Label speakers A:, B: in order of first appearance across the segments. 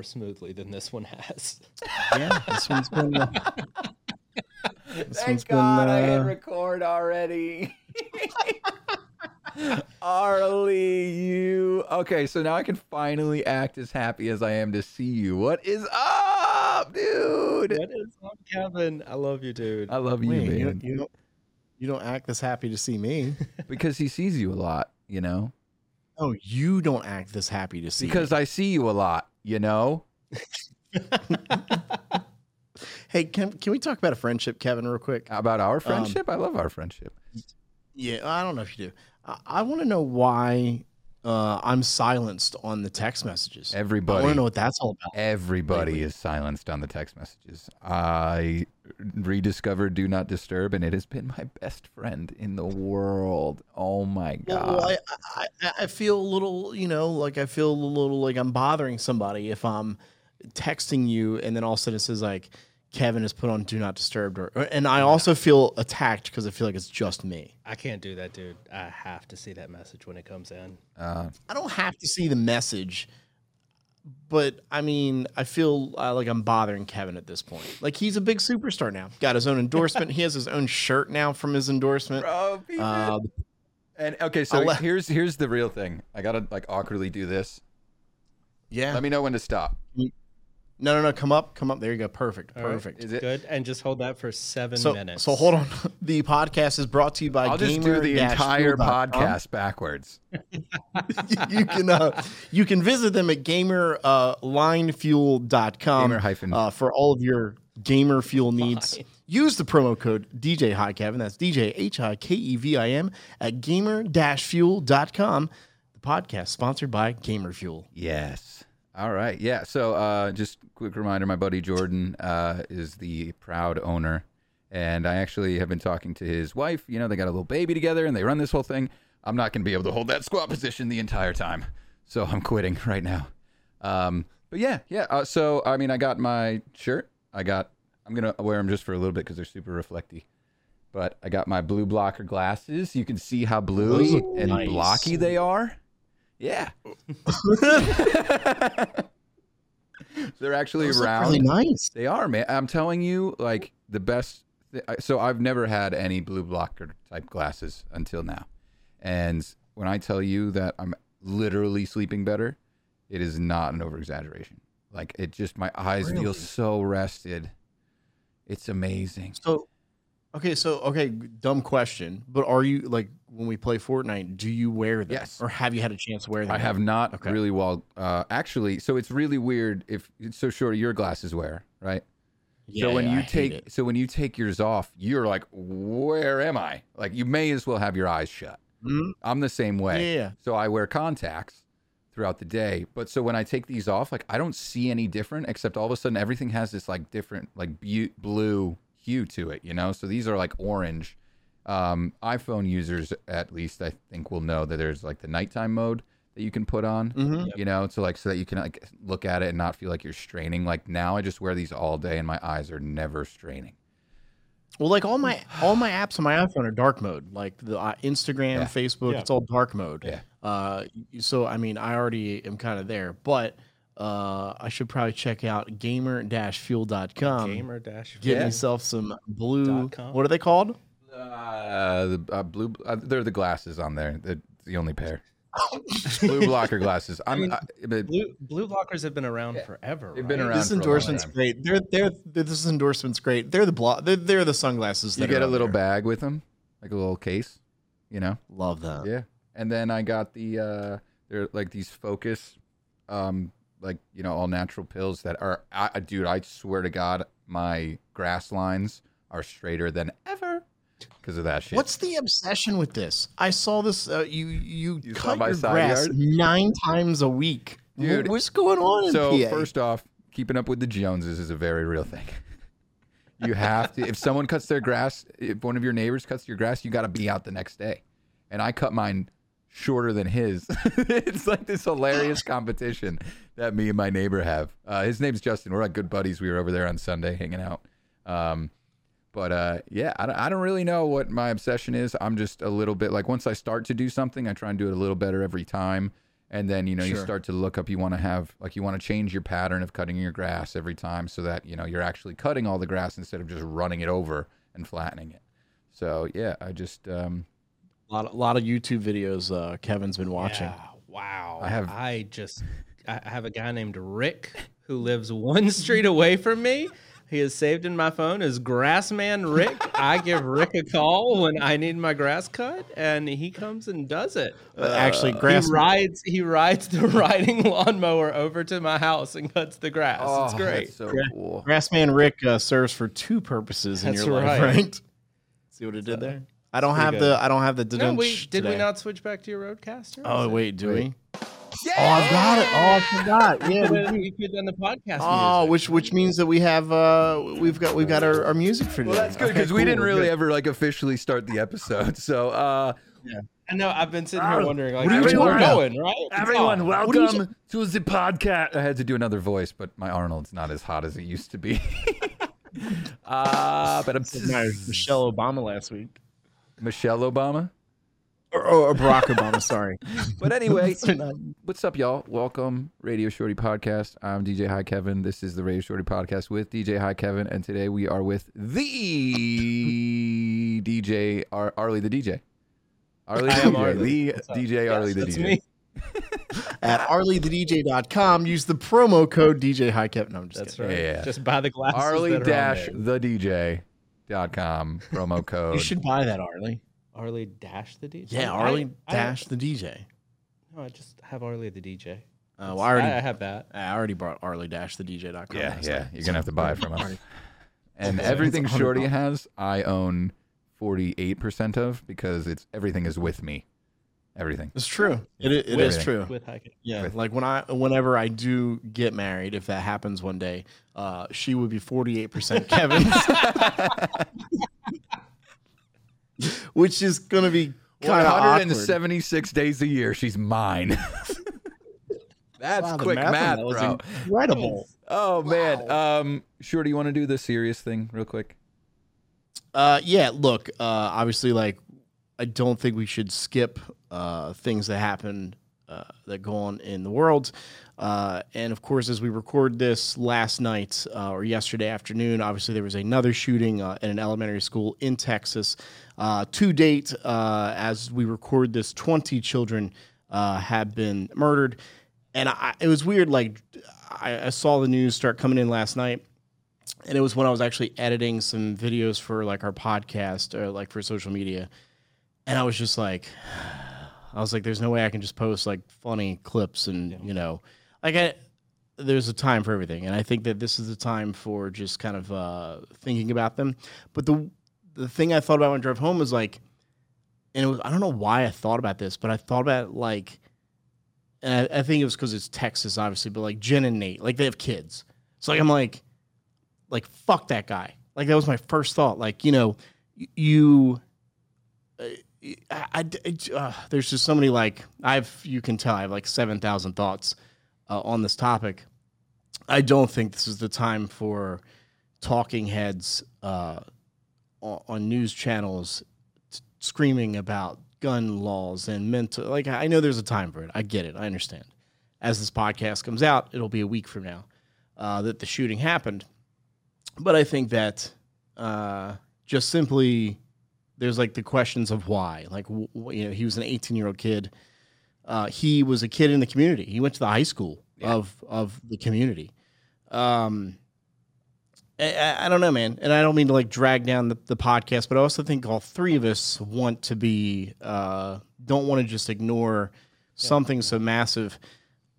A: more smoothly than this one has.
B: Yeah, this one's been. Uh, this
C: Thank
B: one's been,
C: God I hit
B: uh,
C: record already. Arley, you. Okay, so now I can finally act as happy as I am to see you. What is up, dude?
A: what is up, Kevin? I love you, dude.
C: I love you,
B: Wait, you,
C: man.
B: don't- you don't. You don't act this happy to see me.
C: because he sees you a lot, you know?
B: Oh, you don't act this happy to see. Me.
C: Because
B: me.
C: I see you a lot, you know?
B: hey, can can we talk about a friendship, Kevin, real quick?
C: About our um, friendship? I love our friendship.
B: Yeah, I don't know if you do. I, I want to know why uh, I'm silenced on the text messages.
C: Everybody, I
B: want to know what that's all about.
C: Everybody
B: lately.
C: is silenced on the text messages. I rediscovered Do Not Disturb, and it has been my best friend in the world. Oh my God.
B: Well, I, I, I- I feel a little, you know, like I feel a little like I'm bothering somebody if I'm texting you and then all of a sudden it says like Kevin is put on do not disturb or, or- and I also feel attacked because I feel like it's just me.
A: I can't do that, dude. I have to see that message when it comes in.
C: uh,
B: I don't have to see the message, but I mean, I feel uh, like I'm bothering Kevin at this point. Like he's a big superstar now. Got his own endorsement. he has his own shirt now from his endorsement.
C: bro,
B: Uh,
C: and okay, so
B: let-
C: here's here's the real thing. I gotta like awkwardly do this.
B: yeah.
C: Let me know when to stop.
B: No, no, no. Come up, come up. There you go. Perfect,
A: All right.
B: perfect.
C: Is it?
A: Good. And just hold that for seven
B: So,
A: minutes.
B: so hold on. The podcast is brought to you by
C: I'll just do the entire
B: gamer-fuel.com.
C: podcast backwards.
B: you can uh, you can visit them at gamer uh, linefuel.com
C: Gamer hyphen.
B: uh, for all of your gamer fuel needs. Use the promo code DJ Hi Kevin. That's DJ H I K E V I M at gamer-fuel.com. The podcast sponsored by Gamer Fuel.
C: Yes. All right. Yeah. So, uh, just quick reminder: my buddy Jordan uh, is the proud owner, and I actually have been talking to his wife. You know, they got a little baby together, and they run this whole thing. I'm not going to be able to hold that squat position the entire time, so I'm quitting right now. Um, but yeah, yeah. Uh, so, I mean, I got my shirt. I got. I'm gonna wear them just for a little bit because they're super reflecty. But I got my blue blocker glasses. You can see how bluey and
B: nice.
C: blocky they are. Yeah. They're actually
B: Those look
C: round.
B: really nice.
C: They are, man. I'm telling you, like the best. So I've never had any blue blocker type glasses until now, and when I tell you that I'm literally sleeping better, it is not an over exaggeration. Like it just my eyes
B: Really?
C: feel so rested. It's amazing.
B: So, okay, so okay, dumb question, but are you like when we play Fortnite? Do you wear them?
C: Yes.
B: Or have you had a chance to wear them?
C: I have not
B: Okay.
C: really well. Uh, actually, so it's really weird if so. Sure, your glasses wear right.
B: Yeah,
C: so when
B: yeah,
C: you
B: I
C: take so when you take yours off, you're like, where am I? Like you may as well have your eyes shut.
B: Mhm.
C: I'm the same way.
B: Yeah, yeah.
C: So I wear contacts throughout the day. But so when I take these off, like I don't see any different except all of a sudden everything has this like different like bu- blue hue to it, you know? So these are like orange. Um, iPhone users at least I think will know that there's like the nighttime mode that you can put on
B: Mhm.
C: you know so like so that you can like look at it and not feel like you're straining like now i just wear these all day and my eyes are never straining
B: Well, like all my all my apps on my iPhone are dark mode. Like the uh, Instagram,
C: Yeah.
B: Facebook,
A: Yeah.
B: it's all dark mode.
C: Yeah.
B: Uh, so I mean, I already am kind of there, but uh, I should probably check out gamer-fuel.com.
A: Gamer dash.
B: Get
C: Yeah.
B: myself some blue.
A: Com.
B: What are they called?
C: uh the uh, blue uh, they're the glasses on there They're the only pair blue blocker glasses i'm
A: mean,
C: I, but
A: Blue blue blockers have been around
C: Yeah.
A: forever.
C: They've been around
B: This
C: for a long
B: endorsement's
C: time.
B: great. They're they're this endorsement's great. They're the blo- they're, they're the sunglasses.
C: you get a little
B: there.
C: bag with them like a little case you know
B: Love that.
C: yeah and then i got the uh they're like these focus um like you know all natural pills that are I, dude i swear to god my grass lines are straighter than ever because of that shit
B: What's the obsession with this? I saw this. Uh, you you,
C: You
B: cut
C: my
B: your grass
C: yard?
B: nine times a week,
C: Dude,
B: What's going on in
C: So first off, keeping up with the Joneses is a very real thing. You have to. If someone cuts their grass, if one of your neighbors cuts your grass, you got to be out the next day. And I cut mine shorter than his. it's like this hilarious competition that me and my neighbor have. Uh, his name's Justin. We're like good buddies. We were over there on Sunday hanging out. Um, but uh, yeah, I don't, I don't really know what my obsession is. I'm just a little bit like once I start to do something, I try and do it a little better every time. and then you know you start to look up. You want to have like you want to change your pattern of cutting your grass every time, so that you know you're actually cutting all the grass instead of just running it over and flattening it. So yeah, I just um,
B: A lot, a lot of YouTube videos uh, Kevin's been watching.
A: Yeah, wow.
C: I have-
A: I just. I have a guy named Rick who lives one street away from me. He is saved in my phone as Grassman Rick. I give Rick a call when I need my grass cut, and he comes and does it.
B: Uh, actually, grass.
A: He rides. He rides the riding lawnmower over to my house and cuts the grass. it's
C: oh,
A: great.
C: that's so
B: Gra-
C: cool.
B: Grassman Rick uh, serves for two purposes in
A: That's
B: your life,
A: right.
B: right? See what it did there? I don't have
A: good.
B: the I don't have the
A: No, we
B: didn't
A: did we not switch back to your RODECaster?
B: Oh
A: Is it-
B: wait, do we?
C: Yeah!
B: Oh, I got it. Oh, I forgot. Yeah.
A: could
B: we-
A: you could done the podcast.
B: Oh,
A: music.
B: which which means that we have uh we've got we've got our, our music for today.
C: Well, that's good
B: Okay,
C: because we didn't really
B: good.
C: ever like officially start the episode. So uh,
A: I know. I've been sitting here wondering, like,
D: what are you
A: we're going, right?
D: Everyone, welcome to the podcast.
C: I had to do another voice, but my Arnold's not as hot as it used to be. uh, but I'm
B: My Michelle Obama last week.
C: Michelle Obama.
B: Or, or Barack Obama, sorry.
C: But anyway, what's up, y'all? Welcome, Radio Shorty Podcast. I'm DJ Hi Kevin. This is the Radio Shorty Podcast with DJ Hi Kevin, and today we are with the DJ Ar- Arley the DJ. Arley
A: I
C: the
A: am
C: DJ,
A: Arley.
C: the DJ
A: Yes,
C: Arley the DJ.
A: me.
B: At arleythedj.com, use the promo code DJ Hi Kevin. No, I'm just
A: That's
B: kidding.
A: right.
C: Yeah.
A: Just buy the glasses.
C: Arley
A: that are on
C: dash
A: there.
C: the DJ dot com promo code.
B: You should buy that, Arley.
A: Arley dash the DJ.
B: Yeah,
A: I-
B: Arley
A: I-
B: dash the DJ.
A: No, I just have Arley the DJ.
B: Uh, well, I already,
A: I, I have that.
B: I already brought Arley dash the DJ.com.
C: Yeah,
B: last
C: yeah.
B: night.
C: You're gonna have to buy it from us. And
B: It's
C: everything Shorty has, I own 48% of because it's everything is with me. Everything.
B: It's true. It, it, it
C: With
B: is true.
A: With Hike.
B: Yeah,
C: With-
B: like when I, whenever I do get married, if that happens one day, uh, she would be forty eight percent Kevin's, which is gonna be kind of awkward.
C: 176 days a year, she's mine. That's
B: Wow,
C: quick
B: math on
C: math,
B: that
C: bro.
B: Incredible.
C: Oh man. Um, Do you want to do the serious thing real quick?
B: Uh, yeah. Look, uh, obviously, like I don't think we should skip uh, things that happen uh, that go on in the world. Uh, and of course, as we record this last night uh, or yesterday afternoon, obviously there was another shooting uh, at an elementary school in Texas. Uh, to date, uh, as we record this, 20 children uh, have been murdered. And I, it was weird. Like I, I saw the news start coming in last night and it was when I was actually editing some videos for like our podcast or like for social media, and I was just like, I was like, there's no way I can just post like funny clips and you know, like I, there's a time for everything, and I think that this is the time for just kind of uh, thinking about them. But the the thing I thought about when I drove home was like, and it was I don't know why I thought about this, but I thought about like, and I, I think it was because it's Texas, obviously, but like Jen and Nate, like they have kids, so like I'm like like fuck that guy. Like that was my first thought. Like you know you uh, I, I- uh, there's just so many like i've you can tell i have like 7000 thoughts uh, on this topic. I don't think this is the time for talking heads uh, on, on news channels t- screaming about gun laws and mental like i know there's a time for it. I get it. I understand. As this podcast comes out it'll be a week from now uh, that the shooting happened. But I think that uh, just simply there's like the questions of why. Like, w- you know, he was an 18 year old kid. Uh, he was a kid in the community. He went to the high school
C: Yeah.
B: of of the community. Um, I- I, don't know, man, and I don't mean to like drag down the, the podcast, but I also think all three of us want to be uh, don't want to just ignore something so massive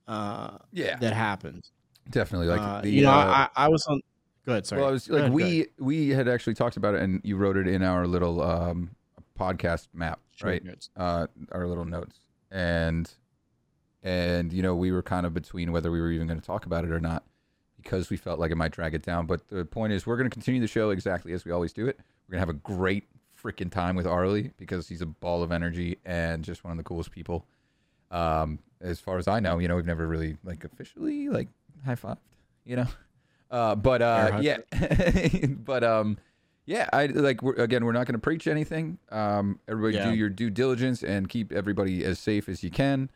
B: uh,
C: Yeah,
B: that happened.
C: definitely. Like
B: Uh,
C: the,
B: you know,
C: uh,
B: I, I was on. Go ahead. Sorry.
C: Well, I was like
B: ahead,
C: we we had actually talked about it, and you wrote it in our little um, podcast map,
B: Sure,
C: right?
B: notes.
C: Uh, our little notes, and and you know we were kind of between whether we were even going to talk about it or not because we felt like it might drag it down. But the point is, we're going to continue the show exactly as we always do it. We're going to have a great freaking time with Arley because he's a ball of energy and just one of the coolest people. Um, as far as I know, you know, we've never really like officially like high fived, you know. Uh, but uh, yeah, but um, yeah, I like we're, again, we're not going to preach anything. Um, everybody
B: Yeah.
C: do your due diligence and keep everybody as safe as you can.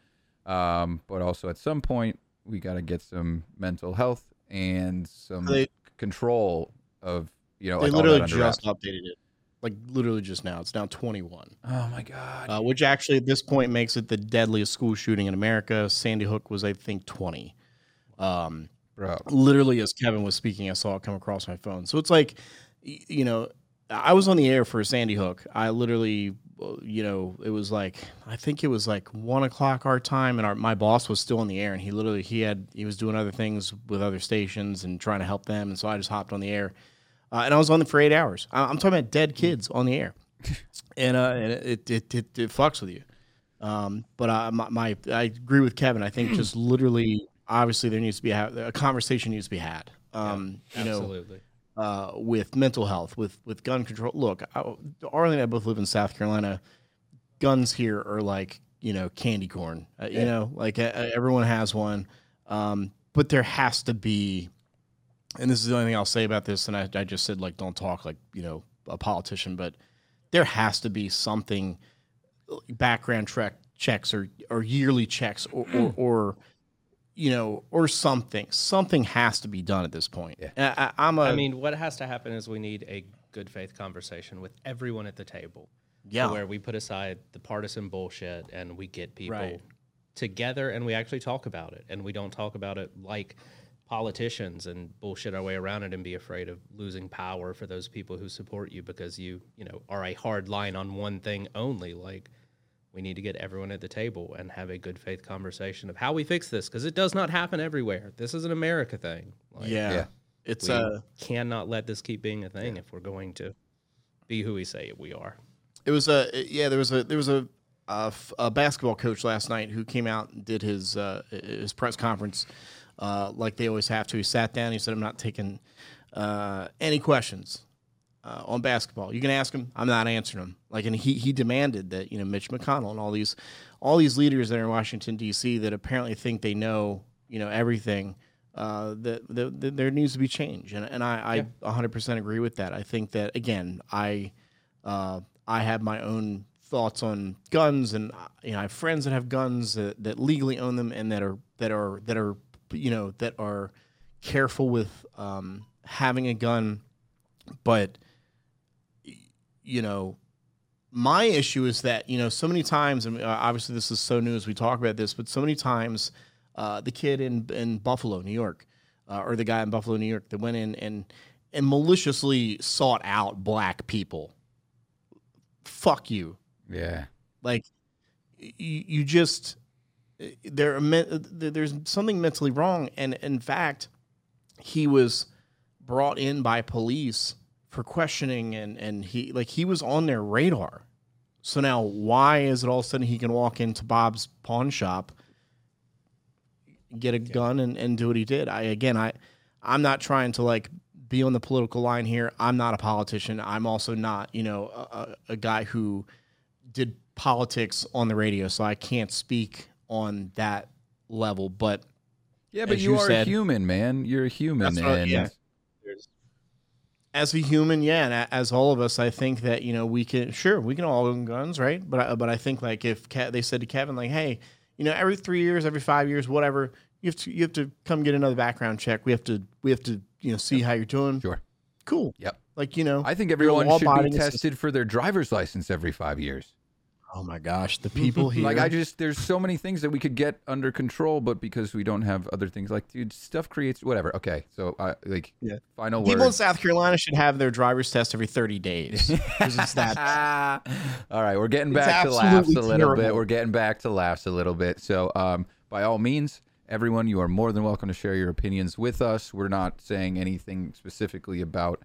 C: Um, but also at some point we got to get some mental health and some
B: They-
C: control of you know
B: They
C: like all
B: literally
C: that
B: just updated it, like literally just now. It's now 21,
C: Oh my god.
B: uh, which actually at this point makes it the deadliest school shooting in America. Sandy Hook was, I think, 20. Um,
C: Bro.
B: literally as Kevin was speaking, I saw it come across my phone. So it's like, you know, I was on the air for Sandy Hook. I literally, uh, you know, it was like I think it was like one o'clock our time, and our my boss was still on the air, and he literally he had he was doing other things with other stations and trying to help them, and so I just hopped on the air, uh, and I was on it for eight hours. I- I'm talking about dead kids on the air, and uh, and it it it, it fucks with you. Um, but uh, my, my I agree with Kevin. I think just literally, obviously, there needs to be a, a conversation needs to be had. Um, you know,
A: Absolutely.
B: uh, with mental health, with with gun control. Look, I, Arley and I both live in South Carolina. Guns here are like you know candy corn. Uh, You know, like uh, everyone has one, um, but there has to be. And this is the only thing I'll say about this. And I, I just said like don't talk like you know a politician, but there has to be something background track checks or or yearly checks or or, or you know or something something has to be done at this point
C: Yeah.
B: I, I'm a
A: I mean, what has to happen is we need a good faith conversation with everyone at the table.
B: yeah
A: Where we put aside the partisan bullshit and we get people
B: Right.
A: together and we actually talk about it. And we don't talk about it like politicians and bullshit our way around it and be afraid of losing power for those people who support you because you, you know, are a hard line on one thing only. Like we need to get everyone at the table and have a good faith conversation of how we fix this because it does not happen everywhere. This is an America thing. Like,
B: yeah.
C: Yeah.
B: it's
A: we
B: uh
A: cannot let this keep being a thing if we're going to be who we say we are.
B: it was a yeah there was a there was a a, f- a basketball coach last night who came out and did his uh, his press conference uh, like they always have to. He sat down. He said, "I'm not taking uh, any questions uh, on basketball. You can ask him. I'm not answering them." Like, and he he demanded that you know Mitch McConnell and all these all these leaders that are in Washington D.C. that apparently think they know you know everything. Uh, that, that, that there needs to be change, and and I, I 100% agree with that. I think that again, I uh, I have my own thoughts on guns, and uh, you know, I have friends that have guns that, that legally own them and that are that are that are you know that are careful with um, having a gun, but you know. My issue is that you know so many times, and uh, obviously this is so new as we talk about this, but so many times, uh, the kid in in Buffalo, New York, uh, or the guy in Buffalo, New York, that went in and and maliciously sought out black people fuck you.
C: Yeah.
B: Like you, you just there there's something mentally wrong, and in fact, he was brought in by police for questioning, and and he like he was on their radar. So now, why is it all of a sudden he can walk into Bob's pawn shop, get a gun, and, and do what he did? I again, I I'm not trying to like be on the political line here. I'm not a politician. I'm also not, you know, a, a- guy who did politics on the radio, so I can't speak on that level. But
C: Yeah, but you,
B: you
C: are
B: said-
C: a human, man. You're a human, and
B: yeah. As a human, yeah, and a- as all of us, I think that you know we can sure we can all own guns, right? But I, but I think like if Ke- they said to Kevin like, hey, you know, every three years, every five years, whatever, you have to you have to come get another background check. We have to we have to you know see how you're doing.
C: sure.
B: Cool.
C: Yep.
B: Like you know,
C: I think everyone should be tested for their driver's license every five years.
B: Oh my gosh, the people here.
C: Like I just there's so many things that we could get under control, but because we don't have other things, like dude, stuff creates whatever. Okay, so I like
B: Yeah.
C: final
B: people in. South Carolina should have their driver's test every 30 days it's that.
C: all right, we're getting back to laughs a
B: absolutely
C: little bit. We're getting back to laughs a little bit. So, um, by all means, everyone, you are more than welcome to share your opinions with us. We're not saying anything specifically about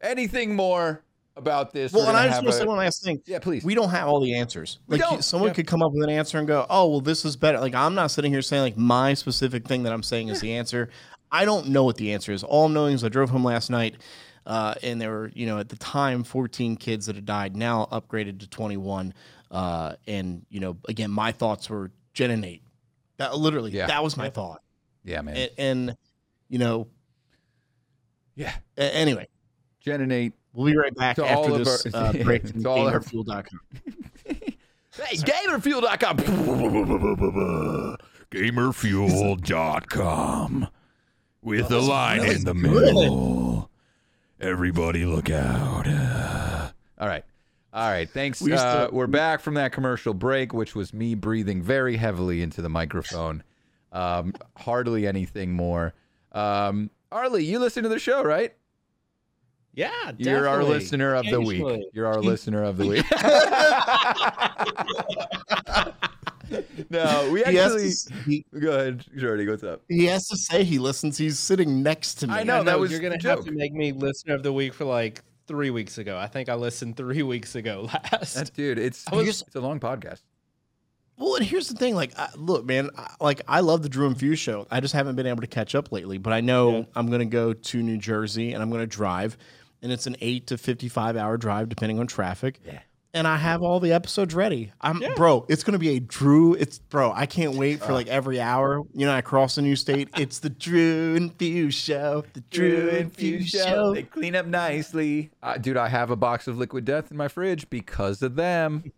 C: anything more about this.
B: Well, and I just want to say one last thing.
C: yeah, please.
B: We don't have all the answers.
C: We
B: Like
C: don't.
B: someone
C: Yeah.
B: could come up with an answer and go, "Oh, well, this is better." Like I'm not sitting here saying like my specific thing that I'm saying is the answer. I don't know what the answer is. All I'm knowing is I drove home last night, uh, and there were you know at the time 14 kids that had died, now upgraded to 21. Uh, and you know, again, my thoughts were Jen and Nate. That literally,
C: Yeah.
B: that was my thought.
C: yeah, man.
B: And, and you know,
C: yeah,
B: anyway,
C: Jen and Nate.
B: We'll be right back
C: To
B: after
C: of
B: this
C: our-
B: uh, break from
C: to all our-
B: GamerFuel.com.
C: Hey, gamerfuel.com.
D: Gamerfuel.com. With a line in the middle. Everybody look out.
C: All right. All right. Thanks.
B: We
C: uh,
B: to-
C: we're back from that commercial break, which was me breathing very heavily into the microphone. Um, hardly anything more. Um, Arley, you listen to the show, right?
A: Yeah,
C: You're our listener of the week. You're our listener of the week. no, we
B: He has,
C: actually.
B: to, he,
C: Go ahead, Jordy. What's up?
B: he has to say he listens. He's sitting next to me.
C: I know,
A: I
C: that was
A: you're gonna
C: the
A: have
C: joke.
A: to make me listener of the week for like three weeks ago. I think I listened three weeks ago last.
C: That, dude, it's
B: I was-
C: it's a long podcast.
B: Well, and here's the thing. Like, I, look, man. I, like, I love the Drew and Fuse show. I just haven't been able to catch up lately. But I know
A: Yeah.
B: I'm going to go to New Jersey and I'm going to drive, and it's an eight to 55 hour drive depending on traffic.
C: Yeah.
B: And I have all the episodes ready. I'm,
A: Yeah.
B: bro. It's going to be a Drew. It's, bro. I can't wait for like every hour. You know, I cross a new state. It's the Drew and Fuse show. The Drew and Fuse show.
C: They clean up nicely. Uh, dude, I have a box of Liquid Death in my fridge because of them.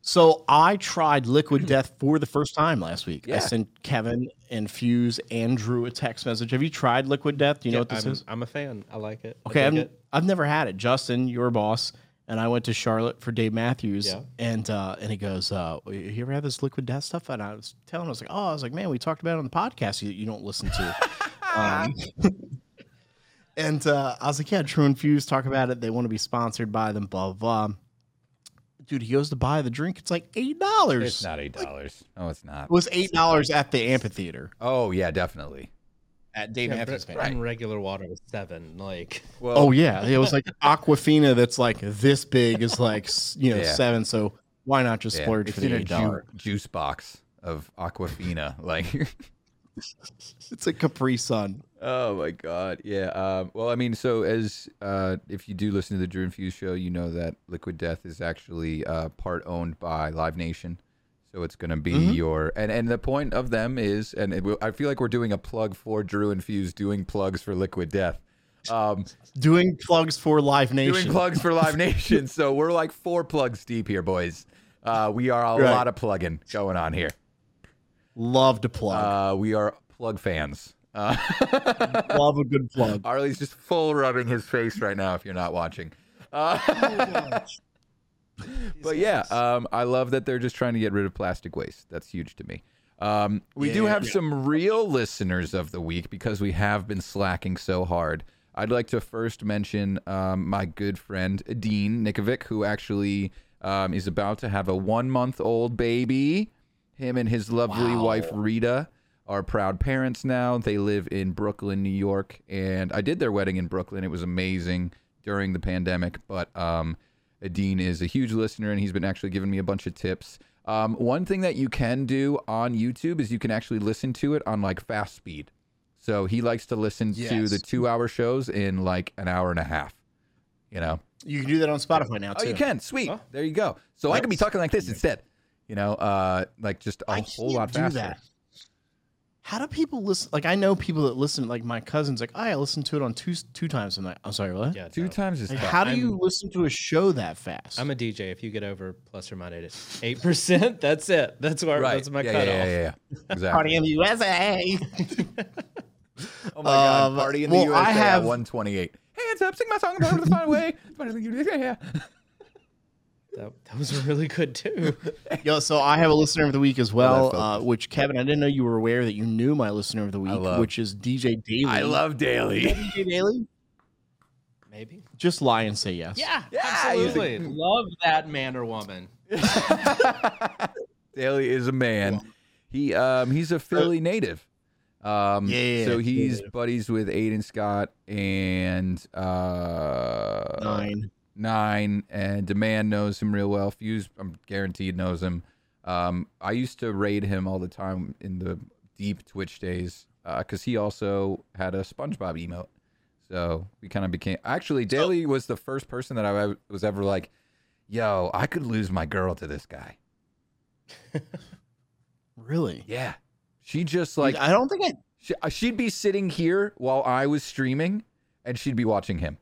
B: So I tried Liquid Death for the first time last week. I
C: Yeah.
B: sent Kevin and Fuse and Drew a text message. Have you tried Liquid Death? Do you know what this
A: I'm,
B: is?
A: I'm a fan. I like it. I
B: Okay,
A: dig
B: I've,
A: it.
B: I've never had it. Justin, your boss, and I went to Charlotte for Dave Matthews,
A: Yeah.
B: and uh, and he goes, uh, "You ever had this Liquid Death stuff?" And I was telling him, I was like, "Oh, I was like, man, we talked about it on the podcast. You, you don't listen to." um, and uh, I was like, "Yeah, Drew and Fuse talk about it. They want to be sponsored by them." Blah blah. blah. Dude, he goes to buy the drink. It's like eight dollars.
C: It's not eight dollars. No, it's not.
B: It was eight dollars at the amphitheater
C: Oh yeah, definitely.
B: At Dave
A: Yeah,
B: Matthews.
A: but
B: Band.
A: and regular water was seven. Like,
C: Well,
B: Oh yeah, it was like Aquafina that's like this big is like you know
C: Yeah.
B: seven. So why not just
C: yeah,
B: splurge
C: it's
B: for the
C: in a
B: eight
C: ju- juice box of Aquafina. Like,
B: It's a Capri Sun.
C: oh my god, yeah. Um, well, I mean, so as uh, if you do listen to the Drew and Fuse show, you know that Liquid Death is actually uh, part owned by Live Nation. So it's going to be
B: Mhm.
C: your and and the point of them is, and it, I feel like we're doing a plug for Drew and Fuse, doing plugs for Liquid Death. Um,
B: Doing plugs for Live Nation.
C: doing plugs for Live Nation. So we're like four plugs deep here, boys. Uh, we are a
B: Right.
C: lot of plugging going on here.
B: Love to plug.
C: Uh, we are plug fans. Uh,
B: Love a good plug.
C: Arlie's just full rubbing his face right now. If you're not watching. Uh, but yeah, um, I love that they're just trying to get rid of plastic waste. That's huge to me. Um, we do
B: Yeah.
C: have some real listeners of the week because we have been slacking so hard. I'd like to first mention um, my good friend Dean Nikovic, who actually um, is about to have a one month old baby. Him and his lovely
B: Wow.
C: wife Rita are proud parents now. They live in Brooklyn, New York, and I did their wedding in Brooklyn. It was amazing during the pandemic, but um, Dean is a huge listener, and he's been actually giving me a bunch of tips. Um, one thing that you can do on YouTube is you can actually listen to it on like fast speed. So he likes to listen to the two-hour shows in like an hour and a half. You know.
B: You can do that on Spotify now too.
C: Oh, you can. Sweet. There you go. So I can be talking like this instead. You know, uh, like just a
B: I
C: whole lot
B: do
C: faster.
B: that. How do people listen? Like I know people that listen. Like my cousin's like, oh, I listen to it on two two times. I'm night. I'm sorry, what?
A: yeah,
C: Two
A: no.
C: times is
B: Like, how do
A: I'm-
B: you listen to a show that fast?
A: I'm a DJ. If you get over plus or minus eight percent, that's it. That's where
C: right.
A: that's my
C: yeah,
A: cutoff.
C: yeah, yeah, yeah, yeah. Exactly.
B: Party in the USA.
C: Oh my god,
B: Um,
C: party in the
B: well,
C: USA
B: I
C: at
B: have-
C: 128. Hands up, sing my song about the fun way. Yeah.
A: That, that was really good too.
B: Yo, so I have a listener of the week as well, uh, which Kevin, I didn't know you were aware that you knew my listener of the week,
C: love-
B: which is DJ Daly.
C: I love Daly.
B: DJ Daly.
A: Maybe.
B: Just lie and say yes.
A: Yeah,
C: Yeah,
A: absolutely. Love that man or woman.
C: Daly is a man. He um he's a Philly native. Um
B: Yeah,
C: so he's
B: native.
C: buddies with Aiden Scott and uh
B: Nine.
C: Nine and Demand knows him real well. Fuse I'm guaranteed knows him. Um I used to raid him all the time in the deep Twitch days uh, cuz he also had a SpongeBob emote. So we kind of became actually Daly was the first person that I was ever like, "Yo, I could lose my girl to this guy."
B: Really?
C: Yeah. She just like
B: I don't think I.
C: she, uh, she'd be sitting here while I was streaming and she'd be watching him.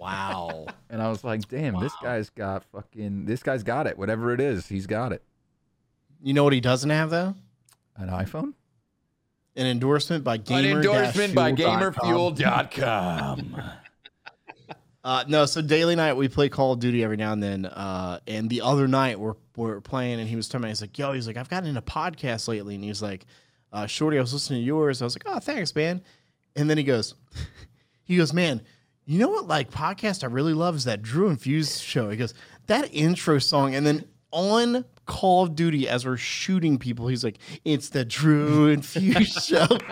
B: Wow.
C: and I was like, "Damn, this guy's got fucking. This guy's got it. Whatever it is, he's got it.
B: You know what he doesn't have though?
C: An iPhone,
B: An endorsement by
C: an
B: Gamer.
C: endorsement by
B: GamerFuel.
C: GamerFuel.com.
B: Uh, no, so daily night we play Call of Duty every now and then. Uh, and the other night we're we're playing, and he was telling me, he's like, "Yo, he's like, I've gotten into podcasts lately," and he was like, uh, "Shorty, I was listening to yours." I was like, "Oh, thanks, man." And then he goes, he goes, "Man, you know what? Like podcast I really love is that Drew and Fuse show." He goes, "That intro song," and then on Call of Duty as we're shooting people, he's like, "It's the Drew and Fuse show,"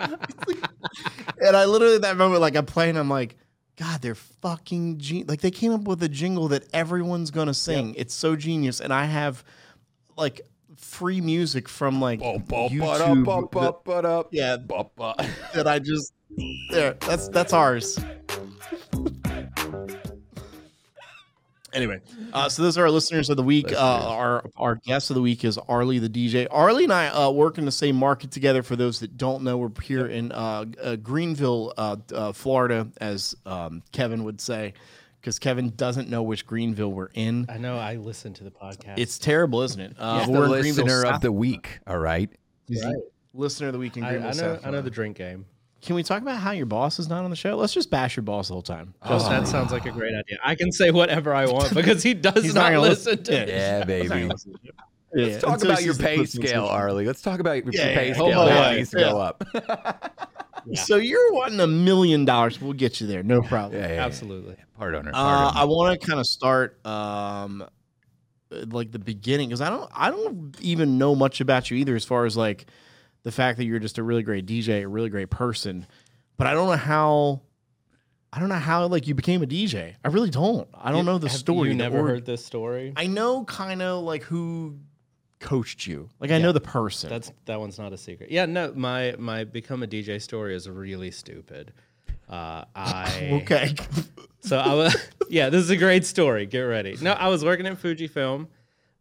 B: and I literally at that moment, like I'm playing, I'm like. God, they're fucking gen- like they came up with a jingle that everyone's gonna sing. It's so genius, and I have like free music from like YouTube yeah that I just there. That's that's ours. Anyway, uh, so those are our listeners of the week. Uh, our our guest of the week is Arley the DJ. Arley and I uh, work in the same market together. For those that don't know, we're here in uh, uh, Greenville, uh, uh, Florida, as um, Kevin would say, because Kevin doesn't know which Greenville we're in.
A: I know. I listened to the podcast.
B: It's terrible, isn't it? Uh,
C: He's
B: we're
C: the
B: in Greenville,
C: listener of the week. All right.
B: listener of the week in
A: I,
B: Greenville.
A: I know.
B: South
A: I know the drink game.
B: Can we talk about how your boss is not on the show? Let's just bash your boss the whole time.
A: Just, that sounds like a great idea. I can say whatever I want because he does
B: He's
A: not,
B: not gonna
A: listen
B: listen-
A: to
B: yeah.
C: Yeah, baby. Let's talk
B: until
C: about your pay scale, Arley. Let's talk about your
B: Yeah,
C: pay
B: yeah.
C: scale.
B: Oh,
C: That needs to go up.
B: So you're wanting a million dollars. We'll get you there. No problem.
C: Yeah, yeah, yeah.
A: Absolutely.
C: Part owner.
B: Uh,
C: Part
B: I want to kind of start um, like the beginning because I don't I don't even know much about you either as far as like the fact that you're just a really great DJ, a really great person, but I don't know how I don't know how like you became a DJ. I really don't. I don't
A: You-
B: know the
A: have
B: story.
A: You never
B: or-
A: heard this story?
B: I know kind of like who coached you. Like I know the person.
A: That's that one's not a secret. Yeah, no, my my become a DJ story is really stupid. Uh, I
B: okay.
A: So I was, yeah, this is a great story. Get ready. No, I was working at Fujifilm,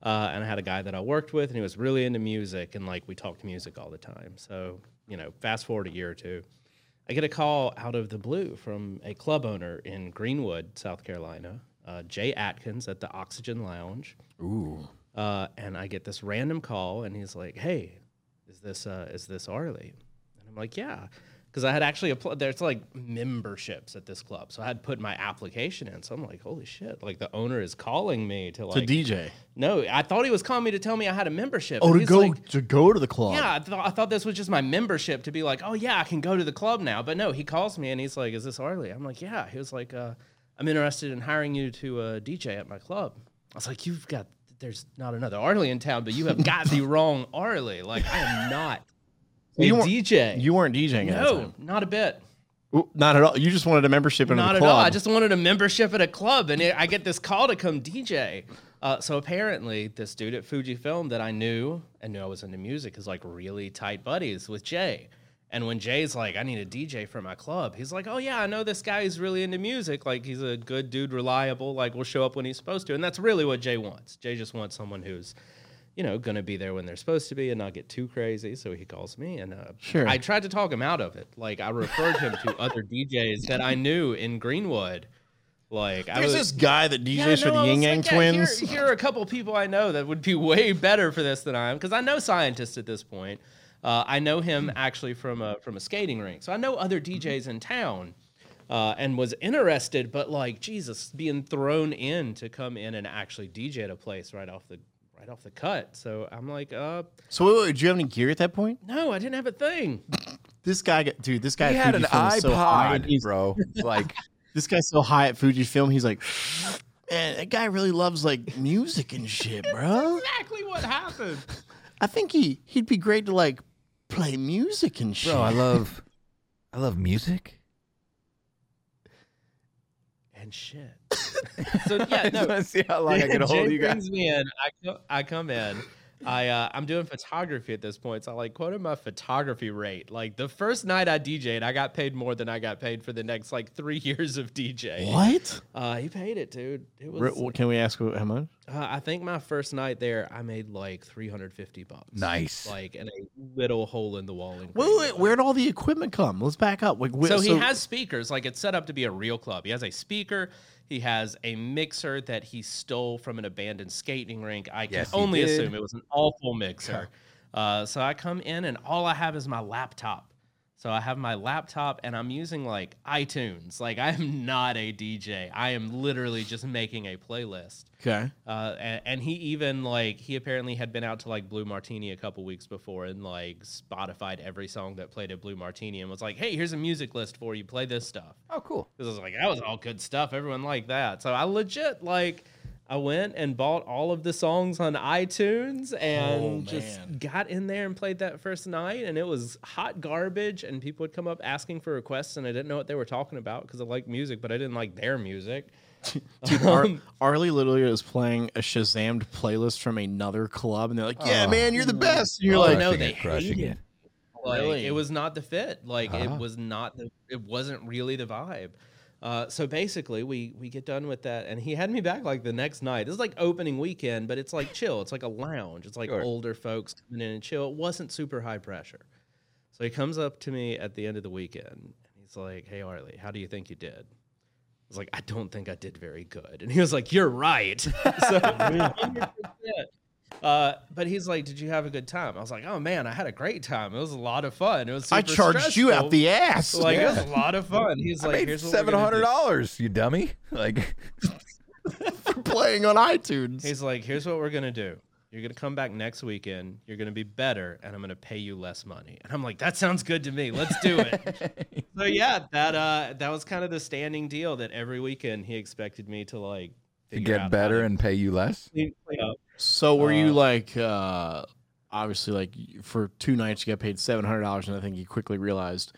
A: uh, and I had a guy that I worked with, and he was really into music, and like we talked music all the time. So you know, fast forward a year or two, I get a call out of the blue from a club owner in Greenwood, South Carolina, uh, Jay Atkins at the Oxygen Lounge.
C: Ooh.
A: Uh, and I get this random call, and he's like, "Hey, is this uh, is this Arley?" And I'm like, "Yeah," because I had actually applied. There's like memberships at this club, so I had put my application in. So I'm like, "Holy shit!" Like the owner is calling me to like to.
B: DJ.
A: no, I thought he was calling me to tell me I had a membership.
B: Oh,
A: and
B: to go
A: like,
B: to go to the club.
A: yeah, I thought, I thought this was just my membership to be like, oh yeah, I can go to the club now. But no, he calls me and he's like, is this Arley? I'm like, yeah. He was like, uh, I'm interested in hiring you to uh, DJ at my club. I was like, you've got, there's not another Arley in town, but you have got the wrong Arley. Like I am not
B: You weren't-
A: DJ.
B: You weren't DJing at the
A: no,
B: time.
A: not a bit.
B: Ooh, Not at all. You just wanted a membership in a club.
A: Not
B: the
A: at
B: club.
A: all. I just wanted a membership at a club, and it, I get this call to come DJ. Uh, so apparently, this dude at Fujifilm that I knew and knew I was into music is like really tight buddies with Jay. And when Jay's like, I need a DJ for my club, he's like, Oh yeah, I know this guy who's really into music. Like he's a good dude, reliable. Like will show up when he's supposed to. And that's really what Jay wants. Jay just wants someone who's you know, going to be there when they're supposed to be and not get too crazy. So he calls me, and uh,
B: Sure.
A: I tried to talk him out of it. Like I referred him to other DJs that I knew in Greenwood. Like I
B: There's
A: was,
B: this guy that DJs
A: Yeah,
B: for
A: no,
B: the
A: Ying
B: Yang
A: like, yeah, here-
B: twins.
A: Here, are a couple people I know that would be way better for this than I am because I know scientists at this point. Uh, I know him actually from a from a skating rink, so I know other DJs in town. Uh, and was interested, but like Jesus, being thrown in to come in and actually DJ at a place right off the right off the cut. So I'm like, uh,
B: So wait, wait, did you have any gear at that point?
A: no, I didn't have a thing.
B: This guy, got- dude, this guy
C: He
B: at
C: had an
B: Fujifilm is so high.
C: iPod, bro. Like,
B: This guy's so high at Fujifilm. He's like, man, that guy really loves like music and shit, bro.
A: Exactly what happened.
B: I think he he'd be great to like play music and shit.
C: bro, I love, I love music.
A: and shit. So yeah,
C: I
A: no.
C: want see how long I can hold you guys.
A: me in. I co- I come in. I uh, I'm doing photography at this point, so I like quoted my photography rate. Like the first night I DJ'd, I got paid more than I got paid for the next like three years of DJ.
B: what?
A: Uh, he paid it, dude. It was
B: Re- Can we ask how much?
A: Uh, I think my first night there, I made like 350 bucks.
C: Nice.
A: Like in a little hole in the wall. In
B: Wait, wait, where'd all the equipment come? Let's back up. Like, wh-
A: So he has speakers. Like it's set up to be a real club. He has a speaker. He has a mixer that he stole from an abandoned skating rink. I can
C: Yes,
A: only assume it was an awful mixer. Uh, so I come in and all I have is my laptop. So I have my laptop and I'm using like iTunes. Like I am not a DJ. I am literally just making a playlist.
B: okay.
A: Uh, and, and he even like he apparently had been out to like Blue Martini a couple weeks before and like Spotified every song that played at Blue Martini and was like, "Hey, here's a music list for you. Play this stuff."
C: Oh, cool.
A: Because I was like, "That was all good stuff. Everyone liked that." So I legit like I went and bought all of the songs on iTunes and
B: Oh,
A: just got in there and played that first night and it was hot garbage and people would come up asking for requests and I didn't know what they were talking about because I like music but I didn't like their music.
B: Dude, Ar- Arlie literally was playing a Shazammed playlist from another club, and they're like, "Yeah,
C: Oh.
B: man, you're the best." And you're
A: Oh,
B: like,
A: no, they
C: it, crushing it.
A: Like
B: Really?
A: it was not the fit. Like it
C: Ah.
A: was not the. It wasn't really the vibe. Uh, so basically, we we get done with that, and he had me back like the next night. This is like opening weekend, but it's like chill. It's like a lounge. It's like
C: Sure.
A: older folks coming in and chill. It wasn't super high pressure. So he comes up to me at the end of the weekend, and he's like, "Hey Arley, how do you think you did?" I was like, "I don't think I did very good," and he was like, "You're right." so, 100%. Uh, but he's like, "Did you have a good time?" I was like, "Oh man, I had a great time. It was a lot of fun. It was
B: "I charged you out the ass."
A: like it was a lot of fun." He's
C: I
A: like, "Here's
C: seven hundred
A: do."
C: dollars. You dummy. Like,
B: for playing on iTunes.
A: He's like, "Here's what we're gonna do. You're gonna come back next weekend. You're gonna be better, and I'm gonna pay you less money." And I'm like, "That sounds good to me. Let's do it." so yeah, that uh, that was kind of the standing deal. That every weekend he expected me to like
C: to get better and pay you less.
A: up.
B: So were you
A: Uh,
B: like, uh, obviously, like for two nights you got paid seven hundred dollars, and I think you quickly realized,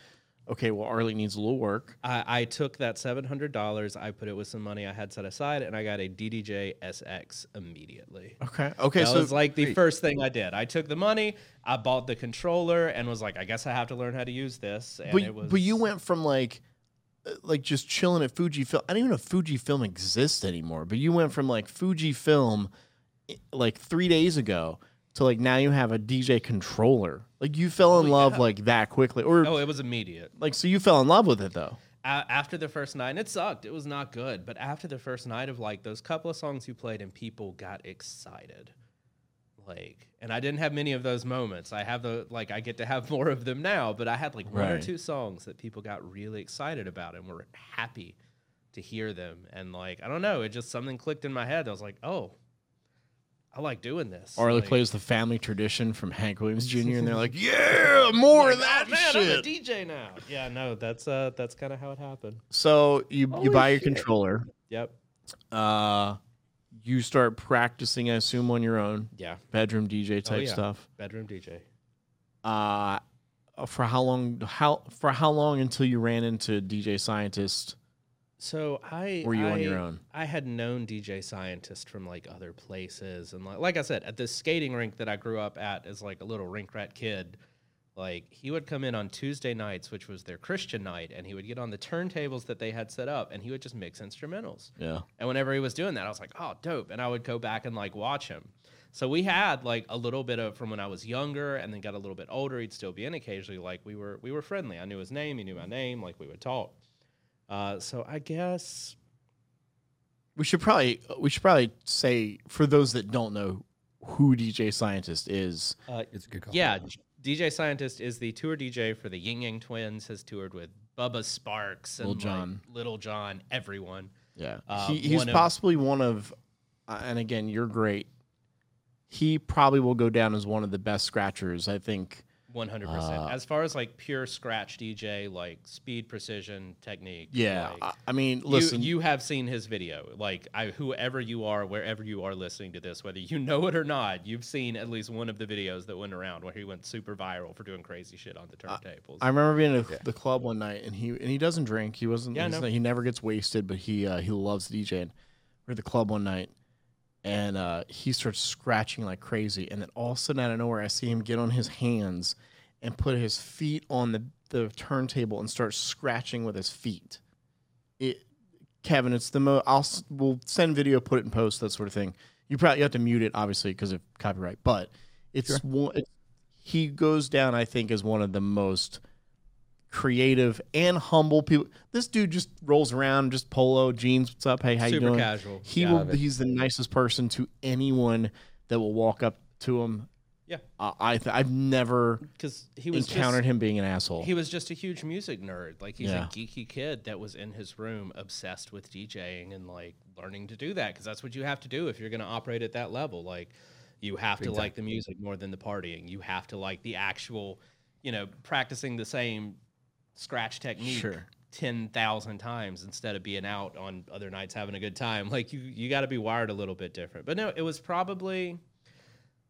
B: okay, well Arley needs a little work.
A: I, I took that seven hundred dollars. I put it with some money I had set aside, and I got a DDJ SX immediately.
B: Okay, okay,
A: that
B: so
A: was like the
C: Sweet.
A: first thing I did. I took the money, I bought the controller, and was like, I guess I have to learn how to use this. And
B: but
A: it was,
B: but you went from like. uh, Like just chilling at Fujifilm. I don't even know if Fujifilm exists anymore. But you went from like Fujifilm, like three days ago, to like now you have a DJ controller. Like you fell in
A: Oh,
B: love
A: yeah.
B: like that quickly, or
A: Oh, it was immediate.
B: like so you fell in love with it though.
A: A- after the first night, and it sucked. It was not good. But after the first night of like those couple of songs you played, and people got excited. Like, and I didn't have many of those moments. I have the like, I get to have more of them now. But I had like one or two songs that people got really excited about and were happy to hear them. And like, I don't know, it just something clicked in my head. I was like, oh, I like doing this.
B: Arley
A: Like,
B: plays the family tradition from Hank Williams Jr. and they're like, "Yeah, more of that
A: "Oh, man,
B: shit."
A: I'm a DJ now. Yeah, no, that's uh, that's kind of how it happened.
B: So you you
C: Holy
B: buy your controller.
A: Yep.
B: Uh, you start practicing, I assume, on your own
A: Yeah.
B: bedroom DJ type
A: Oh, yeah.
B: stuff.
A: Bedroom DJ.
B: Uh, for how long? How for how long until you ran into DJ Scientist?
A: So I
B: Were you on your own?
A: I had known DJ Scientist from like other places, and like like I said, at the skating rink that I grew up at as like a little rink rat kid, like he would come in on Tuesday nights, which was their Christian night, and he would get on the turntables that they had set up, and he would just mix instrumentals.
B: Yeah.
A: And whenever he was doing that, I was like, oh, dope. And I would go back and like watch him. So we had like a little bit of from when I was younger and then got a little bit older, he'd still be in occasionally. Like we were we were friendly. I knew his name, he knew my name, like we would talk. Uh, so I guess
B: We should probably we should probably say for those that don't know who DJ Scientist is.
A: uh,
C: It's a good call.
A: yeah, DJ Scientist is the tour DJ for the Ying Yang Twins, has toured with Bubba Sparxxx and
B: Lil
A: like, Little John, everyone.
B: Yeah,
A: Uh,
B: he, he's
A: one of-
B: possibly one of, uh, and again, you're great. He probably will go down as one of the best scratchers. I think.
A: One hundred percent.
B: Uh,
A: As far as like pure scratch DJ, like speed, precision, technique.
B: Yeah,
A: like,
B: I, I mean, listen,
A: you, you have seen his video. Like I, whoever you are, wherever you are listening to this, whether you know it or not, you've seen at least one of the videos that went around where he went super viral for doing crazy shit on the turntables.
B: I remember being at the club one night, and he and he doesn't drink. He wasn't.
A: Yeah, I
B: he's he never gets wasted, but he uh, he loves DJing. We're at the club one night, and uh, he starts scratching like crazy. And then all of a sudden, out of nowhere, I see him get on his hands and put his feet on the the turntable and start scratching with his feet. It, Kevin, it's the most. I'll we'll send video, put it in post, that sort of thing. You probably you have to mute it obviously because of copyright, but it's one. It, he goes down, I think, as one of the most creative and humble people. This dude just rolls around, just polo jeans. What's up? Hey, how you
A: Super
B: doing?
A: casual.
B: He
A: Yeah.
B: will. He's the nicest person to anyone that will walk up to him.
A: Yeah.
B: Uh, I th- I've never
A: because he was
B: encountered
A: just,
B: him being an asshole.
A: He was just a huge music nerd. Like he's
B: Yeah.
A: a geeky kid that was in his room, obsessed with DJing and like learning to do that because that's what you have to do if you're going to operate at that level. Like you have to like the music more than the partying. You have to like the actual, you know, practicing the same scratch technique.
B: Sure.
A: 10,000 times instead of being out on other nights having a good time. Like you you got to be wired a little bit different. But no, it was probably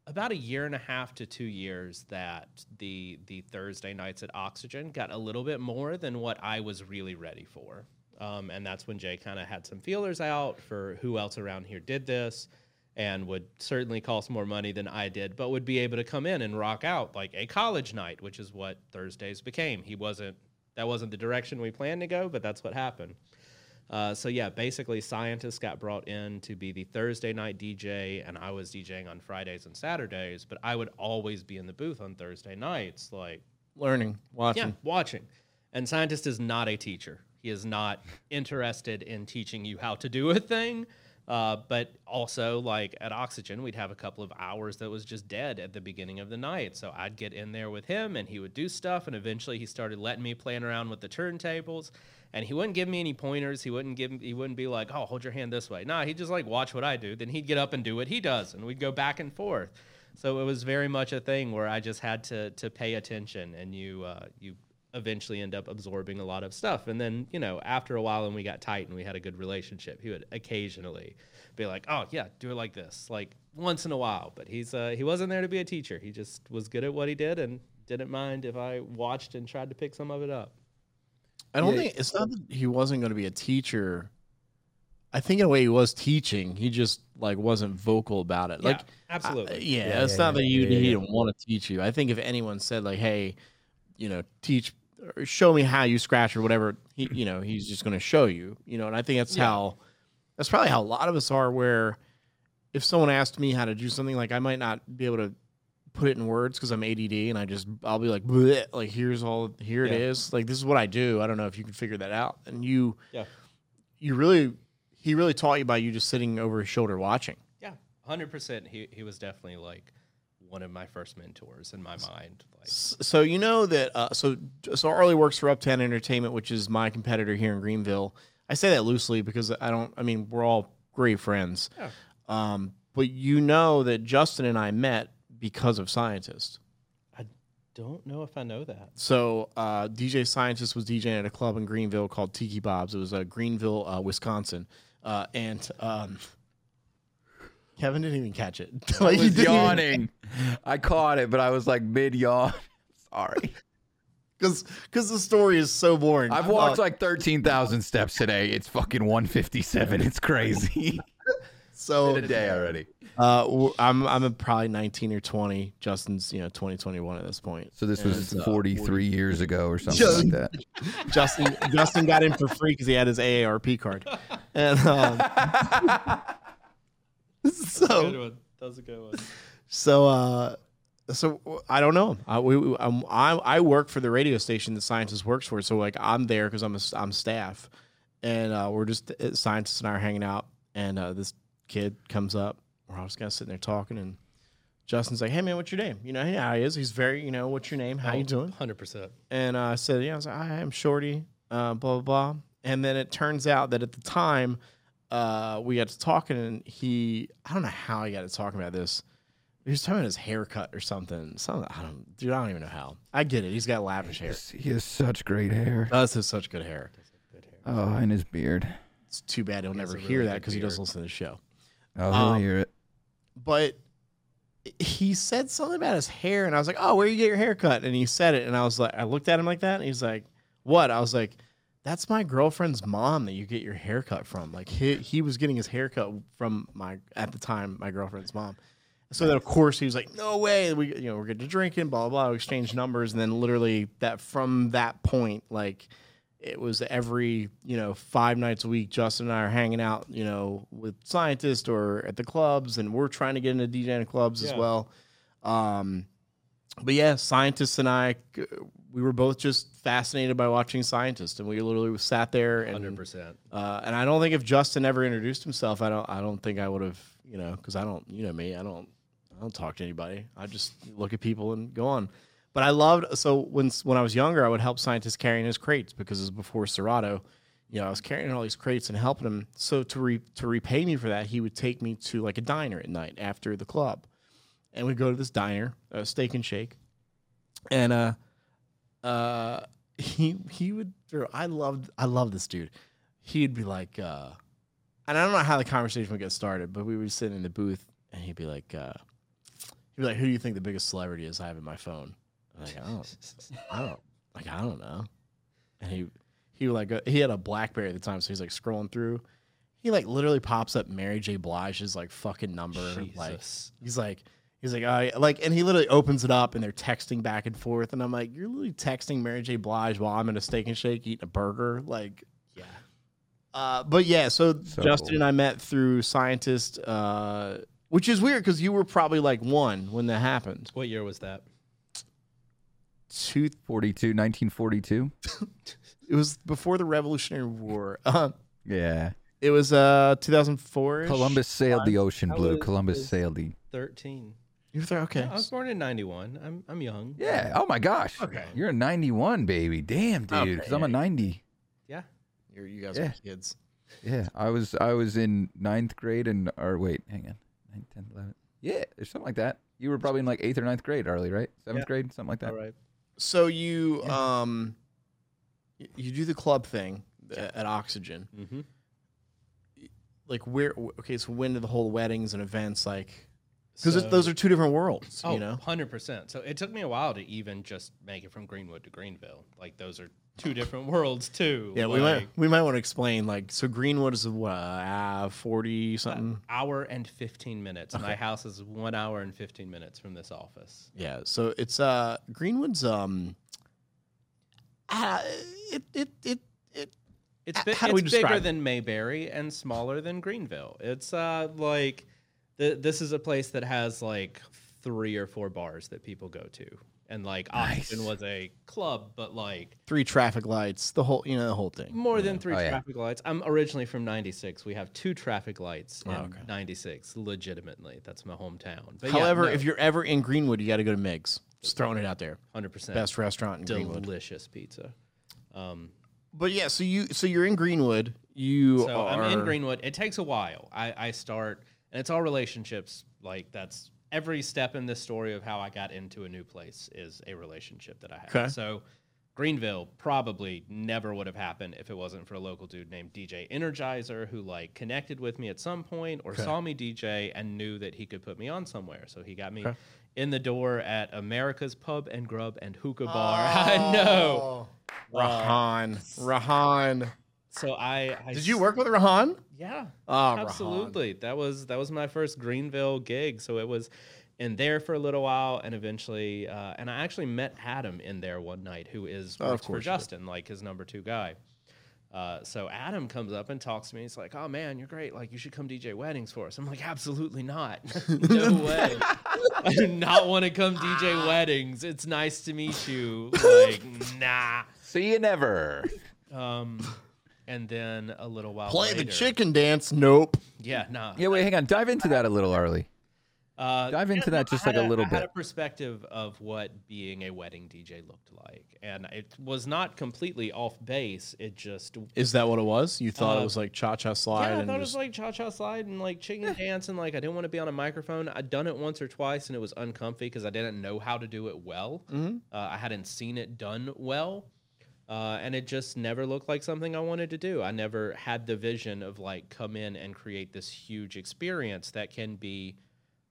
A: about a year and a half to two years that the the Thursday nights at Oxygen got a little bit more than what I was really ready for. Um, and that's when Jay kind of had some feelers out for who else around here did this and would certainly cost more money than I did, but would be able to come in and rock out like a college night, which is what Thursdays became. He wasn't that wasn't the direction we planned to go, but that's what happened. Uh, so yeah, basically, scientists got brought in to be the Thursday night DJ, and I was DJing on Fridays and Saturdays. But I would always be in the booth on Thursday nights, like
B: learning, watching.
A: yeah, watching. And scientist is not a teacher. He is not interested in teaching you how to do a thing. Uh, but also, like at Oxygen, we'd have a couple of hours that was just dead at the beginning of the night. So I'd get in there with him, and he would do stuff. And eventually, he started letting me playing around with the turntables. And he wouldn't give me any pointers. He wouldn't give. He wouldn't be like, "Oh, hold your hand this way." Nah, he'd just like watch what I do. Then he'd get up and do what he does, and we'd go back and forth. So it was very much a thing where I just had to to pay attention, and you uh, you eventually end up absorbing a lot of stuff. And then you know after a while, and we got tight and we had a good relationship, he would occasionally be like, "Oh yeah, do it like this," like once in a while. But he's uh, he wasn't there to be a teacher. He just was good at what he did and didn't mind if I watched and tried to pick some of it up.
B: I don't
C: Yeah.
B: think it's not that he wasn't going to be a teacher. I think in a way he was teaching. He just like wasn't vocal about it.
A: Yeah,
B: Like
A: absolutely.
B: I- yeah,
C: Yeah,
B: it's
C: yeah,
B: not that you
C: yeah, yeah,
B: he
C: yeah.
B: didn't want to teach you. I think if anyone said like, "Hey, you know, teach or show me how you scratch or whatever," he you know he's just going to show you. You know, and I think that's
A: Yeah.
B: how that's probably how a lot of us are. Where if someone asked me how to do something, like I might not be able to put it in words because I'm ADD and I just I'll be like, "Bleh," like here's all here it
A: Yeah.
B: is. Like this is what I do. I don't know if you can figure that out. And you
A: Yeah.
B: you really he really taught you by you just sitting over his shoulder watching.
A: Yeah, hundred percent. He he was definitely like one of my first mentors in my mind. Like,
B: So you know that uh, so so Arley works for Uptown Entertainment, which is my competitor here in Greenville. I say that loosely because I don't. I mean, we're all great friends.
A: Yeah.
B: Um, but you know that Justin and I met because of Scientist.
A: I don't know if I know that.
B: So uh, DJ Scientist was DJing at a club in Greenville called Tiki Bob's. It was uh, Greenville, uh, Wisconsin, uh, and um, Kevin didn't even catch it.
C: I
B: Like, he
C: was
B: even-
C: yawning. I caught it, but I was like mid yawn. Sorry.
B: because because the story is so boring.
C: I've
B: Uh,
C: walked like 13,000 steps today. It's fucking 157. It's crazy.
B: so
C: In a day already.
B: uh, I'm I'm probably 19 or 20. Justin's you know 20 at this point.
C: So this was
B: And, uh,
C: 43 years ago or something
B: Yeah.
C: like that.
B: Justin Justin got in for free because he had his AARP card, and um, so.
A: That was a good one.
B: so uh, so I don't know. I we, I'm, I I work for the radio station that scientist works for. So like I'm there because I'm a, I'm staff, and uh, we're just uh, scientists and I are hanging out, and uh, this kid comes up. We're all just kind of sitting there talking, and Justin's like, "Hey man, what's your name?" You know, hey, how he is. He's very, you know, what's your name? How you doing?
A: Hundred percent.
B: And uh, I said, yeah, I was like, I am Shorty, uh, blah, blah, blah. And then it turns out that at the time, uh, we got to talking, and he, I don't know how he got to talking about this. He was talking about his haircut or something. Something, I don't, dude, I don't even know how. I get it. He's got lavish hair.
C: He has such great hair.
B: Does have such good hair.
C: Oh, and his beard.
B: It's too bad he'll never
A: a
B: hear that because he doesn't listen to the show.
C: Oh, he'll
B: Um,
C: hear it.
B: but he said something about his hair, and I was like, "Oh, where you get your hair cut?" And he said it, and I was like, I looked at him like that, and he's like, "What?" I was like, "That's my girlfriend's mom that you get your haircut from." Like he he was getting his haircut from my at the time my girlfriend's mom. So then of course he was like, "No way!" We you know we're getting to drinking, blah blah blah. We exchanged numbers, and then literally that from that point, like it was every you know five nights a week. Justin and I are hanging out, you know, with scientists or at the clubs, and we're trying to get into DJing clubs as well. Um, but yeah, scientists and I, we were both just fascinated by watching scientists, and we literally sat there and
A: Hundred percent.
B: uh, and I don't think if Justin ever introduced himself, I don't. I don't think I would have. You know, because I don't. You know me. I don't. I don't talk to anybody. I just look at people and go on. But I loved. So when when I was younger, I would help scientists carrying his crates because it was before Serato. You know, I was carrying all these crates and helping him. So to re, to repay me for that, he would take me to like a diner at night after the club, and we'd go to this diner, uh, Steak and Shake, and uh, uh, he he would throw. I loved I love this dude. He'd be like, uh, and I don't know how the conversation would get started, but we would sit in the booth, and he'd be like, uh, he'd be like, "Who do you think the biggest celebrity is I have in my phone?" I'm like, I don't, I don't, like, I don't know. And he he would like uh, he had a BlackBerry at the time, so he's like scrolling through. He like literally pops up Mary J. Blige's like fucking number, like He's like, he's like, I like, and he literally opens it up and they're texting back and forth, and I'm like, you're literally texting Mary J. Blige while I'm in a steak and shake eating a burger, like,
A: Yeah.
B: uh, but yeah. So,
C: So
B: Justin
C: cool.
B: and I met through scientist, uh, which is weird because you were probably like one when that happened.
A: What year was that?
B: Two,
C: 42, 1942.
B: it was before the Revolutionary War. Uh,
C: Yeah.
B: it was uh 2004.
C: Columbus sailed the ocean blue. Columbus sailed the.
A: Thirteen.
B: You were there, okay.
A: I was born in '91. I'm I'm young.
C: Yeah. Oh my gosh.
B: Okay.
C: You're a 91 baby. Damn, dude.
B: Okay,
C: Because I'm a 90.
A: Yeah.
B: You're, you guys
C: Yeah.
B: are kids.
C: Yeah. I was I was in ninth grade and or wait, hang on. 9, 10, 11. Yeah, or something like that. You were probably in like eighth or ninth grade early, right? Seventh
A: Yeah.
C: grade, something like that.
A: All right.
B: So you um, y- you do the club thing a- at Oxygen.
A: Mm-hmm.
B: Like where? Okay, so when do the whole weddings and events like? Because
A: So-
B: those are two different worlds.
A: Oh,
B: you know.
A: 100%. So it took me a while to even just make it from Greenwood to Greenville. Like those are two different worlds too.
B: Yeah, we might we might want to explain like so Greenwood is what uh, forty something.
A: hour and 15 minutes. My house is 1 hour and 15 minutes from this office.
B: Yeah, so it's uh Greenwood's um. Uh, it it it it.
A: It's, bi-
B: how do we
A: it's bigger than Mayberry and smaller than Greenville. It's uh like th- this is a place that has like three or four bars that people go to. And like Oxygen
C: Nice.
A: was a club, but like
B: Three traffic lights, the whole you know the whole thing.
A: more than three
C: Oh, yeah.
A: traffic lights. I'm originally from 96. We have two traffic lights in
B: Oh, okay.
A: 96, legitimately. That's my hometown. But
B: However,
A: yeah,
B: if you're ever in Greenwood, you got to go to Meg's. Just throwing it out there.
A: 100%
B: Best restaurant in Greenwood.
A: delicious pizza. Um,
B: But yeah, so you so you're in Greenwood. You
A: So
B: are
A: I'm in Greenwood. It takes a while. I, I start, and it's all relationships. Like that's every step in this story of how I got into a new place is a relationship that I have.
B: Okay.
A: So Greenville probably never would have happened if it wasn't for a local dude named DJ Energizer who like connected with me at some point or saw me DJ and knew that he could put me on somewhere. So he got me
B: Okay.
A: in the door at America's Pub and Grub and Hookah Bar. I oh. know.
B: Rahan. Rahan.
A: So I, I
B: Did you work with Rahan?
A: Yeah.
B: Oh, Rahan.
A: Absolutely. That was that was my first Greenville gig. So it was in there for a little while, and eventually, uh, and I actually met Adam in there one night, who is
B: Oh,
A: works for
B: course you did.
A: Justin, like his number two guy. Uh, so Adam comes up and talks to me. He's like, "Oh man, you're great. Like you should come DJ weddings for us." I'm like, "Absolutely not. no way. I do not want to come DJ weddings. It's nice to meet you. Like, nah."
C: See you never.
A: Um, and then a little while
B: Play
A: later,
B: the chicken dance. Nope.
A: Yeah, nah.
C: Yeah, wait, hang on. Dive into that a little early.
A: Uh,
C: Dive into that just like a little
A: I had a
C: bit.
A: perspective of what being a wedding DJ looked like, and it was not completely off base. It just
B: Is that what it was? You thought
A: Uh,
B: it was like cha cha slide
A: yeah, I
B: and
A: thought it
B: just
A: was like cha cha slide and like chicken dance, and like I didn't want to be on a microphone. I'd done it once or twice, and it was uncomfy because I didn't know how to do it well.
B: Mm-hmm.
A: Uh, I hadn't seen it done well. Uh, and it just never looked like something I wanted to do. I never had the vision of like come in and create this huge experience that can be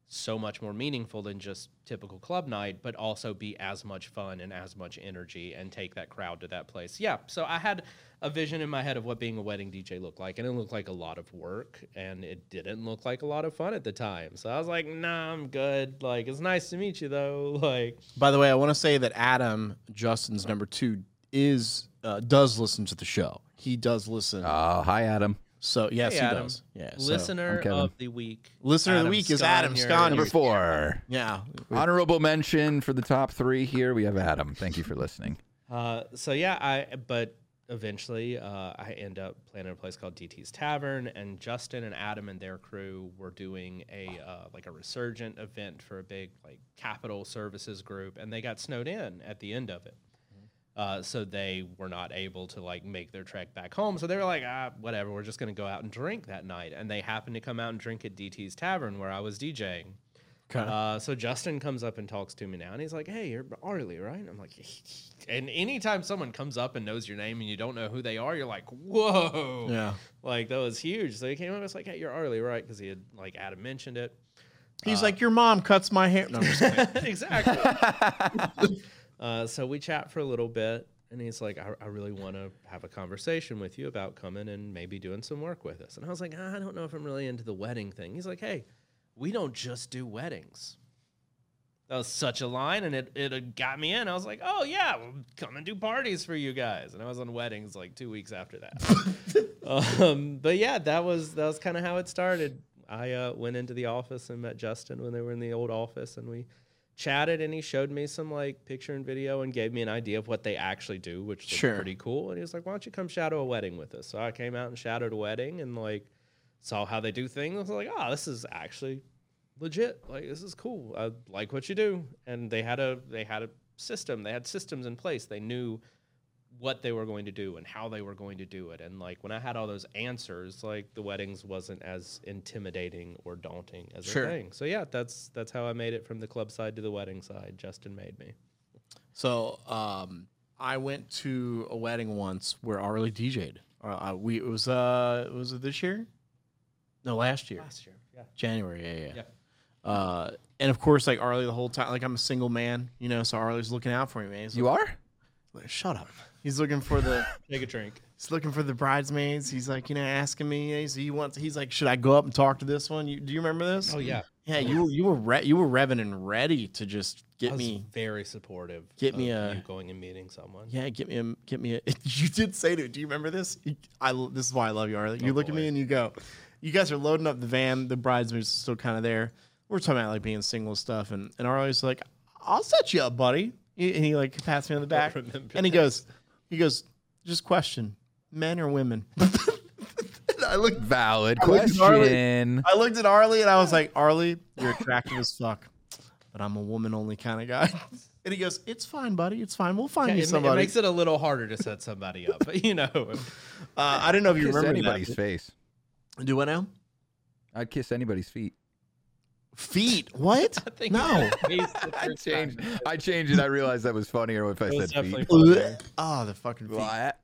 A: so much more meaningful than just typical club night, but also be as much fun and as much energy and take that crowd to that place. Yeah. So I had a vision in my head of what being a wedding DJ looked like, and it looked like a lot of work, and it didn't look like a lot of fun at the time. So I was like, nah, I'm good. Like, it's nice to meet you though. Like,
B: By the way, I want to say that Adam, Justin's number two, is uh, does listen to the show. He does listen.
C: Oh, hi, Adam.
B: so yes,
A: Hey,
B: he
A: Adam.
B: does. Yeah. so-
A: Listener
C: I'm Kevin.
A: of the week.
B: Listener of the
A: Adam
B: week is Adam
A: Sconier.
B: Sconier.
C: Number four.
B: Yeah.
C: Honorable mention for the top three here. We have Adam. Thank you for listening.
A: Uh, so yeah, I but eventually uh, I end up playing at a place called DT's Tavern, and Justin and Adam and their crew were doing a uh, like a resurgent event for a big like capital services group, and they got snowed in at the end of it. Uh, so they were not able to like make their trek back home. So they were like, ah, whatever. We're just gonna go out and drink that night. And they happened to come out and drink at DT's Tavern where I was DJing.
B: Okay.
A: Uh, so Justin comes up and talks to me now, and he's like, "Hey, you're Arley, right?" I'm like, and anytime someone comes up and knows your name and you don't know who they are, you're like, "Whoa!"
B: yeah.
A: Like that was huge. So he came up and was like, "Hey, you're Arley, right?" Because he had like Adam mentioned it.
B: He's like, your mom cuts my hair. No,
A: exactly. uh, so we chat for a little bit, and he's like, I, I really want to have a conversation with you about coming and maybe doing some work with us. And I was like, "Ah, I don't know if I'm really into the wedding thing. He's like, Hey, we don't just do weddings. That was such a line, and it, it got me in. I was like, oh, yeah, well, come and do parties for you guys. And I was on weddings like two weeks after that. um, but yeah, that was that was kind of how it started. I uh, went into the office and met Justin when they were in the old office, and we chatted. And he showed me some like picture and video and gave me an idea of what they actually do, which looked
B: Sure.
A: pretty cool. And he was like, "Why don't you come shadow a wedding with us?" So I came out and shadowed a wedding and like saw how they do things. I was like, "Oh, this is actually legit. Like this is cool. I like what you do." And they had a they had a system. They had systems in place. They knew what they were going to do and how they were going to do it. And like when I had all those answers, like the weddings wasn't as intimidating or daunting as
B: Sure.
A: a thing. So yeah, that's that's how I made it from the club side to the wedding side. Justin made me.
B: So um, I went to a wedding once where Arley DJ'd. Uh, uh, we it was uh was it this year? No, last year,
A: Last year, yeah.
B: January. Yeah, yeah.
A: Yeah.
B: Uh, and of course, like Arley the whole time, like I'm a single man, you know, so Arley's looking out for me, man. He's
C: You are?
B: like, shut up. He's looking for the
A: Take a drink.
B: he's looking for the bridesmaids. He's like, you know, asking me. He's, he wants. He's like, should I go up and talk to this one? You, do you remember this?
A: Oh yeah,
B: Yeah, you were you were re- you were revving and ready to just get
A: was
B: me.
A: very supportive.
B: Get me a-
A: going and meeting someone.
B: Yeah, get me a get me a. You did say to. Do you remember this? I this is why I love you, Arley. You
A: Oh,
B: look at me and you go. You guys are loading up the van. The bridesmaids are still kind of there. We're talking about like being single stuff, and and Arley's like, "I'll set you up, buddy." And he like pats me on the back, and he goes, he goes, "Just question, men or women?" I looked
C: Valid
B: I looked at Arley.
C: question.
B: I looked at Arley and I was like, Arley, you're attractive as fuck, but I'm a woman only kind of guy. And he goes, It's fine, buddy. It's fine. We'll find
A: Yeah,
B: you
A: it, ma- it
B: somebody.
A: makes it a little harder to set somebody up, but you know.
B: uh, I don't know if you
C: Kiss
B: remember
C: anybody's
B: that.
C: face.
B: Do what now?
C: I'd kiss anybody's feet.
B: Feet? What?
A: I think
B: no.
C: I changed. I changed it. I realized that was funnier if I said feet.
A: funnier.
B: oh, the fucking feet.
C: What?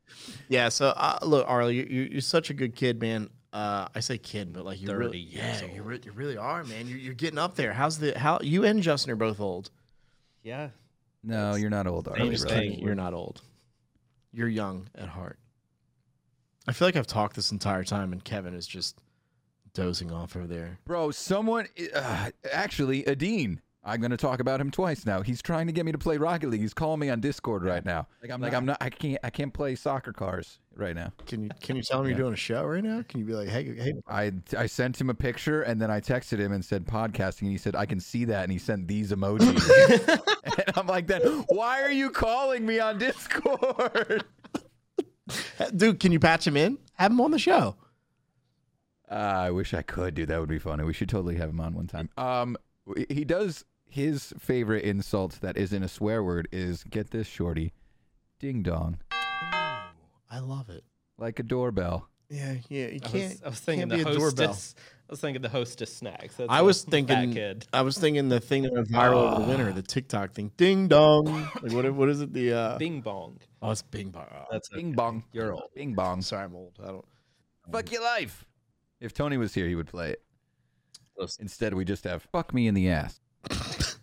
B: Yeah. So uh, look, Arley, you, you, you're such a good kid, man. Uh, I say kid, but like you
A: 30
B: really, yeah, you, re- you really are, man. You're, you're getting up there. How's the how? You and Justin are both old.
A: Yeah.
C: No, you're not old.
A: I'm
B: I'm
A: just
B: just
C: really?
B: kidding. You're not old. You're young at heart. I feel like I've talked this entire time, and Kevin is just dozing off over there.
C: Bro, someone uh, actually, Adine. I'm gonna talk about him twice now. He's trying to get me to play Rocket League. He's calling me on Discord right now. Like I'm like I'm not. I can't. I can't play soccer cars right now.
B: Can you can you tell him
C: Yeah.
B: you're doing a show right now? Can you be like, hey, hey,
C: I I sent him a picture and then I texted him and said podcasting and he said I can see that and he sent these emojis. and I'm like, then why are you calling me on Discord?
B: dude, can you patch him in? Have him on the show.
C: Uh, I wish I could, dude. That would be funny. We should totally have him on one time. Um, he does his favorite insult that isn't a swear word is get this shorty, ding dong,
B: I love it.
C: like a doorbell.
B: Yeah, yeah. You
A: I
B: can't.
A: was, I was thinking
B: can't
A: the
B: be a doorbell.
A: hostess. I was thinking the hostess snacks. That's
B: I
A: a
B: was
A: fat
B: thinking.
A: kid.
B: I was thinking the thing that went viral over the winter, the TikTok thing. Ding dong. Like what? What is it? The uh,
A: Bing bong.
B: oh, it's Bing bong. Oh,
A: That's
C: Bing
A: okay.
C: bong.
A: You're old.
C: Bing bong.
B: Sorry, I'm old. I don't.
C: Fuck your life. If Tony was here, he would play it.
A: Listen.
C: Instead, we just have fuck me in the ass.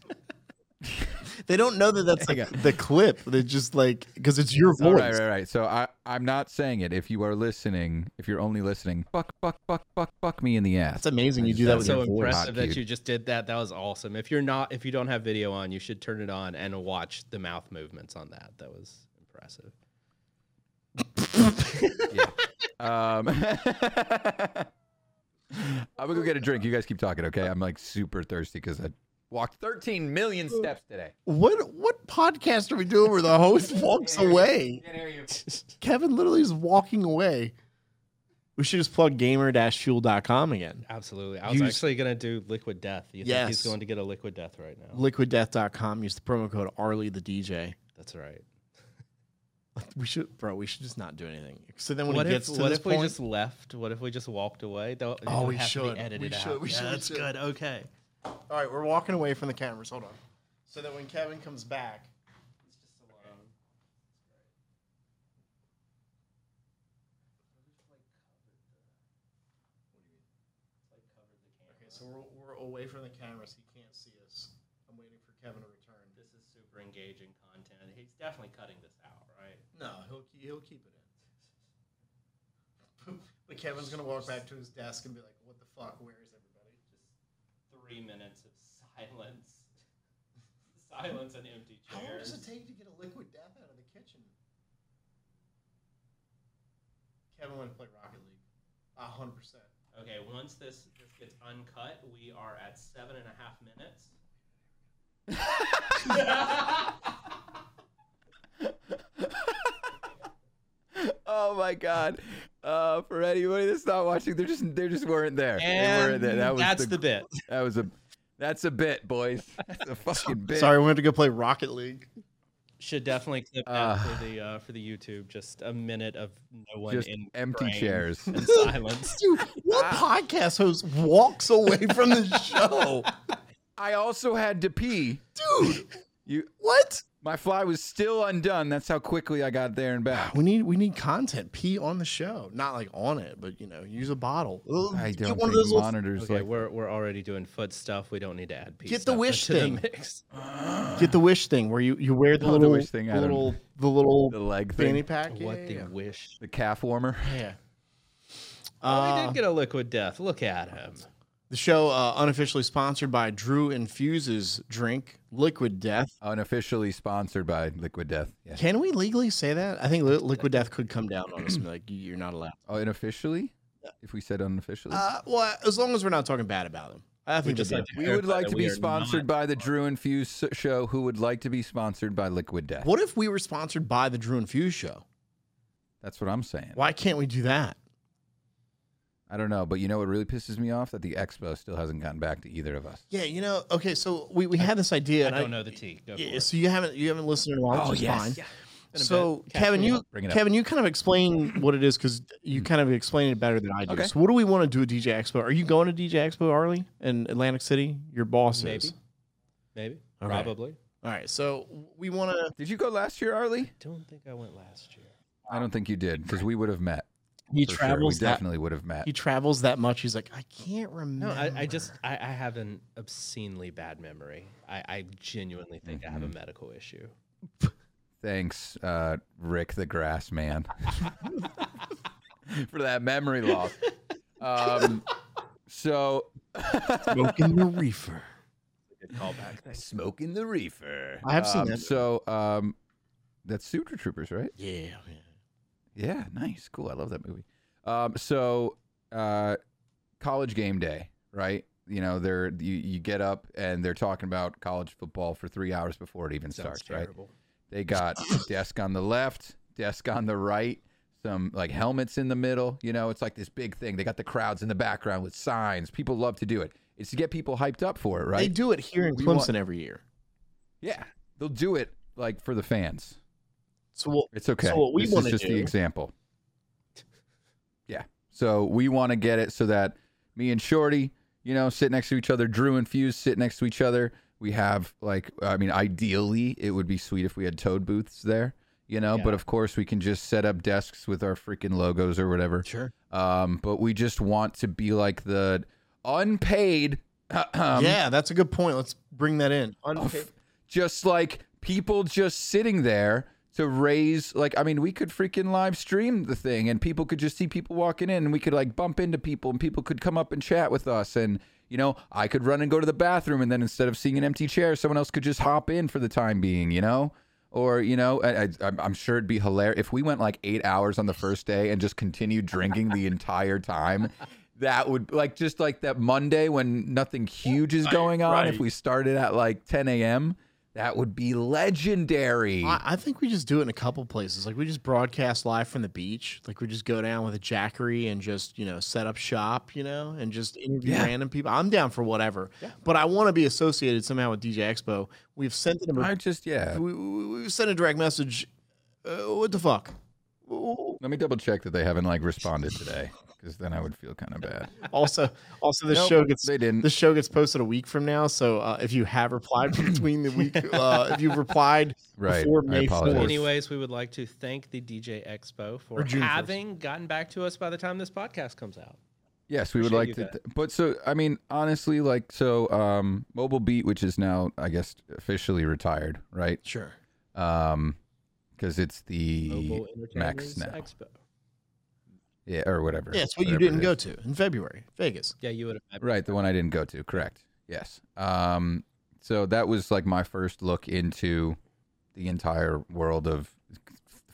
B: They don't know that that's like the clip. They just like because it's your voice.
C: right, right, right. So I, I'm not saying it. If you are listening, if you're only listening, fuck, fuck, fuck, fuck, fuck me in the ass.
B: It's amazing you do that
A: That's
B: with
A: so
B: your voice.
A: impressive
C: Hot
A: that you just did that. That was awesome. If you're not, if you don't have video on, you should turn it on and watch the mouth movements on that. That was impressive.
C: yeah. Um, I'm gonna go get a drink. You guys keep talking, okay? I'm like super thirsty because I walked 13 million uh, steps today.
B: What what podcast are we doing where the host walks away?
C: Can't hear you.
B: Kevin literally is walking away. We should just plug gamer-fuel.com again.
A: Absolutely. I was
B: Use-
A: actually gonna do liquid death. You think
B: Yes.
A: he's going to get a liquid death right now?
B: Liquiddeath.com. Use the promo code Arley the DJ.
A: That's right.
B: We should, bro. We should just not do anything. So then when
A: What
B: it
A: if
B: gets to
A: what
B: this
A: if we just left? What if we just walked away? Don't,
B: Oh,
A: don't
B: we
A: have to
B: should.
A: be edited
B: We
A: out.
B: should. We
A: yeah,
B: should. We
A: that's
B: should.
A: good. Okay.
B: all right, we're walking away from the cameras. Hold on. So that when Kevin comes back,
A: It's just alone.
B: okay, so we're, we're away from the cameras. He can't see us. I'm waiting for Kevin to return.
A: This is super engaging content. He's definitely cutting this out, right?
B: No, he'll he'll keep it in. but Kevin's gonna walk back to his desk and be like, "What the fuck? Where is everybody?"
A: Just three minutes of silence. silence and empty chairs.
B: How long does it take to get a liquid death out of the kitchen? Kevin went to play Rocket League. A hundred percent.
A: Okay, once this this gets uncut, we are at seven and a half minutes.
C: Oh my god. Uh, for anybody that's not watching, they're just they just weren't there. they weren't there. That was
A: that's
C: the,
A: the bit.
C: that was a that's a bit, boys. That's a fucking bit.
B: Sorry, we went to go play Rocket League.
A: Should definitely clip that
C: Uh,
A: for the uh, for the YouTube. Just a minute of no one
C: Just
A: in
C: empty chairs.
A: and silence.
B: Dude, what podcast host walks away from the show?
C: I also had to pee.
B: Dude,
C: You
B: what?
C: My fly was still undone. That's how quickly I got there and back.
B: We need we need content. Pee on the show, not like on it, but you know, use a bottle.
C: I don't
B: one of those little-
C: monitors
A: Okay,
C: like
A: we're we're already doing foot stuff. We don't need to add piece.
B: Get the
A: stuff
B: wish
A: into
B: thing.
A: The mix.
B: Get the wish thing where you, you wear the
C: Oh, the
B: little
C: wish thing, I
B: the
C: don't-
B: little the little
C: the leg
B: fanny
C: thing,
B: pack. Yeah,
A: what
B: yeah,
A: the
B: yeah.
A: wish?
C: the calf warmer.
B: yeah.
A: Oh, we
B: Uh,
A: did get a liquid death. Look at him.
B: The show uh, unofficially sponsored by Drew and Fuse's drink Liquid Death.
C: Unofficially sponsored by Liquid Death. Yeah.
B: Can we legally say that? I think li- Liquid Death could come down on us and be like you're not allowed.
C: Oh, unofficially? If we said unofficially?
B: Uh, well, as long as we're not talking bad about them. I think
A: just like
C: we would like to be sponsored by the Drew and Fuse show. Who would like to be sponsored by Liquid Death?
B: What if we were sponsored by the Drew and Fuse show?
C: That's what I'm saying.
B: Why can't we do that?
C: I don't know, but you know what really pisses me off? That the expo still hasn't gotten back to either of us.
B: Yeah, you know. Okay, so we, we had this idea.
A: I
B: and
A: don't know the T. Go
B: Yeah,
A: for it.
B: so you haven't you haven't listened in a while,
C: Oh,
B: which is
C: yes.
B: fine.
A: Yeah.
B: So Kevin, you.
C: Bring it up.
B: Kevin, you kind of explain what it is because you hmm. kind of explain it better than I do.
C: Okay.
B: So what do we want to do at DJ Expo? Are you going to DJ Expo, Arley, in Atlantic City? Your boss
A: Maybe.
B: is.
A: Maybe.
B: Okay.
A: Probably.
B: All right, so we want to.
C: Did you go last year, Arley?
A: I Don't think I went last year.
C: I don't think you did because we would have met.
B: He
C: for sure.
B: travels
C: We
B: that.
C: definitely would have met.
B: He travels that much. He's like, I can't remember.
A: No, I, I just I, I have an obscenely bad memory. I, I genuinely think I have a medical issue.
C: Thanks, uh, Rick the Grass Man, for that memory loss. Um, so
B: smoking the reefer.
A: Good callback.
C: smoking the reefer.
B: I have seen
C: Um,
B: that.
C: So um, that's Super Troopers, right?
B: Yeah, yeah.
C: Yeah, nice, cool. I love that movie. Um, so uh, college game day, right? You know, they're you, you get up and they're talking about college football for three hours before it even
A: Sounds
C: starts, right? They got desk on the left, desk on the right, some like helmets in the middle. You know, it's like this big thing. They got the crowds in the background with signs. People love to do it. It's to get people hyped up for it, right?
B: They do it here in
C: We
B: Clemson
C: want-
B: every year.
C: Yeah, they'll do it like for the fans.
B: So what,
C: It's okay.
B: So what we
C: this is
B: wanna
C: just the example. Yeah. So we want to get it so that me and Shorty, you know, sit next to each other. Drew and Fuse sit next to each other. We have like, I mean, ideally, it would be sweet if we had Toad booths there, you know. But of course, we can just set up desks with our freaking logos or whatever.
B: Sure.
C: Um, but we just want to be like the unpaid. um,
B: yeah, that's a good point. Let's bring that in. Unpaid.
C: just like people just sitting there to raise like I mean we could freaking live stream the thing and people could just see people walking in and we could like bump into people and people could come up and chat with us and you know I could run and go to the bathroom and then instead of seeing an empty chair someone else could just hop in for the time being you know Or you know, I, I'm sure it'd be hilarious if we went like eight hours on the first day and just continued drinking the entire time. That would like just like that Monday when nothing huge is going on. If we started at like 10 a.m., that would be legendary.
B: I, I think we just do it in a couple places. Like we just broadcast live from the beach. Like we just go down with a jackery and just you know set up shop, you know, and just interview
C: Yeah.
B: random people. I'm down for whatever, but I want to be associated somehow with DJ Expo. We've sent them.
C: I
B: A,
C: just yeah.
B: we, we, we've sent a direct message. Uh, what the fuck?
C: Let me double check that they haven't like responded today, because then I would feel kind of bad.
B: Also, also this
C: Nope,
B: show gets
C: they didn't.
B: this show gets posted a week from now. So uh, if you have replied between the week, uh, if you've replied
C: Right.
B: before
C: I
B: May 4th,
A: Anyways, we would like to thank the DJ Expo for
B: Or 1st.
A: having gotten back to us by the time this podcast comes out.
C: Yes, we would like
A: you
C: to. But so, I mean, honestly, like, so, um, Mobile Beat, which is now, I guess, officially retired, right?
B: sure.
C: Um, because it's the
A: Mobile
C: Max now,
A: Expo.
C: Yeah, or whatever.
B: Yeah, it's what you didn't go to in February, Vegas.
A: Yeah, you would have.
C: Right, the one I didn't go to. Correct. Yes. Um, so that was like my first look into the entire world of the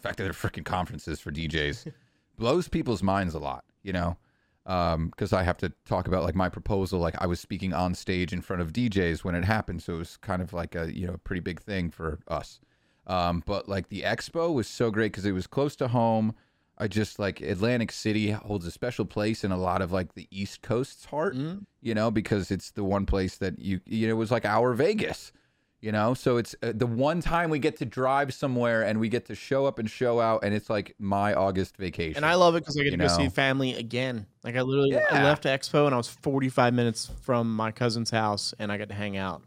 C: fact that there are freaking conferences for DJs blows people's minds a lot, you know. Because I have to talk about like my proposal, like I was speaking on stage in front of DJs when it happened, so it was kind of like a you know pretty big thing for us. Um, but like the expo was so great because it was close to home. I just like Atlantic City holds a special place in a lot of like the East Coast's heart, you know, because it's the one place that you, you know, it was like our Vegas, you know, so it's uh, the one time we get to drive somewhere and we get to show up and show out, and it's like my August vacation.
B: And I love it because I get to go see family again. Like I literally I left Expo and I was 45 minutes from my cousin's house, and I got to hang out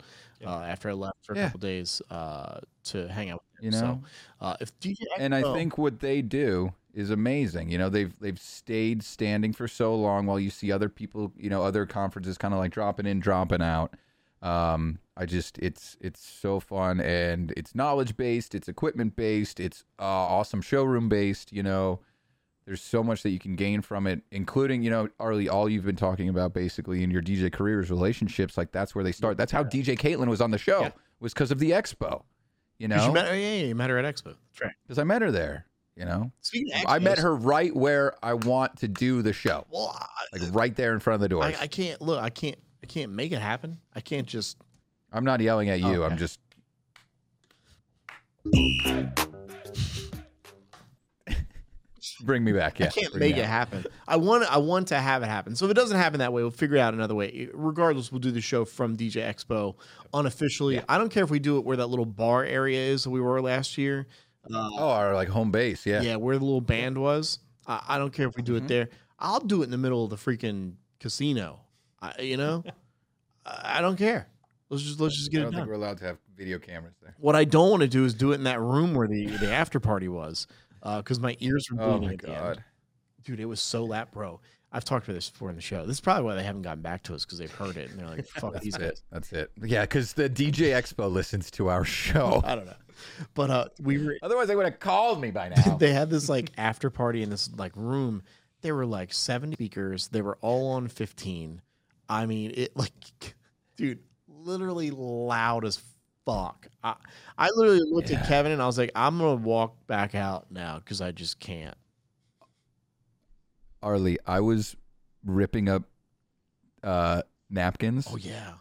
B: uh, after I left for a
C: Yeah.
B: couple days uh, to hang out. With
C: You know?
B: so, uh, if DJ
C: and I think what they do is amazing. You know, they've they've stayed standing for so long while you see other people, you know, other conferences kind of like dropping in, dropping out. Um, I just it's it's so fun and it's knowledge based, it's equipment based, it's uh, awesome showroom based. You know, there's so much that you can gain from it, including you know, Arley, all you've been talking about basically in your DJ careers, relationships. Like that's where they start. That's how DJ Caitlin was on the show.
A: Yeah.
C: Was because of the expo. You know,
B: met, oh, yeah, yeah, you met her at Expo. That's right.
C: because I met her there. You know, I met her right where I want to do the show,
B: Well, I,
C: like right there in front of the door.
B: I, I can't look. I can't. I can't make it happen. I can't just.
C: I'm not yelling at you. I'm just. Bring me back. Yeah,
B: I can't
C: bring
B: make it happen. I want. I want to have it happen. So if it doesn't happen that way, we'll figure out another way. Regardless, we'll do the show from DJ Expo unofficially. I don't care if we do it where that little bar area is that we were last year.
C: Oh, our like home base. Yeah.
B: Yeah, where the little band was. I, I don't care if we do
C: Mm-hmm.
B: it there. I'll do it in the middle of the freaking casino. I, you know, I, I don't care. Let's just let's just get it.
C: I don't
B: it
C: think we're allowed to have video cameras there.
B: What I don't want to do is do it in that room where the the after party was, because my ears were
C: Oh
B: bleeding
C: my
B: at the end.
C: god.
B: Dude, it was so lap, bro. I've talked about this before in the show. This is probably why they haven't gotten back to us because they've heard it and they're like, "Fuck these
C: That's
B: guys."
C: it. That's it. Yeah, because the DJ Expo listens to our show.
B: I don't know, but uh, we were.
C: Otherwise, they would have called me by now.
B: they had this like after party in this like room. There were like seventy speakers. They were all on fifteen. I mean, it like, dude, literally loud as fuck. I, I literally looked
C: Yeah.
B: at Kevin and I was like, I'm gonna walk back out now because I just can't.
C: Arley, I was ripping up uh, napkins
B: Oh yeah.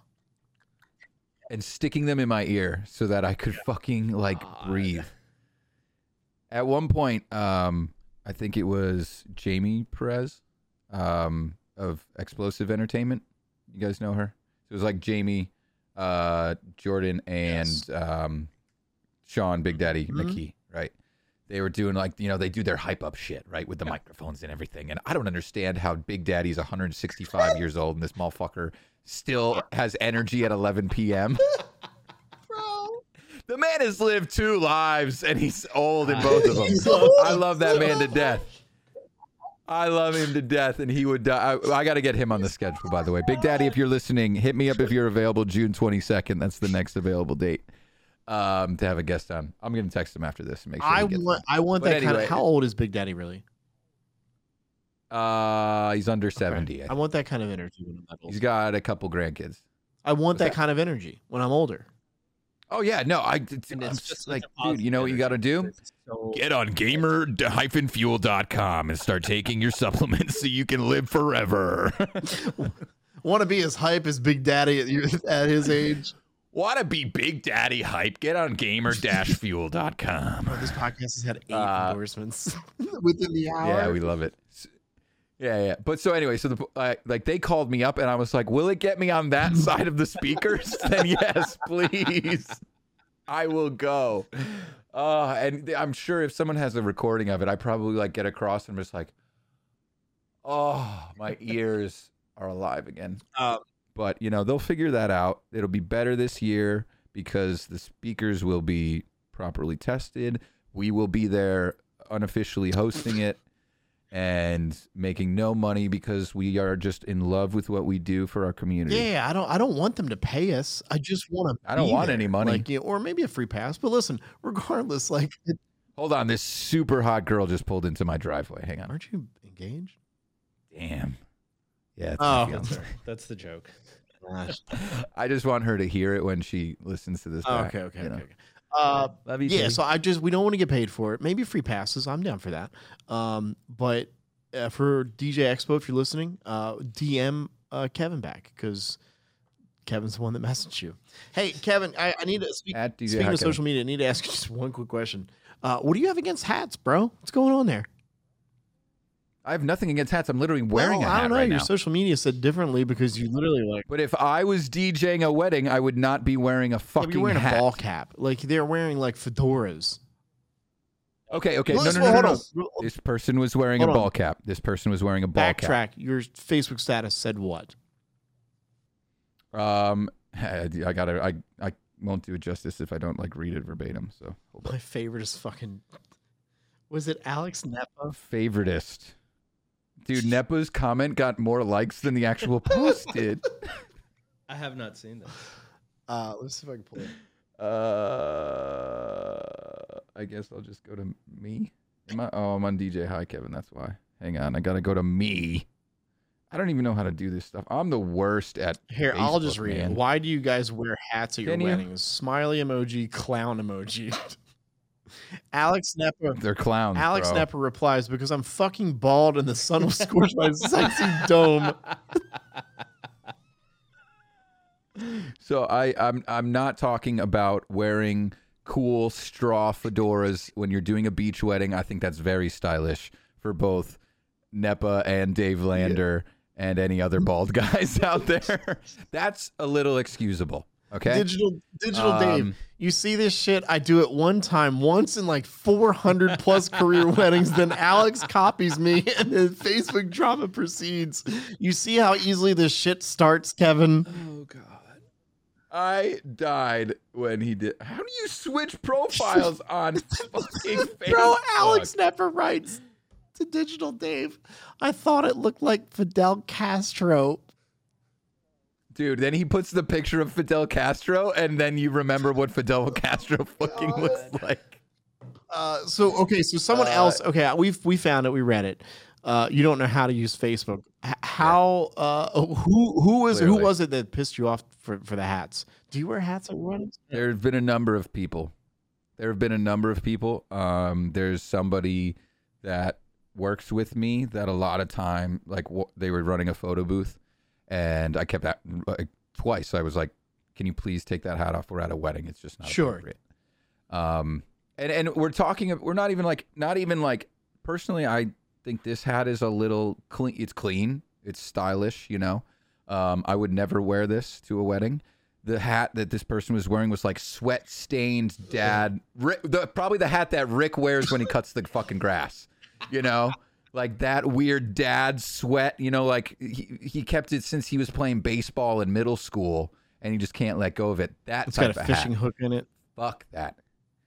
C: and sticking them in my ear so that I could fucking like
A: God.
C: breathe. At one point, um, I think it was Jamie Perez um, of Explosive Entertainment. You guys know her? It was like Jamie, uh, Jordan, and
B: Yes.
C: um, Sean Big Daddy
B: Mhm.
C: McKee, right? They were doing like you know they do their hype up shit right with the microphones and everything, and I don't understand how Big Daddy's 165 years old and this motherfucker still has energy at 11 p.m. Bro the man has lived two lives and he's old in both of them. I love that man to death. I love him to death, and he would die. I, I got to get him on the schedule, by the way. Big Daddy, if you're listening, hit me up if you're available June 22nd. That's the next available date um, to have a guest on. I'm going to text him after this and make sure
B: I want. I want
C: But
B: that kind of. How old is Big Daddy really?
C: Uh, he's under 70. I
B: I want that kind of energy when I'm that old.
C: He's got a couple grandkids.
B: I want that,
C: that?
B: kind of energy when I'm older.
C: Oh yeah, no, I. It's, I'm
A: it's just
C: like, dude, you know what you got to do?
A: So
D: Get on gamer-fuel.com and start taking your supplements so you can live forever.
B: Want to be as hype as Big Daddy at, you, at his age?
D: Want to be Big Daddy hype? Get on gamer-fuel.com.
B: Oh, this podcast has had eight
C: Uh,
B: endorsements within the hour.
C: Yeah, we love it. Yeah, yeah. But so anyway, so the uh, like they called me up and I was like, "Will it get me on that side of the speakers?" then yes, please. I will go. Uh, and I'm sure if someone has a recording of it, I probably like get across and I'm just like, "Oh, my ears are alive again."
B: Um,
C: but you know, they'll figure that out. It'll be better this year because the speakers will be properly tested. We will be there unofficially hosting it and making no money because we are just in love with what we do for our community.
B: Yeah, I don't. I don't want them to pay us. I just want to.
C: I don't want any money.
B: like, or maybe a free pass. But listen, regardless, like, it,
C: Hold on, this super hot girl just pulled into my driveway. Hang on.
B: aren't you engaged?
C: Damn. Yeah. It's
B: Oh.
C: my
A: that's the joke.
C: I just want her to hear it when she listens to this.
B: Oh,
C: back,
B: okay, okay,
C: you
B: okay.
C: know.
B: okay. Uh,
C: Love you.
B: yeah.
C: Katie.
B: So I just we don't want to get paid for it. Maybe free passes. I'm down for that. Um, but uh, for DJ Expo, if you're listening, uh, DM uh, Kevin back because Kevin's the one that messaged you. Hey, Kevin, I, I need to speak.
C: At DJ
B: Speaking
C: Hot
B: of
C: Kevin.
B: social media, I need to ask you just one quick question. Uh, what do you have against hats, bro? What's going on there?
C: I have nothing against hats. I'm literally wearing
B: Well,
C: a
B: I
C: hat
B: don't know.
C: right
B: Your
C: now.
B: social media said differently because you literally like
C: But if I was DJing a wedding, I would not be wearing a
B: Yeah,
C: fucking
B: you're wearing
C: hat.
B: a ball cap. Like they're wearing like fedoras.
C: Okay, okay.
B: Well,
C: no, no, no, no,
B: on.
C: no. This person was wearing
B: Hold
C: a
B: on.
C: ball cap. This person was wearing a ball cap.
B: Backtrack. Your Facebook status said what?
C: Um, I gotta. I I won't do it justice if I don't like read it verbatim. So.
B: My favorite is fucking. Was it Alex Nepa?
C: Favoritist. Dude, Nepa's comment got more likes than the actual post did.
A: I have not seen that.
B: Uh, let's see if I can pull it.
C: Uh, I guess I'll just go to me. Am I? Oh, I'm on DJ Hi Kevin. That's why. Hang on, I gotta go to me. I don't even know how to do this stuff. I'm the worst at.
B: Here, I'll just read
C: man.
B: it. Why do you guys wear hats at your
C: Can you?
B: weddings? Smiley emoji, clown emoji. Alex Nepa.
C: They're clowns.
B: Alex
C: bro.
B: Nepa replies because I'm fucking bald and the sun will scorch my sexy dome.
C: So I, I'm I'm not talking about wearing cool straw fedoras when you're doing a beach wedding. I think that's very stylish for both Nepa and Dave Lander and any other bald guys out there. That's a little excusable. Okay.
B: Digital, digital Dave.
C: Um,
B: You see this shit? I do it one time, once in like 400 plus career weddings. Then Alex copies me, and then Facebook drama proceeds. You see how easily this shit starts, Kevin?
A: Oh god.
C: I died when he did. How do you switch profiles on fucking Facebook?
B: Bro, Alex never writes to Digital Dave. I thought it looked like Fidel Castro.
C: Dude, then he puts the picture of Fidel Castro, and then you remember what Fidel Castro fucking looks like.
B: Uh, so okay, so someone
C: Uh,
B: else. Okay, we we found it. We read it. Uh, you don't know how to use Facebook. H- how? Uh, who who was
C: Clearly.
B: who was it that pissed you off for, for the hats? Do you wear hats at weddings?
C: There have been a number of people. There have been a number of people. Um, there's somebody that works with me that a lot of time, like wh- they were running a photo booth, and I kept that like twice. I was like, "Can you please take that hat off? We're at a wedding. It's just not
B: Sure.
C: appropriate." Um, and and we're talking. We're not even like not even like personally. I think this hat is a little clean. It's clean. It's stylish. You know. Um, I would never wear this to a wedding. The hat that this person was wearing was like sweat stained dad. Rick, the, probably the hat that Rick wears when he cuts the fucking grass. You know, like that weird dad sweat. You know, like he, he kept it since he was playing baseball in middle school, and he just can't let go of it. That
B: It's
C: type
B: got a
C: of
B: fishing
C: hat.
B: hook in it.
C: Fuck that.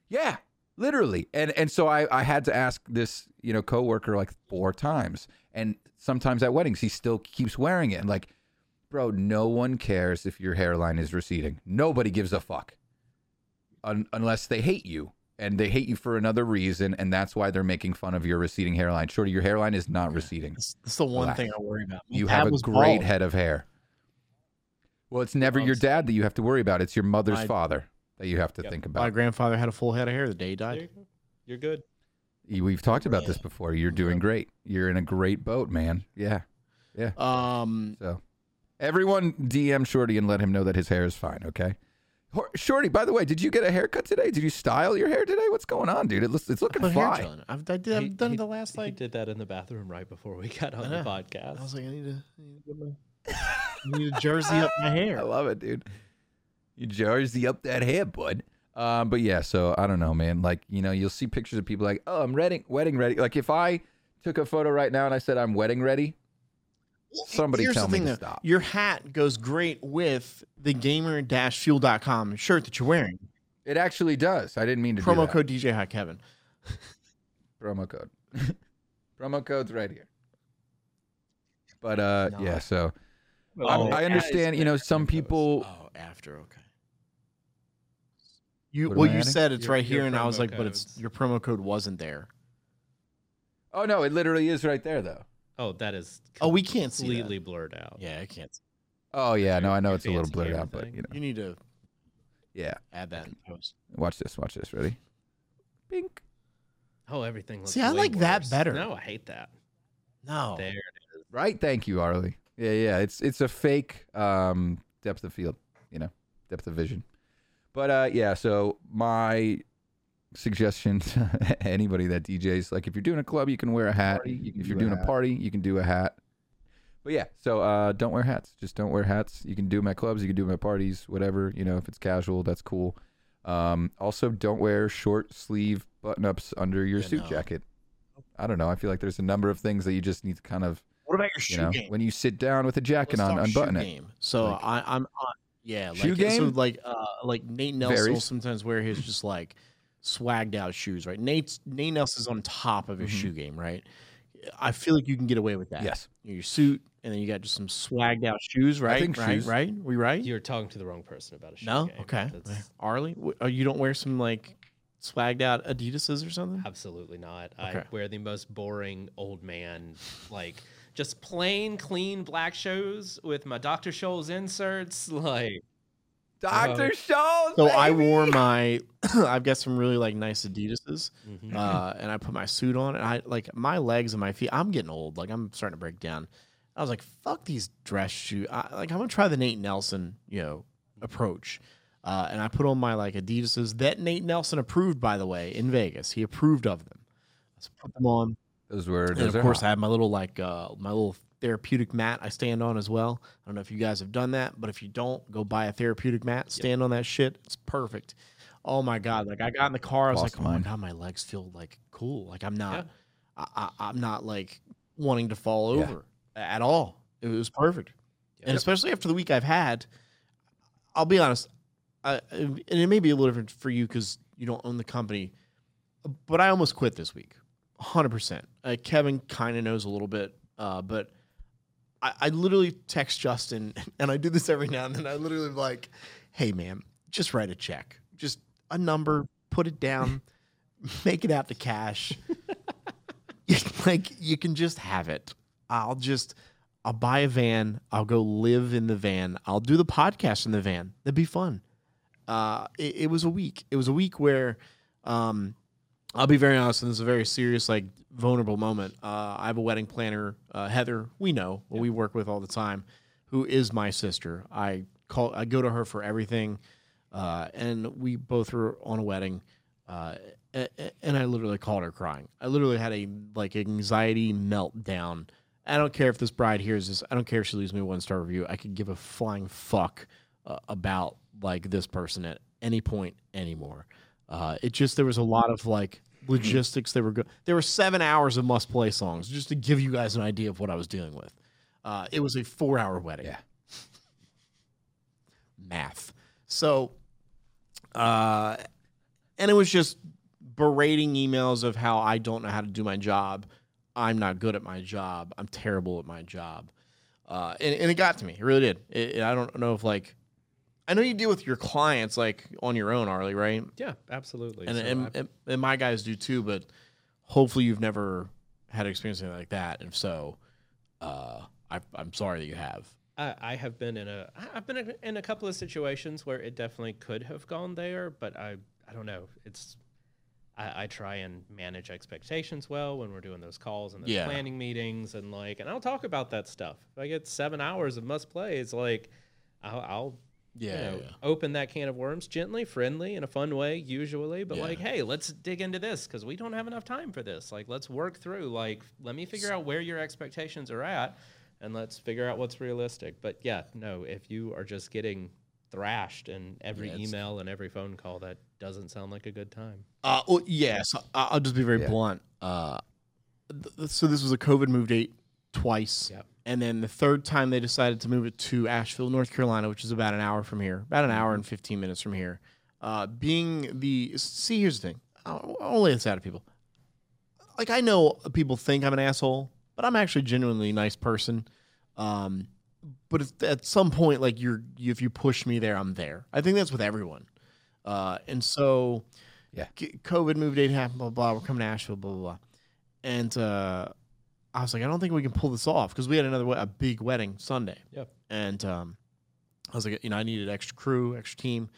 C: Yeah, literally. And and so I I had to ask this you know coworker like four times, and sometimes at weddings he still keeps wearing it. And like, bro, no one cares if your hairline is receding. Nobody gives a fuck, Un- unless they hate you. And they hate you for another reason, and that's why they're making fun of your receding hairline. Shorty, your hairline is not receding.
B: That's, that's the one
C: Relax.
B: thing I worry about. My
C: You have a great
B: bald.
C: head of hair. Well, it's never your dad that you have to worry about. It's your mother's
B: My-
C: father. that you have to
A: Yep.
C: think about.
B: My grandfather had a full head of hair the day he died.
A: you go. You're good.
C: We've talked about this before. You're doing great. You're in a great boat, man. Yeah. Yeah.
B: Um,
C: So everyone DM Shorty and let him know that his hair is fine, okay? Hor- Shorty, by the way, did you get a haircut today? Did you style your hair today? What's going on, dude? It looks, it's looking
B: put hair
C: fly.
B: gel in it. I've, I did, I've
A: He-
B: done
A: he-
B: it the last like.
A: He
B: like.
A: did that in the bathroom right before we got on the podcast.
B: I was like, I need to, I need to, get my, I need to jersey up my hair.
C: I love it, dude. You jersey up that hair, bud. Um, but yeah, so I don't know, man. Like, you know, you'll see pictures of people like, oh, I'm wedding, wedding ready. Like, if I took a photo right now and I said I'm wedding ready, somebody
B: Here's
C: tell
B: the
C: me
B: thing,
C: to
B: though.
C: stop.
B: Your hat goes great with the gamer-fuel.com shirt that you're wearing.
C: It actually does. I didn't mean to do
B: Promo
C: that.
B: code DJ Hi Kevin.
C: promo code. promo code's right here. But uh,
B: No.
C: yeah. So
A: Well,
C: I'm-
A: Oh,
C: I understand. You know, some people.
B: Oh, after okay. You
C: What am
B: well,
C: I
B: you
C: adding?
B: said it's
A: Your-
B: right here, and I was
A: promo
B: like, but it's
A: codes.
B: your promo code wasn't there.
C: Oh no, it literally is right there though.
A: Oh, that is
B: Oh, we can't see that.
A: completely blurred out.
B: Yeah, I can't.
C: Oh yeah, no, I know it's a little
A: fancy
C: blurred
A: camera
C: out, but
A: thing.
C: you know,
B: You need to
C: yeah.
B: add that in post.
C: Watch this. Watch this. Ready? Bink.
A: Oh, everything looks like.
B: See, I
A: way
B: like that
A: worse.
B: better.
A: No, I hate that.
B: No,
A: There. It is.
C: Right. Thank you, Arley. Yeah, yeah. It's it's a fake um, depth of field. You know, depth of vision. But uh, yeah. So my suggestion to anybody that DJs, like, if you're doing a club, you can wear a hat. if you're doing a party, you can do a hat. But yeah, so uh, don't wear hats. Just don't wear hats. You can do them at clubs. You can do them at parties. Whatever. You know, if it's casual, that's cool. Um, also, don't wear short sleeve button ups under your
B: Yeah,
C: suit
B: no.
C: jacket. I don't know. I feel like there's a number of things that you just need to kind of
B: What about your
C: you
B: shoe
C: know,
B: game?
C: when you sit down with a jacket
B: Let's
C: on, unbutton it.
B: game. So
C: Like-
B: I, I'm on. Yeah, like,
C: Shoe
B: So
C: game?
B: like, uh, like Nate Nelson will sometimes wear his just like swagged out shoes, right? Nate's Nate Nelson's on top of his
C: Mhm.
B: shoe game, right? I feel like you can get away with that.
C: Yes.
B: your suit, and then you got just some swagged out shoes, right?
C: think
B: right,
C: shoes-
B: right. We right?
A: You're talking to the wrong person about a shoe
B: no,
A: game.
B: okay.
A: That's
B: Arley, oh, you don't wear some like swagged out Adidas's or something?
A: absolutely not. I wear the most boring old man, like just plain, clean black shoes with my Dr. Scholl's inserts. Like,
C: Dr.
A: Uh,
C: Scholl's.
B: So I wore my, I've got some really like nice Adidas's.
A: mhm.
B: uh, and I put my suit on, and I like my legs and my feet. I'm getting old. Like I'm starting to break down. I was like, "Fuck these dress shoes." I, like I'm gonna try the Nate Nelson, you know, approach. Uh, and I put on my like Adidas's that Nate Nelson approved, by the way, in Vegas. He approved of them. So I put them on,
C: Those were.
B: and of
C: are
B: course I
C: hot.
B: have my little like uh, my little therapeutic mat I stand on as well. I don't know if you guys have done that, but if you don't, go buy a therapeutic mat, stand on that shit. It's perfect. Oh my god! Like I got in the car, I was
C: Lost
B: like, oh my god, my legs feel like cool. Like I'm not,
A: Yeah.
B: I, I, I'm not like wanting to fall
C: Yeah.
B: over at all. It was perfect,
A: Yep.
B: and especially after the week I've had. I'll be honest, I, and it may be a little different for you because you don't own the company, but I almost quit this week, hundred percent. Uh, Kevin kind of knows a little bit, uh, but I, I literally text Justin, and I do this every now and then. I literally like, "Hey, man, just write a check, just a number, put it down, make it out to cash. like you can just have it. I'll just." I'll buy a van. I'll go live in the van. I'll do the podcast in the van. That'd be fun uh, it, it was a week. It was a week where, um, I'll be very honest, and this is a very serious, like vulnerable moment. Uh, I have a wedding planner, uh, Heather. We know, who we work with all the time, who is my sister. I call, I go to her for everything, uh, and we both were on a wedding, uh, and I literally called her crying. I literally had a like anxiety meltdown. I don't care if this bride hears this. I don't care if she leaves me a one star review. I could give a flying fuck uh, about like this person at any point anymore. Uh, it just there was a lot of like logistics. They were good. There were seven hours of must play songs just to give you guys an idea of what I was dealing with. Uh, it was a four hour wedding.
C: Yeah.
B: Math. So, uh, and it was just berating emails of how I don't know how to do my job. I'm not good at my job. I'm terrible at my job. Uh, and, and it got to me. It really did. It, I don't know if like, I know you deal with your clients like on your own, Arley, right?
A: yeah, absolutely.
B: And,
A: So
B: and, and, and my guys do too, but hopefully you've never had experience like that. And if so, uh, I, I'm sorry that you have.
A: I, I have been in a I've been in- in a couple of situations where it definitely could have gone there, but I I don't know. It's I, I try and manage expectations well when we're doing those calls and those
B: Yeah.
A: planning meetings and like and I'll talk about that stuff. If I get seven hours of must play, it's like I'll, I'll you
B: Yeah,
A: know,
B: yeah.
A: open that can of worms gently, friendly, in a fun way, usually. But
B: Yeah.
A: like, hey, let's dig into this because we don't have enough time for this. Like, let's work through. Like, let me figure out where your expectations are at, and let's figure out what's realistic. But yeah, no, if you are just getting thrashed in every
B: Yeah,
A: email and every phone call, that doesn't sound like a good time.
B: Uh, well, yes, I- I'll just be very
C: Yeah.
B: blunt. Uh, th- so this was a COVID move date twice,
A: Yep.
B: And then the third time they decided to move it to Asheville, North Carolina, which is about an hour from here, about an hour and fifteen minutes from here. Uh, being the see, here's the thing. I'll, I'll lay this out to people. Like I know people think I'm an asshole, but I'm actually a genuinely nice person. Um, but if, at some point, like you're, if you push me there, I'm there. I think that's with everyone. Uh, and so,
C: Yeah.
B: COVID move date happened, blah, blah, blah. We're coming to Asheville, blah, blah, blah. And uh, I was like, I don't think we can pull this off because we had another, a big wedding Sunday.
A: Yep.
B: And um, I was like, you know, I needed extra crew, extra team.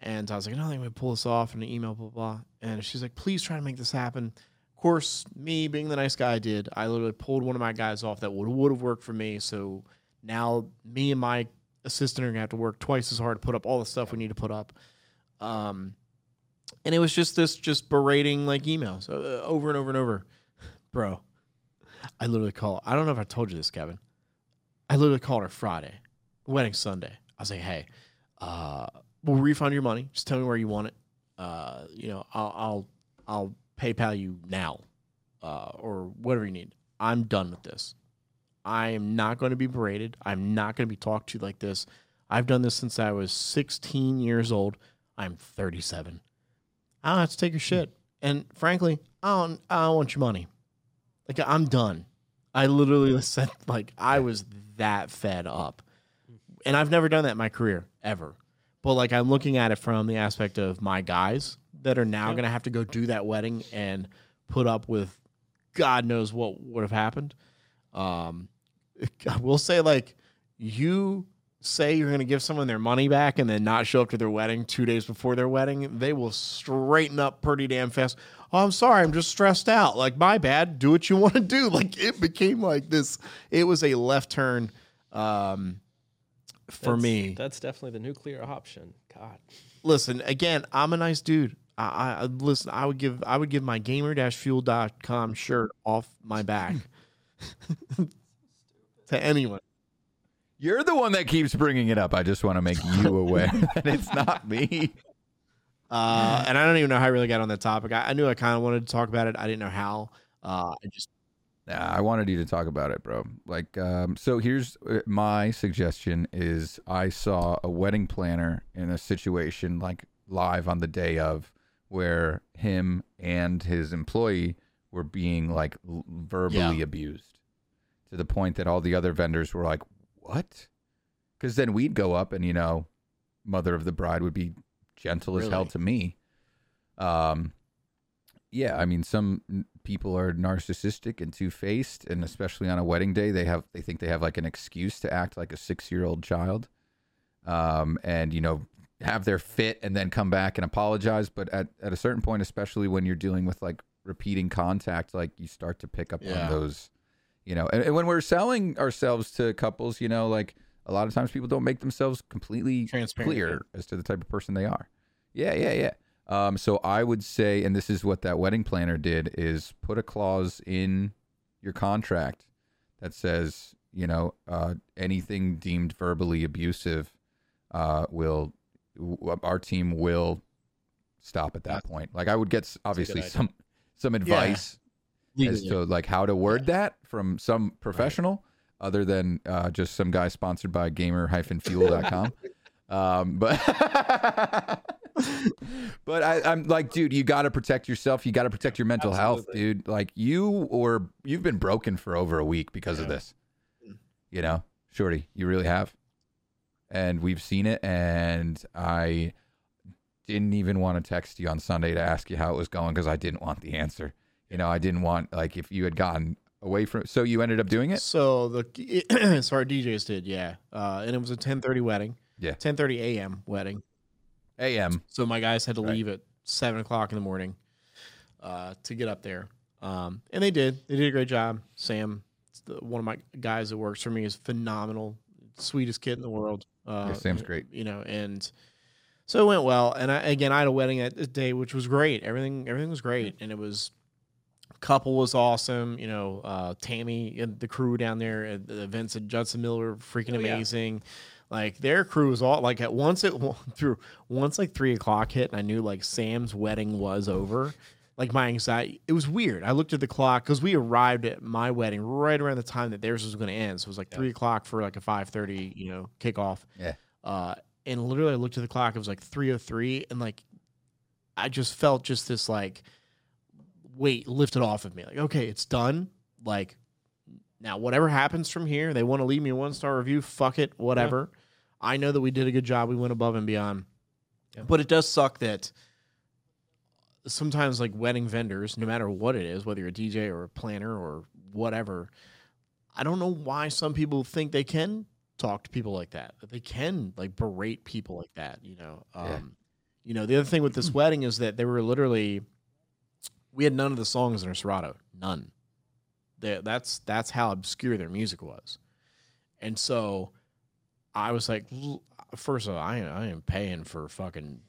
B: And I was like, I don't think we can pull this off. And an email, blah, blah. And she's like, please try to make this happen. Of course, me being the nice guy I did, I literally pulled one of my guys off that would would have worked for me. So now me and my assistant are gonna have to work twice as hard to put up all the stuff we need to put up. Um, and it was just this just berating like emails uh, over and over and over, bro. I literally call. I don't know if I told you this, Kevin. I literally called her Friday, wedding Sunday. I was like, hey, uh, we'll refund your money. Just tell me where you want it. Uh, you know, I'll I'll I'll PayPal you now, uh, or whatever you need. I'm done with this. I am not going to be berated. I'm not going to be talked to like this. I've done this since I was 16 years old. I'm 37. I don't have to take your shit. And frankly, I don't, I don't want your money. Like, I'm done. I literally said, like, I was that fed up. And I've never done that in my career, ever. But, like, I'm looking at it from the aspect of my guys that are now going to have to go do that wedding and put up with God knows what would have happened. Um, I will say, like, you say you're going to give someone their money back and then not show up to their wedding two days before their wedding, they will straighten up pretty damn fast. Oh, I'm sorry, I'm just stressed out. Like, my bad. Do what you want to do. Like, it became like this. It was a left turn um, for
A: That's-
B: me.
A: that's definitely the nuclear option. God,
B: listen again i'm a nice dude I, I I- listen i would give i would give my gamer-fuel.com shirt off my back to anyone
C: You're the one that keeps bringing it up. I just want to make you aware that it's not me.
B: Uh, and i don't even know how i really got on that topic i, I knew i kind of wanted to talk about it i didn't know how uh, i just
C: Nah, I wanted you to talk about it, bro. Like, um, so here's uh, my suggestion: is I saw a wedding planner in a situation like live on the day of, where him and his employee were being like verbally
B: Yeah.
C: abused, to the point that all the other vendors were like, "What?" Because then we'd go up and you know, mother of the bride would be gentle as hell to me. Um, yeah, I mean, some people are narcissistic and two faced, and especially on a wedding day, they have they think they have like an excuse to act like a six year old child, um, and you know have their fit and then come back and apologize. But at at a certain point, especially when you're dealing with like repeating contact, like you start to pick up
B: Yeah.
C: on those, you know. And, and when we're selling ourselves to couples, you know, like a lot of times people don't make themselves completely clear as to the type of person they are. Yeah, yeah, yeah. Um, so I would say, and this is what that wedding planner did, is put a clause in your contract that says, you know, uh, anything deemed verbally abusive uh, will w- our team will stop at that point. Like I would get obviously some some advice as
B: legally.
C: to like how to word that from some professional other than uh, just some guy sponsored by gamer-fuel.com. um, but but I, I'm like, dude, you got to protect yourself. You got to protect your mental health, dude. Like you or you've been broken for over a week because of this. You know, shorty, you really have. And we've seen it. And I didn't even want to text you on Sunday to ask you how it was going because I didn't want the answer. You know, I didn't want like if you had gotten away from. So you ended up doing it.
B: So the so our DJs did, yeah, uh, and it was a ten thirty wedding.
C: Yeah.
B: ten thirty a.m. wedding.
C: A.M.
B: So my guys had to
C: Right.
B: leave at seven o'clock in the morning uh, to get up there, um, and they did. They did a great job. Sam, the, one of my guys that works for me, is phenomenal, sweetest kid in the world. Uh,
C: Yeah, Sam's great.
B: You know, and so it went well. And I, again, I had a wedding that day, which was great. Everything, everything was great, and it was. Couple was awesome, you know. Uh, Tammy and the crew down there at the events at Judson Miller, were freaking
A: Oh, yeah.
B: amazing. Like their crew was all like at once it went through once like three o'clock hit and I knew like Sam's wedding was over. Like my anxiety, it was weird. I looked at the clock because we arrived at my wedding right around the time that theirs was going to end. So it was like three o'clock for like a five thirty, you know, kickoff.
C: Yeah.
B: Uh, and literally, I looked at the clock. It was like three o three, and like I just felt just this like weight lifted off of me. Like, okay, it's done. Like now, whatever happens from here, they want to leave me a one star review. Fuck it, whatever. I know that we did a good job. We went above and beyond.
A: Yeah.
B: But it does suck that sometimes, like wedding vendors, no matter what it is, whether you're a DJ or a planner or whatever, I don't know why some people think they can talk to people like that. That they can like berate people like that. You know. Um,
C: Yeah.
B: You know, the other thing with this wedding is that they were literally, we had none of the songs in our Serato, none. They, that's that's how obscure their music was, and so I was like, first of all, I I am paying for fucking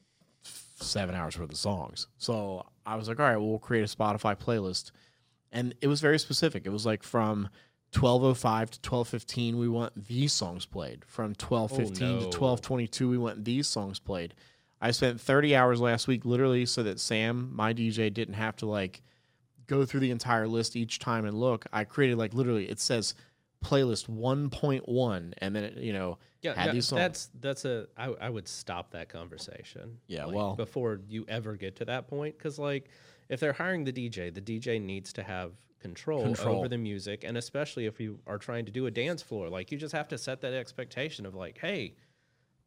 B: seven hours worth of songs, so I was like, all right, well, we'll create a Spotify playlist, and it was very specific. It was like from. 1205 to 1215 we want these songs played from 1215
A: no.
B: to 1222 we want these songs played I spent 30 hours last week literally so that Sam, my DJ, didn't have to like go through the entire list each time and look. I created like literally it says playlist 1.1 and then it, you know
A: Yeah,
B: had
A: no,
B: these songs.
A: that's that's a. I, I would stop that conversation.
B: Yeah,
A: like,
B: well-
A: before you ever get to that point, because like if they're hiring the DJ, the DJ needs to have control,
B: Control.
A: over the music, and especially if you are trying to do a dance floor, like you just have to set that expectation of like, hey.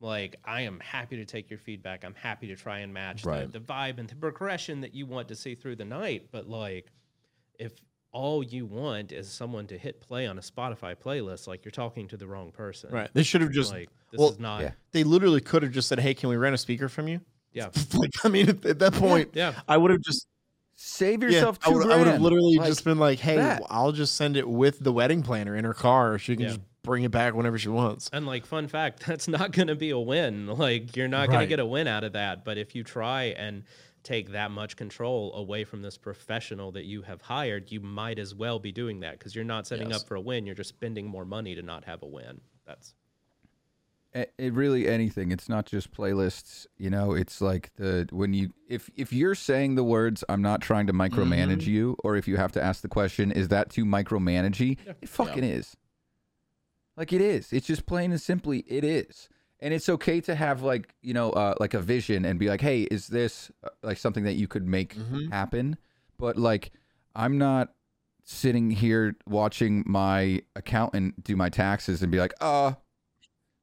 A: Like I am happy to take your feedback. I'm happy to try and match
B: Right.
A: the, the vibe and the progression that you want to see through the night. But like, if all you want is someone to hit play on a Spotify playlist, like you're talking to the wrong person.
B: right. They should have just
A: like this
B: well,
A: is not.
C: yeah.
B: they literally could have just said, "Hey, can we rent a speaker from you?"
A: Yeah.
B: like I mean at, at that point
A: Yeah.
B: I would have just
C: Save
B: yeah,
C: yourself
B: I
C: two
B: would, I would have literally
C: Like,
B: just been like, "Hey,
C: that.
B: I'll just send it with the wedding planner in her car. She can
A: Yeah.
B: just bring it back whenever she wants."
A: And like fun fact, that's not going to be a win. Like you're not going to get a win out of that, but if you try and take that much control away from this professional that you have hired, you might as well be doing that because you're not setting
B: Yes.
A: up for a win, you're just spending more money to not have a win. That's
C: it, it really anything. It's not just playlists you know? It's like the when you if if you're saying the words i'm not trying to micromanage mm-hmm. you or if you have to ask the question is that too micromanagey? It fucking is like it is it's just plain and simply it is and it's okay to have like you know uh, like a vision and be like hey is this uh, like something that you could make
B: Mhm.
C: happen but like i'm not sitting here watching my accountant do my taxes and be like uh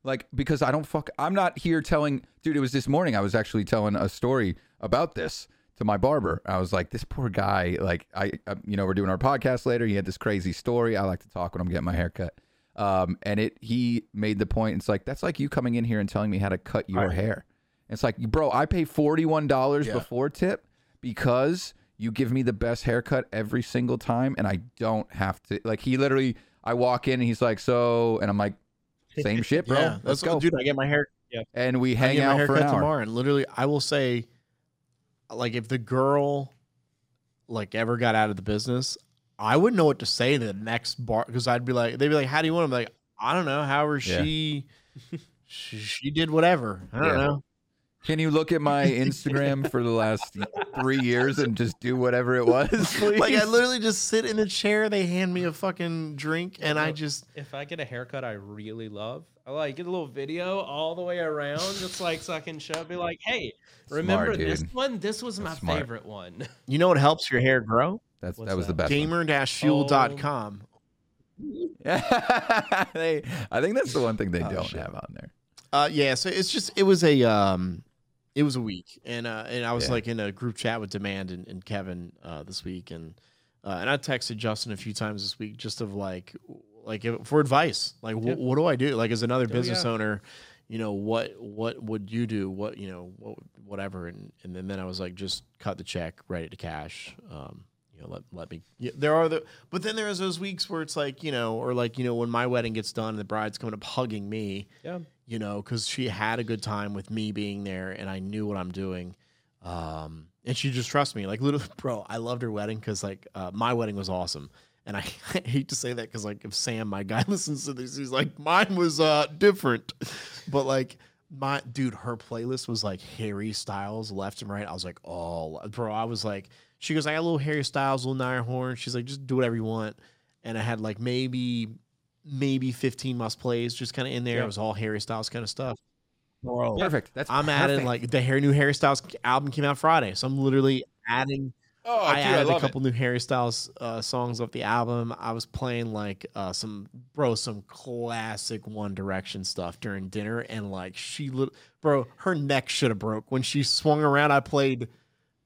C: like because I don't fuck I'm not here telling dude it was this morning I was actually telling a story about this to my barber. I was like this poor guy like I, I you know we're doing our podcast later he had this crazy story. I like to talk when I'm getting my hair cut. Um and it he made the point it's like that's like you coming in here and telling me how to cut your
B: Right.
C: hair. It's like bro I pay $41
B: Yeah.
C: before tip because you give me the best haircut every single time and I don't have to like he literally I walk in and he's like so and I'm like same shit bro
B: yeah,
C: let's go
B: dude. I get my hair Yeah.
C: and we hang out for an hour.
B: tomorrow, and literally, I will say, like, if the girl, like, ever got out of the business, I wouldn't know what to say to the next bar because I'd be like, they'd be like, "How do you want?" I'm like, I don't know. However,
C: Yeah.
B: she, she, she did whatever. I don't
C: Yeah.
B: know.
C: Can you look at my Instagram for the last three years and just do whatever it was, please?
B: Like, I literally just sit in a chair. They hand me a fucking drink, and I just
A: if I get a haircut I really love, I like get a little video all the way around, just like so I can show, be like, hey, remember this one? This was my
C: smart.
A: favorite one.
B: You know what helps your hair grow?
C: That's
A: What's
C: that was the
A: that?
C: best. one.
B: Gamer-fuel.com.
C: they, I think that's the one thing they
B: Oh,
C: don't
B: shit.
C: have on there.
B: Uh, yeah, so it's just it was a um, it was a week, and uh, and I was
C: Yeah.
B: like in a group chat with Demand and, and Kevin uh, this week, and uh, and I texted Justin a few times this week just of like, like if- for advice. Like, wh-
A: Yeah.
B: what do I do? Like, as another
A: Oh,
B: business
A: yeah.
B: owner, you know, what what would you do? What you know, what whatever. And and then, then I was like, just cut the check, write it to cash. Um, you know, let let me. Yeah, there are the, but then there's those weeks where it's like, you know, or like you know, when my wedding gets done and the bride's coming up hugging me,
A: Yeah.
B: you know, because she had a good time with me being there and I knew what I'm doing. Um, and she just trusts me. Like, literally, bro, I loved her wedding because, like, uh, my wedding was awesome. And I hate to say that because, like, if Sam, my guy, listens to this, he's like, mine was uh, different. But, like, my dude, her playlist was like Harry Styles left and right. I was like, oh, bro, I was like, she goes, I got a little Harry Styles, little Niall Horan. She's like, just do whatever you want. And I had like maybe, maybe 15 must plays just kind of in there.
A: Yeah.
B: It was all Harry Styles kind of stuff. Bro,
C: Perfect. That's
B: I'm adding like the Harry new Harry Styles album came out Friday, so I'm literally adding.
C: Oh,
B: I
C: dude, I
B: added a
C: love
B: couple new Harry Styles uh, songs off the album. I was playing like uh, some bro, some classic One Direction stuff during dinner, and like she, lit- bro, her neck should have broke when she swung around. I played.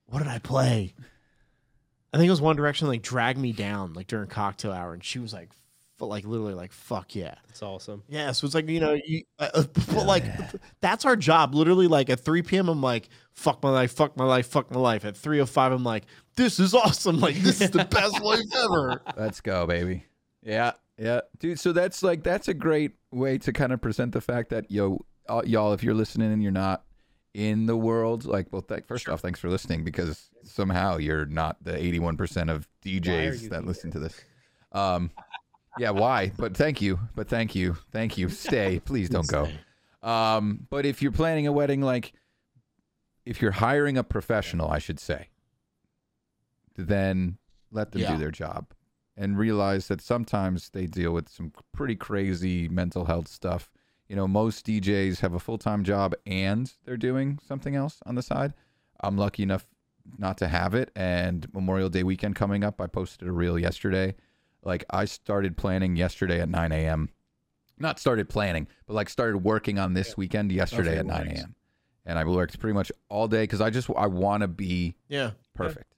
B: What did I play? I think it was One Direction. Like drag me down like during cocktail hour, and she was like, f- like literally like fuck yeah.
A: It's awesome.
B: Yeah, so it's like you know, you, uh, uh, but like that's our job. Literally, like at 3 p.m., I'm like, "Fuck my life, fuck my life, fuck my life." At 3:05, I'm like, "This is awesome! Like this is the best life ever."
C: Let's go, baby. Yeah, yeah, dude. So that's like that's a great way to kind of present the fact that yo, uh, y'all, if you're listening and you're not in the world, like, well, th- first off, thanks for listening because somehow you're not the 81% of DJs that listen to this. Um, yeah, why? But thank you. But thank you. Thank you. Stay, please don't go. Um, but if you're planning a wedding, like if you're hiring a professional, I should say, then let them
B: Yeah.
C: do their job and realize that sometimes they deal with some pretty crazy mental health stuff. You know, most DJs have a full time job and they're doing something else on the side. I'm lucky enough not to have it. And Memorial Day weekend coming up, I posted a reel yesterday. Like, I started planning yesterday at 9 a.m. Not started planning, but like started working on this weekend yesterday at 9 a.m. And I worked pretty much all day because I just I want to be
B: Yeah,
C: perfect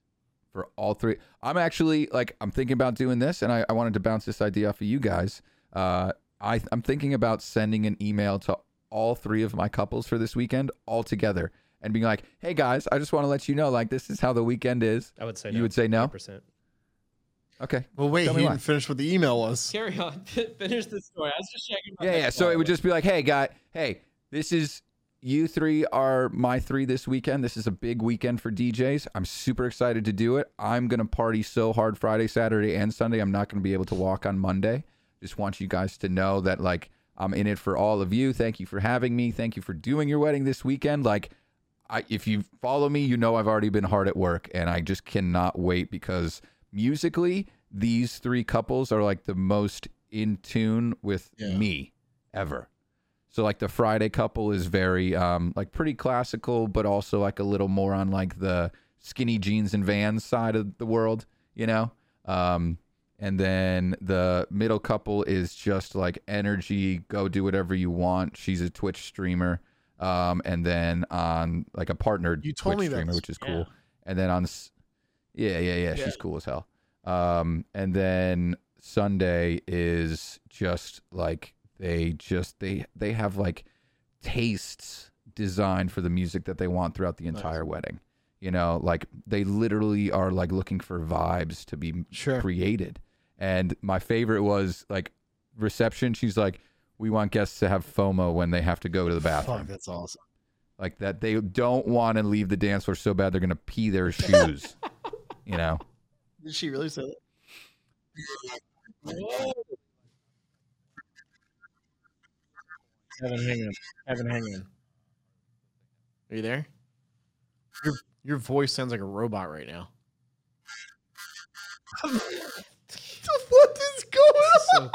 C: for all three. I'm actually like I'm thinking about doing this, and I, I wanted to bounce this idea off of you guys. Uh, I I'm thinking about sending an email to all three of my couples for this weekend all together and being like, "Hey guys, I just want to let you know like this is how the weekend is."
A: I would say
C: You
A: no.
C: would say no?
A: Percent.
C: Okay.
B: Well, wait,
C: Tell
B: he didn't
C: why.
B: finish what the email was.
A: Carry on. Finish the story. I was just checking.
C: Yeah, yeah. So it would just be like, "Hey guy, hey, this is you three are my three this weekend. This is a big weekend for DJs. I'm super excited to do it. I'm gonna party so hard Friday, Saturday, and Sunday. I'm not gonna be able to walk on Monday. Just want you guys to know that like I'm in it for all of you. Thank you for having me. Thank you for doing your wedding this weekend. Like, I if you follow me, you know I've already been hard at work, and I just cannot wait because musically, these three couples are like the most in tune with
B: Yeah.
C: me ever. So like the Friday couple is very um like pretty classical, but also like a little more on like the skinny jeans and vans side of the world, you know. Um, and then the middle couple is just like energy, go do whatever you want. She's a Twitch streamer. Um, and then on like a partnered
B: You told
C: Twitch
B: me that
C: streamer, which is
B: yeah.
C: cool. And then on, yeah, yeah, yeah,
B: Yeah.
C: she's cool as hell. Um, and then Sunday is just like they just they they have like tastes designed for the music that they want throughout the entire wedding. You know, like they literally are like looking for vibes to be
B: Sure.
C: created. And my favorite was like reception. She's like, "We want guests to have FOMO when they have to go to the bathroom."
B: Fuck, that's awesome.
C: Like that they don't want to leave the dance floor so bad they're gonna pee their shoes. you know.
B: Did she really say that? Kevin, hang on. Kevin, hang on. Are you there? Your your voice sounds like a robot right now. what is going on?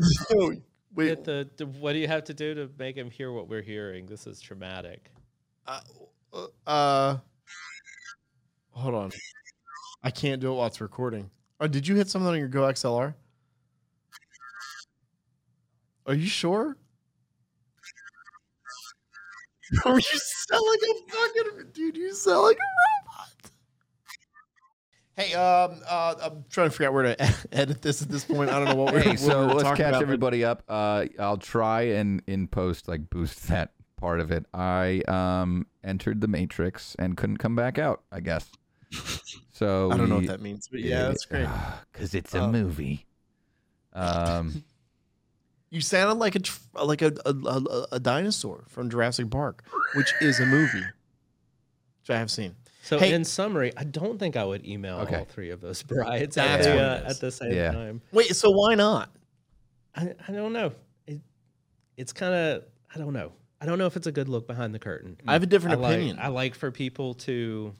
B: So, wait,
A: Get the, the- what do you have to do to make him hear what we're hearing? This is traumatic.
B: uh, uh, uh, hold on. I can't do it while it's recording. Oh, did you hit something on your Go XLR? Are you sure? Are you selling a fucking dude. You like a. Hey, um, uh, I'm trying to figure out where to edit this at this point. I don't know what we're,
C: Hey, so
B: we're
C: let's catch
B: about,
C: everybody up. Uh, I'll try and in post like boost that part of it. I um entered the Matrix and couldn't come back out. I guess. So
B: I don't know what that means, but yeah, that's great.
C: Because it's a
B: Uh,
C: movie. Um,
B: You sounded like a tr- like a a, a a dinosaur from Jurassic Park, which is a movie, which I have seen.
A: So
B: Hey-
A: in summary, I don't think I would email
C: Okay.
A: all three of those brides
B: That's
A: at, the, uh, at the same
C: Yeah.
A: time.
B: Wait, so why not?
A: I, I don't know. It, it's kind of I don't know. I don't know if it's a good look behind the curtain.
B: I have a different
A: I like,
B: opinion.
A: I like for people to,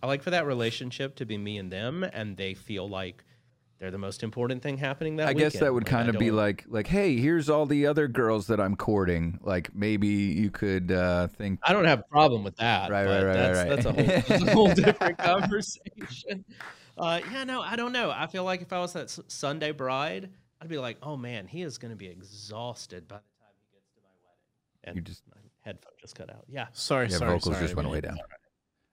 A: I like for that relationship to be me and them, and they feel like they're the most important thing happening that
C: I guess that would
A: Like,
C: kind of be like like hey, here's all the other girls that I'm courting. Like maybe you could uh, think.
A: I don't have a problem with that.
C: Right,
A: but
C: right, right,
A: that's,
C: right,
A: That's a whole, that's a whole different conversation. Uh, yeah, no, I don't know. I feel like if I was that Sunday bride, I'd be like, oh man, he is going to be exhausted by the time he gets to my wedding. And
C: You just
A: my headphone just cut out. Yeah.
B: Sorry,
C: yeah,
B: sorry,
C: vocals
B: sorry,
C: just went way
B: didn't
C: down.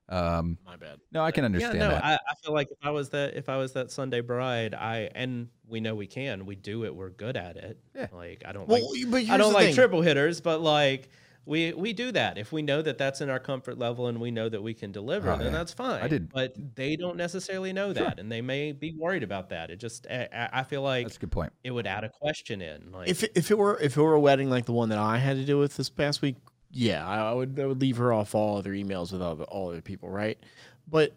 B: Mean-
C: Um,
B: My bad.
C: no, I can understand
A: yeah, no,
C: that.
A: I, I feel like if I was that if I was that Sunday bride, I and we know we can, we do it, we're good at it.
C: Yeah.
A: Like I don't
B: Well,
A: like
B: but
A: I don't like
B: thing.
A: triple hitters, but like we we do that if we know that that's in our comfort level and we know that we can deliver,
C: Oh,
A: then
C: yeah.
A: that's fine.
C: I did-
A: but they don't necessarily know that, and they may be worried about that. It just I, I- I feel like
C: That's a good point.
A: it would add a question in. Like
B: If it, if it were if it were a wedding like the one that I had to deal with this past week, yeah, I, I would I would leave her off all other emails with all, the, all other people, right? But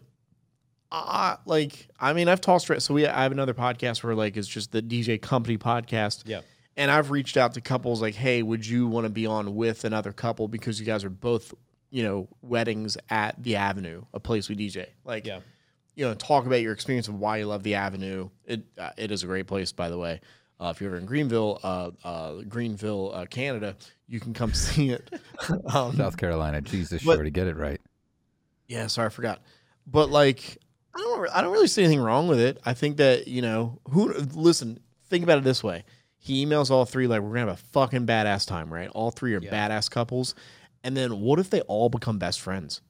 B: I like I mean I've tossed so we I have another podcast where like it's just the DJ company podcast.
A: yeah,
B: And I've reached out to couples like, hey, would you want to be on with another couple because you guys are both, you know, weddings at the Avenue, a place we DJ. Like,
A: yeah.
B: you know, talk about your experience of why you love the Avenue. It uh, it is a great place, by the way. Uh, if you're ever in Greenville, uh, uh, Greenville, uh, Canada, you can come see it. um,
C: South Carolina, Jesus,
B: but-
C: sure to get it right.
B: yeah, sorry, I forgot. But like, I don't, I don't really see anything wrong with it. I think that you know, who listen, think about it this way. He emails all three like we're gonna have a fucking badass time, right? All three are
A: Yeah.
B: badass couples, and then what if they all become best friends?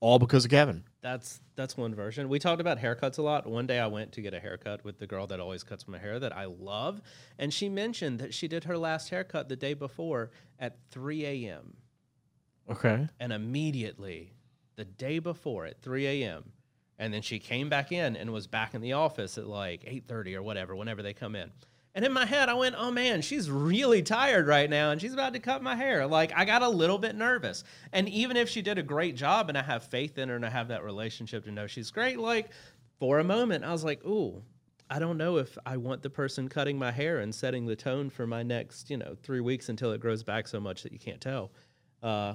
B: All because of Kevin.
A: That's that's one version. We talked about haircuts a lot. One day I went to get a haircut with the girl that always cuts my hair that I love, and she mentioned that she did her last haircut the day before at 3 a.m.
B: Okay.
A: and immediately the day before at 3 a.m. and then she came back in and was back in the office at like 8:30 or whatever whenever they come in. And in my head, I went, "Oh man, she's really tired right now, and she's about to cut my hair." Like I got a little bit nervous. And even if she did a great job, and I have faith in her, and I have that relationship to know she's great, like for a moment, I was like, "Ooh, I don't know if I want the person cutting my hair and setting the tone for my next, you know, three weeks until it grows back so much that you can't tell." Uh,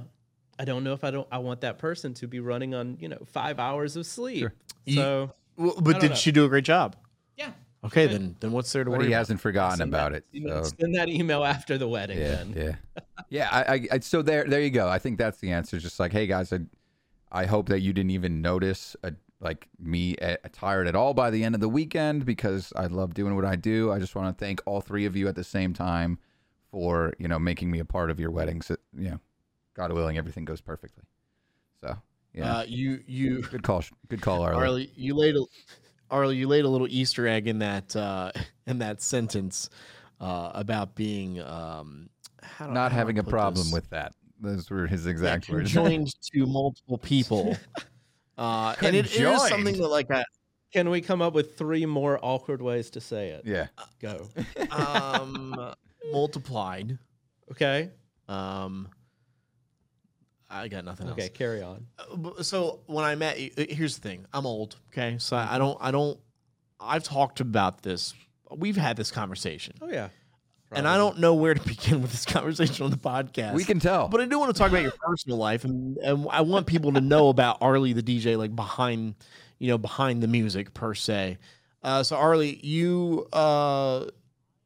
A: I don't know if I don't. I want that person to be running on, you know, five hours of sleep.
B: You-
A: So
B: Well, but did
A: know.
B: she do a great job?
A: yeah,
B: Okay, then then what's there to
C: But
B: worry
C: he
B: about?
C: hasn't forgotten
A: Send
C: about
A: that-
C: it.
A: you
C: So.
A: Send that email after the wedding.
C: Yeah,
A: then.
C: yeah, yeah. I, I, I, so there, there you go. I think that's the answer. Just like, hey guys, I, I hope that you didn't even notice a, like me a, tired at all by the end of the weekend because I love doing what I do. I just want to thank all three of you at the same time for you know making me a part of your wedding. So, you know, God willing, everything goes perfectly. So yeah,
B: Uh, you you
C: good call, good call, Arley.
B: Arley, you laid a Arley, you laid a little Easter egg in that uh, in that sentence uh, about being um, how do-
C: Not having a problem
B: this?
C: with that. Those were his
B: Yeah,
C: exact words.
B: Joined to multiple people. Uh, and it is something that like I,
A: Can we come up with three more awkward ways to say it?
C: yeah.
A: Go.
B: um, multiplied.
A: Okay.
B: Um, I got nothing
A: Okay.
B: else.
A: Okay, carry on.
B: Uh, So when I met, you- uh, here's the thing: I'm old. Okay, so I I don't, I don't. I've talked about this. We've had this conversation,
A: Oh yeah.
B: and I don't know where to begin with this conversation on the podcast.
C: We can tell.
B: But I do want to talk about your personal life, and, and I want people to know about Arley the DJ, like behind, you know, behind the music per se. Uh, so Arley, you, uh,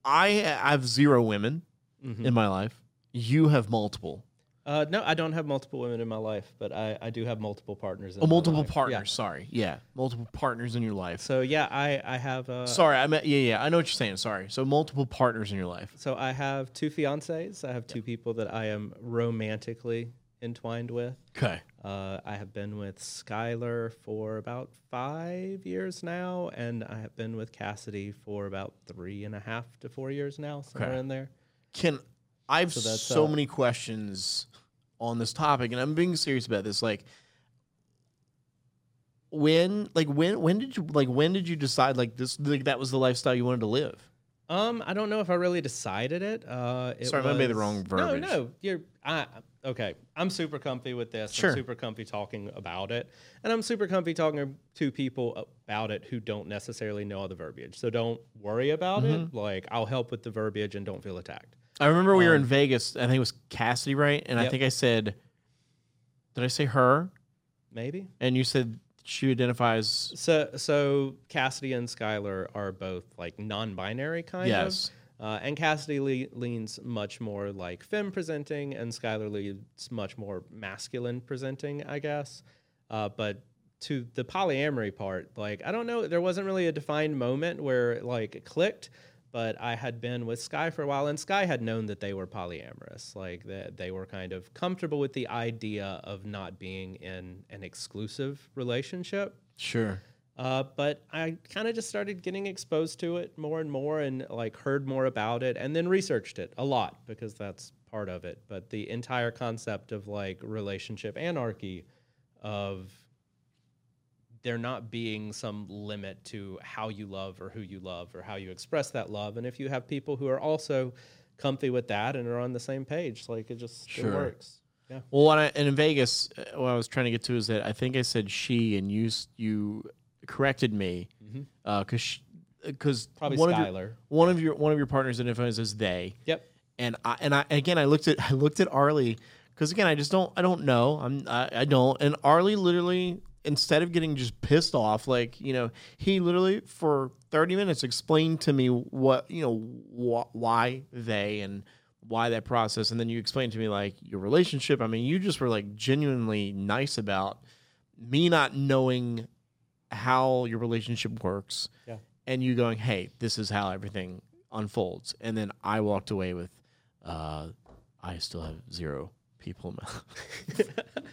B: I have zero women
A: Mhm.
B: in my life. You have multiple,
A: Uh, no, I don't have multiple women in my life, but I, I do have multiple partners. In
B: oh,
A: my
B: multiple
A: life. Yeah.
B: partners. Sorry, yeah, multiple partners in your life.
A: So yeah, I I have. Uh,
B: Sorry, I meant yeah, yeah. I know what you're saying. Sorry. So multiple partners in your life.
A: So I have two fiancés. I have two people that I am romantically entwined with.
B: Okay.
A: Uh, I have been with Skylar for about five years now, and I have been with Cassidy for about three and a half to four years now, somewhere
B: Okay.
A: in there.
B: Can I've
A: So
B: so
A: uh,
B: many questions on this topic, and I'm being serious about this. Like, when, like, when, when did you, like, when did you decide, like, this, like, that was the lifestyle you wanted to live?
A: Um, I don't know if I really decided it. Uh, it
B: Sorry, I made the
A: was-
B: wrong
A: No,
B: verbiage.
A: no, you're. I okay. I'm super comfy with this.
B: Sure.
A: I'm super comfy talking about it, and I'm super comfy talking to people about it who don't necessarily know all the verbiage. So don't worry about
B: Mm-hmm.
A: it. Like I'll help with the verbiage, and don't feel attacked.
B: I remember we were in
A: Um,
B: Vegas. I think it was Cassidy, right? And I
A: Yep.
B: think I said, did I say her?
A: Maybe.
B: And you said she identifies.
A: So so Cassidy and Skylar are both like non-binary kind of.
B: Yes.
A: Uh, and Cassidy le- leans much more like femme presenting, and Skylar leans much more masculine presenting, I guess. Uh, but to the polyamory part, like I don't know, there wasn't really a defined moment where it, like it clicked. But I had been with Sky for a while, and Sky had known that they were polyamorous. Like that, they were kind of comfortable with the idea of not being in an exclusive relationship.
B: Sure.
A: Uh, but I kind of just started getting exposed to it more and more and like heard more about it and then researched it a lot because that's part of it. But the entire concept of like relationship anarchy, of there not being some limit to how you love or who you love or how you express that love. And if you have people who are also comfy with that and are on the same page, like it just
B: Sure.
A: it works. Yeah.
B: Well, what I, and in Vegas, uh, what I was trying to get to is that I think I said she, and you you corrected me mm-hmm. uh, because because uh,
A: Probably
B: one Of your,
A: Skylar.
B: one of your one of your partners identifies as they,
A: Yep.
B: and I and I again I looked at I looked at Arley because again I just don't I don't know I'm I, I don't and Arley literally instead of getting just pissed off like you know he literally for 30 minutes explained to me what you know wh- why they and why that process. And then you explained to me like your relationship. I mean you just were like genuinely nice about me not knowing how your relationship works
A: Yeah.
B: and you going hey this is how everything unfolds. And then I walked away with uh, I still have zero people in my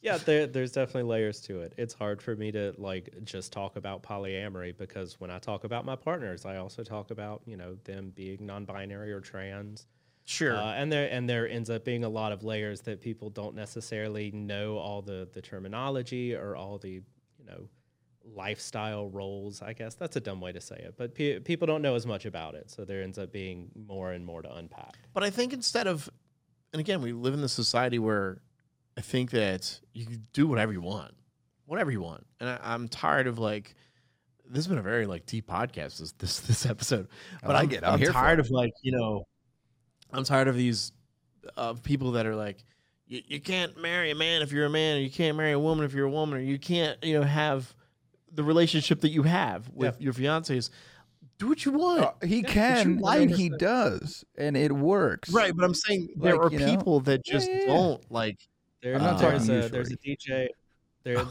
A: Yeah, there, there's definitely layers to it. It's hard for me to like just talk about polyamory because when I talk about my partners, I also talk about you know them being non-binary or trans.
B: Sure.
A: Uh, and there and there ends up being a lot of layers that people don't necessarily know all the the terminology or all the you know lifestyle roles. I guess that's a dumb way to say it, but pe- people don't know as much about it, so there ends up being more and more to unpack.
B: But I think instead of, and again, we live in this society where I think that you can do whatever you want, whatever you want, and I, I'm tired of like. This has been a very like deep podcast this this, this episode, but
C: I
B: I'm,
C: it. I'm
B: I'm tired of like you know, I'm tired of these of people that are like, you, you can't marry a man if you're a man, or you can't marry a woman if you're a woman, or you can't you know have the relationship that you have with your fiancés. Do what you want.
C: Uh, he
B: but
C: can, and he does, and it works.
B: Right, but I'm saying there
C: Like,
B: are
C: you know?
B: people that just
C: yeah, yeah.
B: don't like.
A: There,
B: I'm not
A: there's a there's a DJ there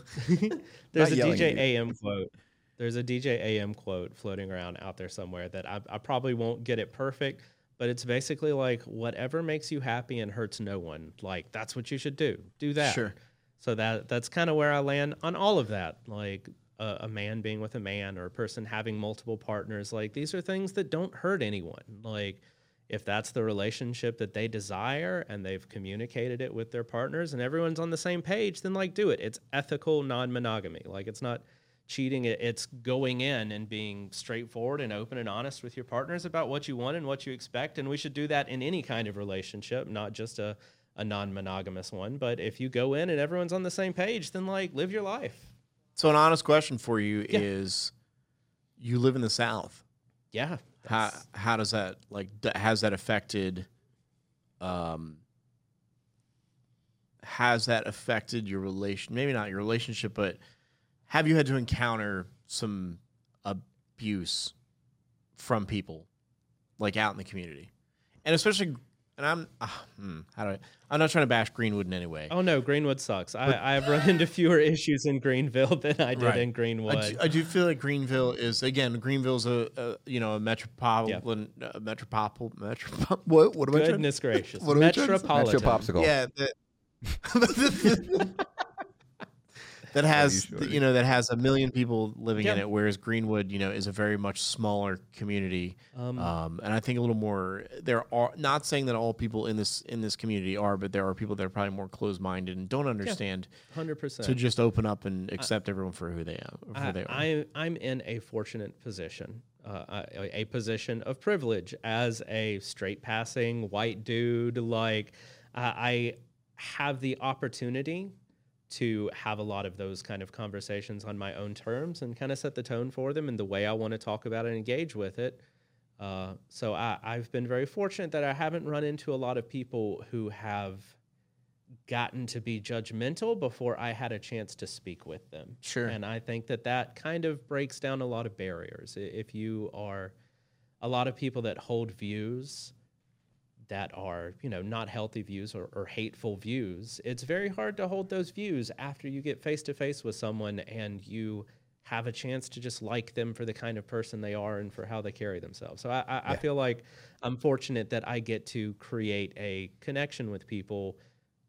A: there's a DJ. AM quote. There's a DJ AM quote floating around out there somewhere that I, I probably won't get it perfect, but it's basically like whatever makes you happy and hurts no one. Like that's what you should do. Do that.
B: Sure.
A: So that that's kind of where I land on all of that. Like a, a man being with a man or a person having multiple partners. Like these are things that don't hurt anyone. Like if that's the relationship that they desire and they've communicated it with their partners and everyone's on the same page, then like do it. It's ethical non-monogamy. Like it's not cheating. It's going in and being straightforward and open and honest with your partners about what you want and what you expect. And we should do that in any kind of relationship, not just a, a non-monogamous one. But if you go in and everyone's on the same page, then like live your life.
B: So an honest question for you
A: Yeah.
B: is: You live in the South.
A: Yeah.
B: How how does that like has that affected? Um, has that affected your relation? Maybe not your relationship, but have you had to encounter some abuse from people, like out in the community, and especially? And I'm, ah, hmm, how do I? I'm not trying to bash Greenwood in any way.
A: Oh no, Greenwood sucks. I, I've run into fewer issues in Greenville than I did
B: Right.
A: in
B: I
A: Greenwood.
B: do, I do feel like Greenville is again. Greenville's a, a you know a metropolitan, a metropolitan, metro. What what am I trying?
A: Goodness gracious.
B: what am I trying to say?
A: Metropolitan.
C: Metro popsicle.
B: Yeah, that that has
C: Shorty.
B: you know that has a million people living in it, whereas Greenwood, you know, is a very much smaller community.
A: Um,
B: Um, and I think a little more. There are not saying that all people in this in this community are, but there are people that are probably more closed minded and don't understand
A: hundred percent.
B: to just open up and accept everyone for who they are. Who
A: I,
B: they are.
A: I, I'm in a fortunate position, uh, a, a position of privilege as a straight passing white dude. Like, uh, I have the opportunity to have a lot of those kind of conversations on my own terms and kind of set the tone for them and the way I want to talk about it and engage with it. Uh, so I, I've been very fortunate that I haven't run into a lot of people who have gotten to be judgmental before I had a chance to speak with them.
B: Sure.
A: And I think that that kind of breaks down a lot of barriers. If you are a lot of people that hold views that are, you know, not healthy views or, or hateful views, it's very hard to hold those views after you get face to face with someone and you have a chance to just like them for the kind of person they are and for how they carry themselves. So I, I, I feel like I'm fortunate that I get to create a connection with people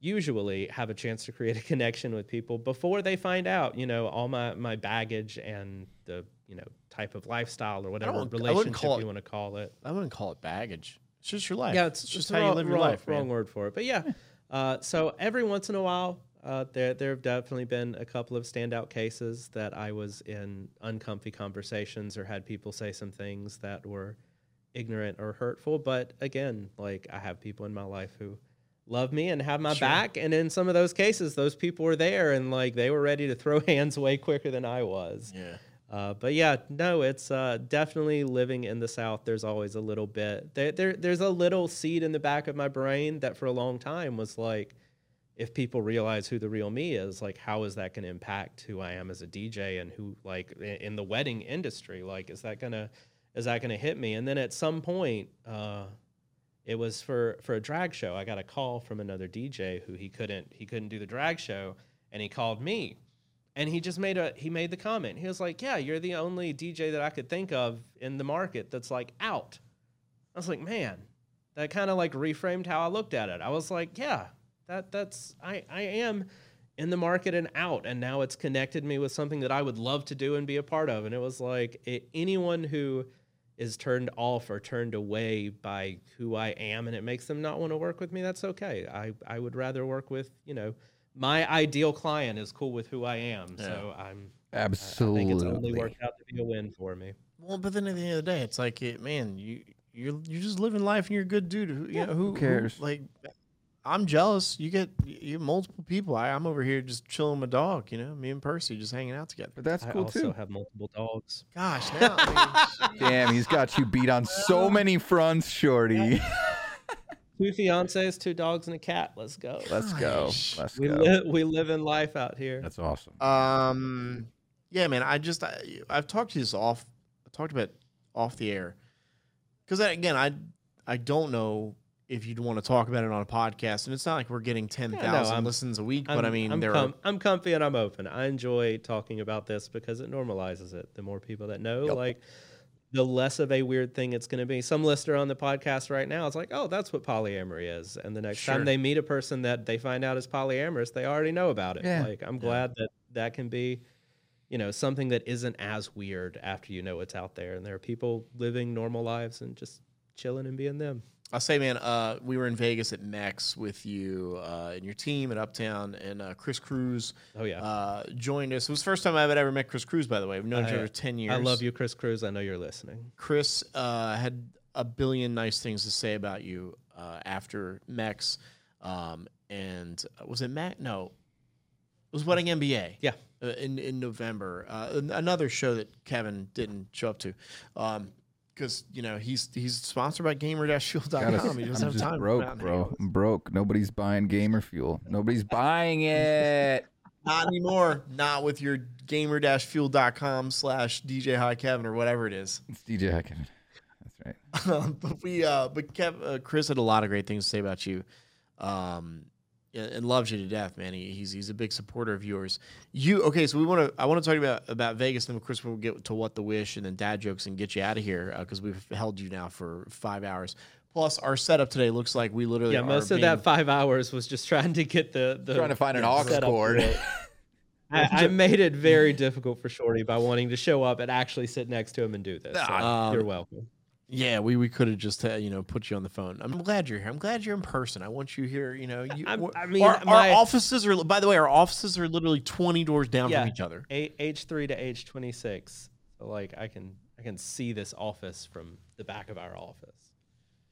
A: usually have a chance to create a connection with people before they find out, you know, all my, my baggage and the, you know, type of lifestyle or whatever
B: wouldn't- I wouldn't
A: relationship
B: it-
A: you want to call it.
B: I wouldn't call it baggage. It's just your life.
A: Yeah, it's,
B: just
A: it's
B: how
A: wrong,
B: you live your
A: wrong-
B: life. man.
A: Wrong word for it, but yeah. Uh, so every once in a while, uh, there there have definitely been a couple of standout cases that I was in uncomfy conversations or had people say some things that were ignorant or hurtful. But again, like I have people in my life who love me and have my back, and in some of those cases, those people were there and like they were ready to throw hands way quicker than I was.
B: Yeah.
A: Uh, but yeah, no, it's uh, definitely living in the South. There's always a little bit. There, there, there's a little seed in the back of my brain that for a long time was like, if people realize who the real me is, like, how is that going to impact who I am as a DJ and who, like, in the wedding industry, like, is that gonna, is that gonna hit me? And then at some point, uh, it was for for a drag show. I got a call from another DJ who he couldn't he couldn't do the drag show, and he called me and he just made a he made the comment. He was like yeah you're the only dj that i could think of in the market that's like out. I was like man that kind of like reframed how i looked at it. I was like yeah that that's i i am in the market and out and now it's connected me with something that i would love to do and be a part of. And it was like it, anyone who is turned off or turned away by who i am and it makes them not want to work with me that's okay. I i would rather work with you know my ideal client is cool with who I am. So I'm I think it's only
C: Absolutely.
A: worked out to be a win for me.
B: Well, but then at the end of the day, it's like, it, man, you you're you're just living life and you're a good dude. Who, you know, who
C: cares?
B: like, I'm jealous. You get you have multiple people. I, I'm over here just chilling with my dog. You know, me and Percy just hanging out together.
C: But that's cool
A: I
C: cool
A: also
C: too.
A: have multiple dogs.
B: Gosh, now I mean,
C: Damn, he's got you beat on so many fronts, Shorty.
A: Two fiancés, two dogs, and a cat. Let's go.
C: Let's go. Let's
A: We
C: go.
A: live we live in life out here.
C: That's awesome.
B: Um, yeah, man. I just I, I've talked to this off. I talked about off the air because again, I I don't know if you'd want to talk about it on a podcast, and it's not like we're getting ten thousand
A: I'm-
B: listens a week,
A: I'm,
B: but I mean,
A: I'm,
B: there
A: com-
B: are
A: I'm comfy and I'm open. I enjoy talking about this because it normalizes it. The more people that know,
C: Yep.
A: like, the less of a weird thing it's going to be. Some listener on the podcast right now is like, "Oh, that's what polyamory is," and the next
B: Sure.
A: time they meet a person that they find out is polyamorous, they already know about it.
C: Yeah.
A: Like, I'm glad that that can be, you know, something that isn't as weird after you know what's out there, and there are people living normal lives and just chilling and being them.
B: I'll say, man, uh, we were in Vegas at Mex with you uh, and your team at Uptown, and uh, Chris Cruz
A: Oh yeah.
B: uh, joined us. It was the first time I've ever met Chris Cruz, by the way. We've known each other ten years.
A: I love you, Chris Cruz. I know you're listening.
B: Chris uh, had a billion nice things to say about you uh, after Mex. Um, and was it Mac? No, it was Wedding MBA.
A: Yeah.
B: In in November, uh, another show that Kevin didn't show up to, because you know he's he's sponsored by
C: Gotta-
B: Gamer-Fuel.com. He doesn't
C: I'm
B: have time.
C: broke,
B: come out and
C: bro.
B: hang out with us.
C: I'm broke. Nobody's buying gamer fuel. Nobody's buying it.
B: Not anymore. Not with your gamer-fuel.com slash DJ Hi Kevin or whatever it is.
C: It's DJ Hi Kevin. That's right.
B: Um, but we, uh, but Kev, uh, Chris had a lot of great things to say about you, um, and, and loves you to death, man. He, he's he's a big supporter of yours. You okay? So we want to. I want to talk about about Vegas, and then Chris will get to what the wish, and then dad jokes, and get you out of here because we've held you now for five hours. Plus, our setup today looks like we literally
A: Yeah,
B: are
A: most of
B: being-
A: that five hours was just trying to get the, the
C: Trying to find an aux cord.
A: I, I made it very difficult for Shorty by wanting to show up and actually sit next to him and do this. So
B: Um,
A: you're welcome.
B: Yeah, we, we could have just uh, you know put you on the phone. I'm glad you're here. I'm glad you're in person. I want you here. You know, you,
A: I'm-
B: we're-
A: I mean,
B: our,
A: my-
B: our offices are. By the way, our offices are literally 20 doors down
A: Yeah.
B: from each other.
A: A- age three to age twenty six. So like I can I can see this office from the back of our office.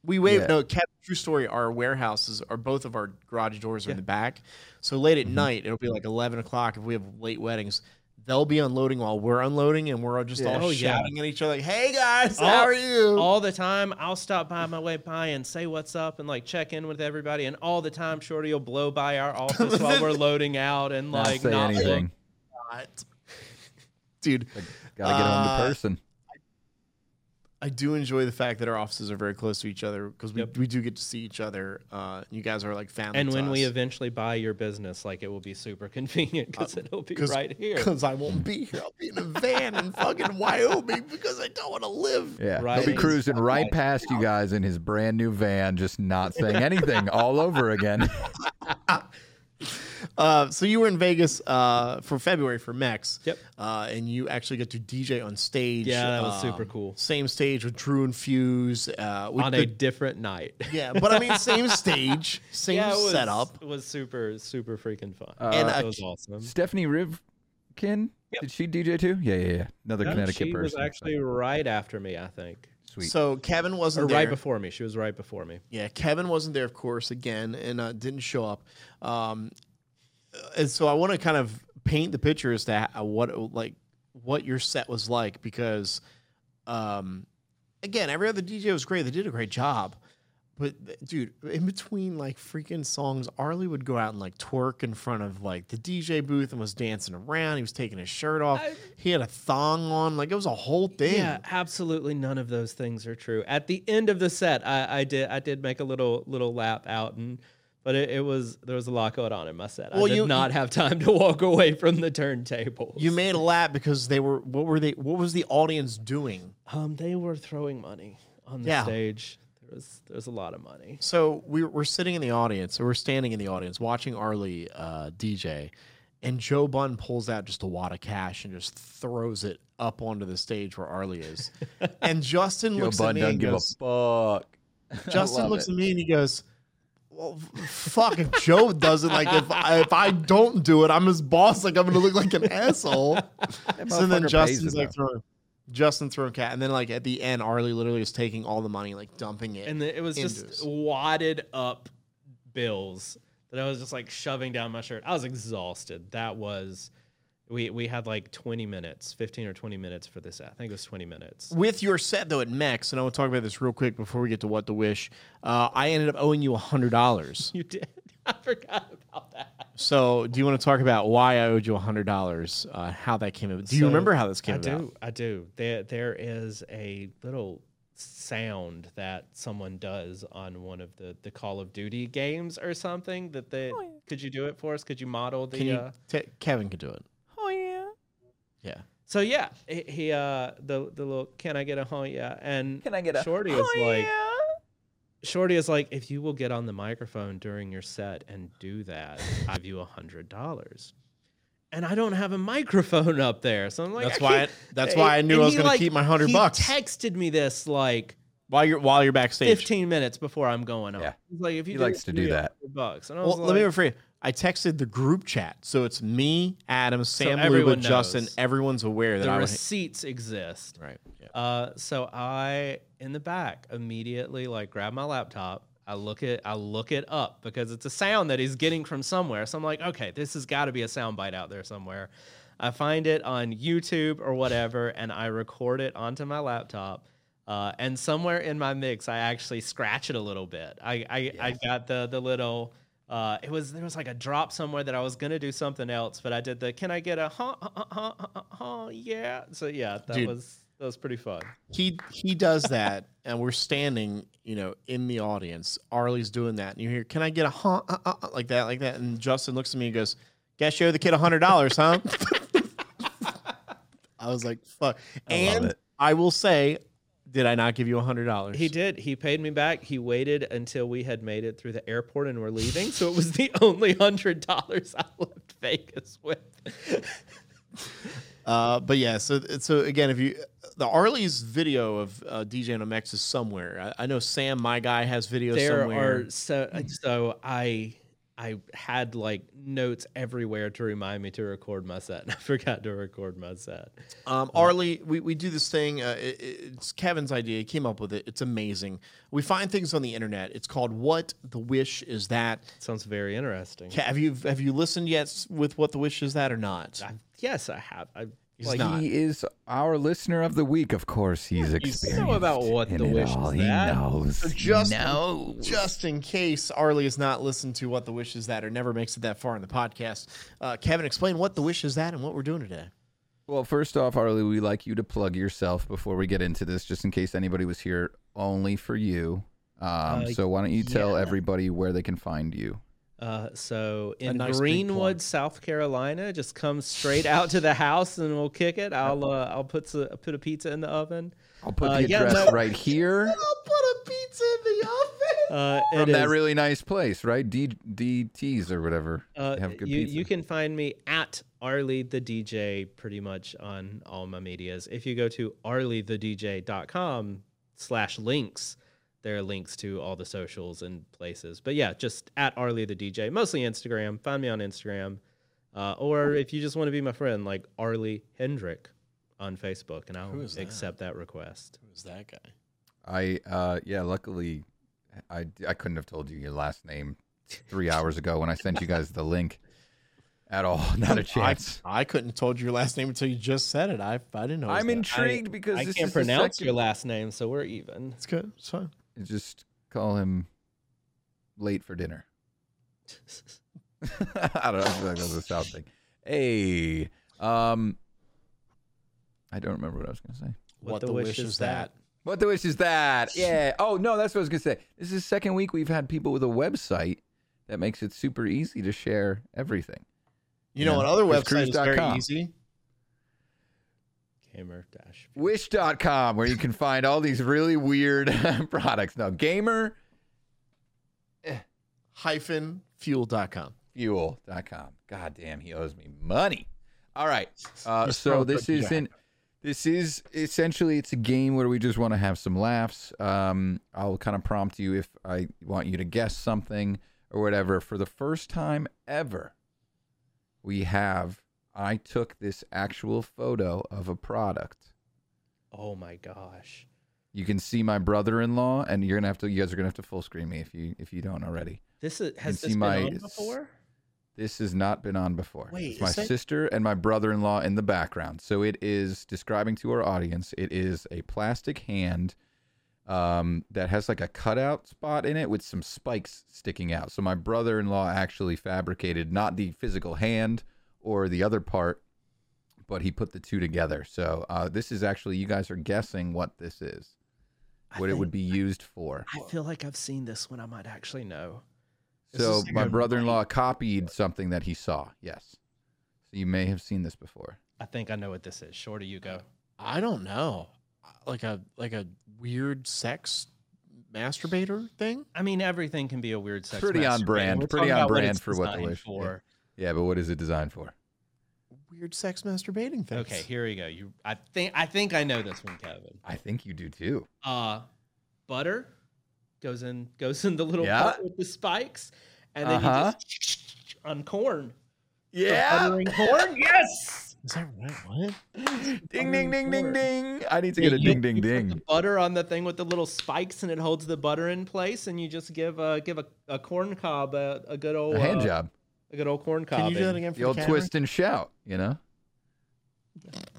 B: We wave
C: Yeah.
B: No, Cat, true story. Our warehouses are both of our garage doors are in the back. So late at night, it'll be like 11 o'clock if we have late weddings. They'll be unloading while we're unloading, and we're just
C: Yeah.
B: all
A: Oh, yeah.
B: shouting at each other like, "Hey guys,
A: All-
B: how are you?"
A: All the time, I'll stop by my way by and say what's up and like check in with everybody. And all the time, Shorty will blow by our office while we're loading out and
C: Not
A: like
C: say
A: not look.
C: anything.
B: Dude,
C: Gotta get on
B: Uh,
C: the person.
B: I do enjoy the fact that our offices are very close to each other because we,
A: Yep.
B: we do get to see each other. Uh, you guys are like family.
A: And
B: to
A: when we eventually buy your business, like it will be super convenient because it'll be
B: 'cause-
A: right here.
B: Because I won't be here. I'll be in a van in fucking Wyoming because I don't want to live.
C: Yeah,
A: right
C: he'll be cruising right past you guys in his brand new van, just not saying anything all over again.
B: Uh, so you were in Vegas uh, for February for Mex.
A: Yep.
B: Uh, and you actually got to DJ on stage.
A: Yeah, that was
B: um,
A: super cool.
B: Same stage with Drew and Fuse. Uh, with
A: on
B: the-
A: a different night.
B: yeah, but I mean, same stage, same
A: yeah, it was,
B: setup.
A: It was super, super freaking fun.
B: And,
C: Uh,
B: uh,
A: it was awesome.
C: Stephanie Rivkin, did she DJ too? Yeah, yeah, yeah. Another
A: No,
C: Connecticut
A: she
C: person.
A: was actually right after me, I think,
C: sweet.
B: So Kevin wasn't there.
A: right before me. She was right before me.
B: Yeah, Kevin wasn't there, of course, again, and uh, didn't show up. Um, and so I want to kind of paint the picture as to how, what like what your set was like because, um, again, every other DJ was great. They did a great job. But dude, in between like freaking songs, Arley would go out and like twerk in front of like the DJ booth and was dancing around. He was taking his shirt off.
A: I-
B: he had a thong on. Like it was a whole thing.
A: Yeah, absolutely none of those things are true. At the end of the set, I, I did I did make a little little lap out and but it, it was there was a lot going on in my set. I
B: Well,
A: did
B: you-
A: not have time to walk away from the turntables.
B: You made a lap because they were what were they what was the audience doing?
A: um they were throwing money on the
B: Yeah.
A: stage. There was there was a lot of money.
B: So we we're sitting in the audience, or we're standing in the audience watching Arley uh, DJ, and Joe Bunn pulls out just a wad of cash and just throws it up onto the stage where Arley is. and Justin
C: Joe
B: looks at me and
C: give
B: goes,
C: a fuck.
B: Justin looks
C: it.
B: at me and he goes, well, fuck, if Joe does it, like if I, if I don't do it, I'm his boss. Like I'm gonna look like an asshole.
C: That
B: so then Justin's like
C: though.
B: throwing, Justin throwing cat, and then like at the end, Arley literally is taking all the money, like dumping it.
A: And the, it was just
B: us.
A: wadded up bills that I was just like shoving down my shirt. I was exhausted. That was we we had like 20 minutes, 15 or 20 minutes for this. I think it was 20 minutes.
B: with your set though at Mex, and I want to talk about this real quick before we get to what to wish. Uh, I ended up owing you a hundred dollars.
A: You did. I forgot about that.
B: So, do you want to talk about why I owed you a hundred dollars? Uh, how that came about? Do you remember how this came
A: I
B: about?
A: do. I do. There there is a little sound that someone does on one of the the Call of Duty games or something that they could you do it for us? Could you model the
B: Can you?
A: uh,
B: T- Kevin could do it.
C: Oh yeah.
B: Yeah.
A: So yeah, he, he uh the the little can I get a huh yeah and
C: Can I get a
A: Shorty is like Shorty is like if you will get on the microphone during your set and do that, I'll give you a hundred dollars. And I don't have a microphone up there, so I'm like,
B: That's
A: I
B: why I- that's why I knew I was
A: he,
B: gonna keep my 100 bucks.
A: Texted me this like
B: While you're while you're backstage.
A: 15 minutes before I'm going on.
C: Yeah.
A: He's like, if you
C: He likes to do that.
A: Bucks. And I was
B: Well, let me
A: like-
B: rephrase. I texted the group chat, so it's me, Adam, Sam, Luba, Justin.
A: knows.
B: Everyone's aware that
A: the
B: I
A: receipts exist.
B: Right. Yeah.
A: Uh, so I in the back immediately like grab my laptop. I look it I look it up because it's a sound that he's getting from somewhere. So I'm like, okay, this has got to be a sound bite out there somewhere. I find it on YouTube or whatever, and I record it onto my laptop. Uh, and somewhere in my mix, I actually scratch it a little bit. I I, I got the the little. Uh, it was there was like a drop somewhere that I was gonna do something else, but I did the can I get a huh huh huh huh, huh, huh yeah. So yeah, that
B: Dude.
A: was that was pretty fun.
B: he he does that, and we're standing, you know, in the audience. Arley's doing that, and you hear, "Can I get a huh, uh, uh, uh," like that, like that?" And Justin looks at me and goes, "Guess you owe the kid a hundred dollars, huh?" I was like, "Fuck!"
C: I
B: and. I will say, Did I not give you a hundred dollars?
A: He did. He paid me back. He waited until we had made it through the airport and were leaving. So it was the only hundred dollars I left Vegas with.
B: Uh, but yeah, so so again, if you the Arley's video of uh, DJ MX is somewhere. I, I know Sam, my guy, has videos
A: there
B: somewhere.
A: are so so I I had like notes everywhere to remind me to record my set, and I forgot to record my set.
B: Um, Arley, we, we do this thing. Uh, it, it's Kevin's idea. He came up with it. It's amazing. We find things on the internet. It's called "What the Wish Is That."
A: Sounds very interesting.
B: Have you have you listened yet with "What the Wish Is That" or not?
A: I, yes, I have. I
B: He's
A: like,
B: not.
C: He is our listener of the week, of course. He's
A: you
C: experienced.
A: know about what the wish
C: all.
A: is
C: He
A: that.
C: knows.
B: So
C: He
B: just-
C: knows.
B: Just in case Arley has not listened to "What the Wish Is That" or never makes it that far in the podcast, uh, Kevin, explain what the wish is that and what we're doing today.
C: Well, first off, Arley, we like you to plug yourself before we get into this, just in case anybody was here only for you. Um,
A: Uh,
C: so why don't you tell everybody where they can find you?
A: Uh, so in
B: nice
A: Greenwood. South Carolina, just come straight out to the house and we'll kick it. I'll uh, I'll put a, put a pizza in the oven.
C: I'll put
A: Uh,
C: the
A: yeah,
C: address
A: no-
C: right here
B: I'll put a pizza in the oven.
A: Uh,
C: from
A: it
C: that
A: is-
C: really nice place, right? D DTs or whatever.
A: Uh,
C: They have good
A: you,
C: pizza.
A: you can find me at Arley the DJ pretty much on all my medias. If you go to arleythedj.com slash links, there are links to all the socials and places. But yeah, just at Arley the DJ, mostly Instagram. Find me on Instagram. Uh, or if you just want to be my friend, like Arley Hendrick on Facebook, and I'll
B: that?
A: accept that request.
B: Who's that guy?
C: I uh yeah, luckily I I couldn't have told you your last name 3 hours ago when I sent you guys the link at all. Not a chance.
B: I, I couldn't have told you your last name until you just said it. I I didn't know.
C: I'm
B: that.
C: intrigued because
A: I
C: this
A: can't
C: is
A: pronounce your last name, so we're even.
B: It's good. It's fine.
C: Just call him late for dinner. I don't know. I feel like that was a South thing. Hey, um, I don't remember what I was going to say.
B: What, the, wish, is that?
C: What the wish is that? Yeah. Oh no, that's what I was gonna say. This is the second week we've had people with a website that makes it super easy to share everything.
B: You know
C: Yeah.
B: what other
C: It's
B: website is very easy?
A: Gamer dash.
C: Wish.com, where you can find all these really weird products. Now, gamer
B: Hyphen fuel.com.
C: fuel.com. God damn, he owes me money. All right. Uh, so this isn't. This is essentially it's a game where we just want to have some laughs. Um, I'll kind of prompt you if I want you to guess something or whatever. For the first time ever, we have. I took this actual photo of a product.
A: Oh my gosh.
C: You can see my brother-in-law, and you're gonna have to. You guys are gonna have to full screen me if you if you don't already.
A: This is, has this been
C: my
A: on before?
C: This has not been on before.
B: Wait,
C: it's my
B: that-
C: sister and my brother-in-law in the background. So it is describing to our audience. It is a plastic hand um, that has like a cutout spot in it with some spikes sticking out. So my brother-in-law actually fabricated not the physical hand or the other part, but he put the two together. So uh, this is actually you guys are guessing what this is,
A: I
C: what it would be used for.
A: I feel like I've seen this one. I might actually know.
B: Is
C: So
B: like
C: my brother-in-law copied something that he saw. Yes. So you may have seen this before.
A: I think I know what this is. Shorty, you go.
B: I don't know. Like a like a weird sex masturbator thing?
A: I mean, everything can be a weird sex.
C: Pretty on brand.
A: We're
C: pretty on
A: about what
C: brand
A: it's
C: for what the
A: designed
C: wish-
A: for.
C: Yeah, but what is it designed for?
B: Weird sex masturbating thing.
A: Okay, here we go. You, I think, I think I know this one, Kevin.
C: I think you do too.
A: Uh, butter goes in, goes in the little
C: Yeah.
A: pot with the spikes, and then
C: Uh-huh.
A: you just on corn.
C: Yeah.
A: buttering corn. Yes.
B: Is that right? What?
C: Ding ding ding ding ding. I need to
A: Yeah,
C: get a
A: you-
C: ding ding
A: you put
C: ding.
A: the butter on the thing with the little spikes, and it holds the butter in place, and you just give a give a, a corn cob a, a good old
C: A hand
A: uh,
C: job.
A: A good old corn cob.
B: Can you do that again for
C: The the old
B: camera?
C: twist and shout, you know?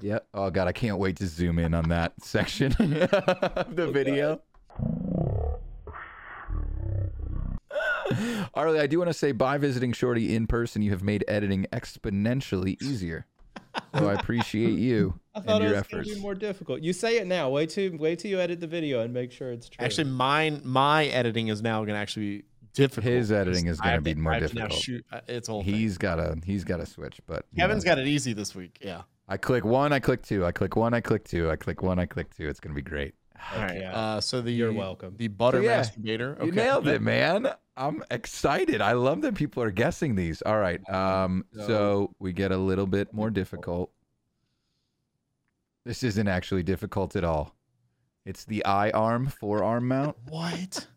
C: Yep. Oh god, I can't wait to zoom in on that section of the oh, video. Arley, I do want to say by visiting Shorty in person, you have made editing exponentially easier. So I appreciate you
A: I thought
C: and
A: it
C: your
A: was going
C: efforts.
A: to be more difficult. You say it now. Wait till wait till you edit the video and make sure it's true.
B: Actually, mine my editing is now going to actually be difficult.
C: His editing is gonna be more
B: I have
C: difficult.
B: shoot- uh, it's a whole.
C: He's got a he's got a switch, but you
B: Kevin's
C: know.
B: got it easy this week. Yeah.
C: I click one, I click two, I click one, I click two, I click one, I click two. It's gonna be great.
B: All right.
A: yeah.
B: Uh, so the
A: You're welcome.
B: The butter
C: yeah,
B: masturbator. Okay.
C: You nailed it, man. I'm excited. I love that people are guessing these. All right. Um, so we get a little bit more difficult. This isn't actually difficult at all. It's the eye arm forearm mount.
B: What?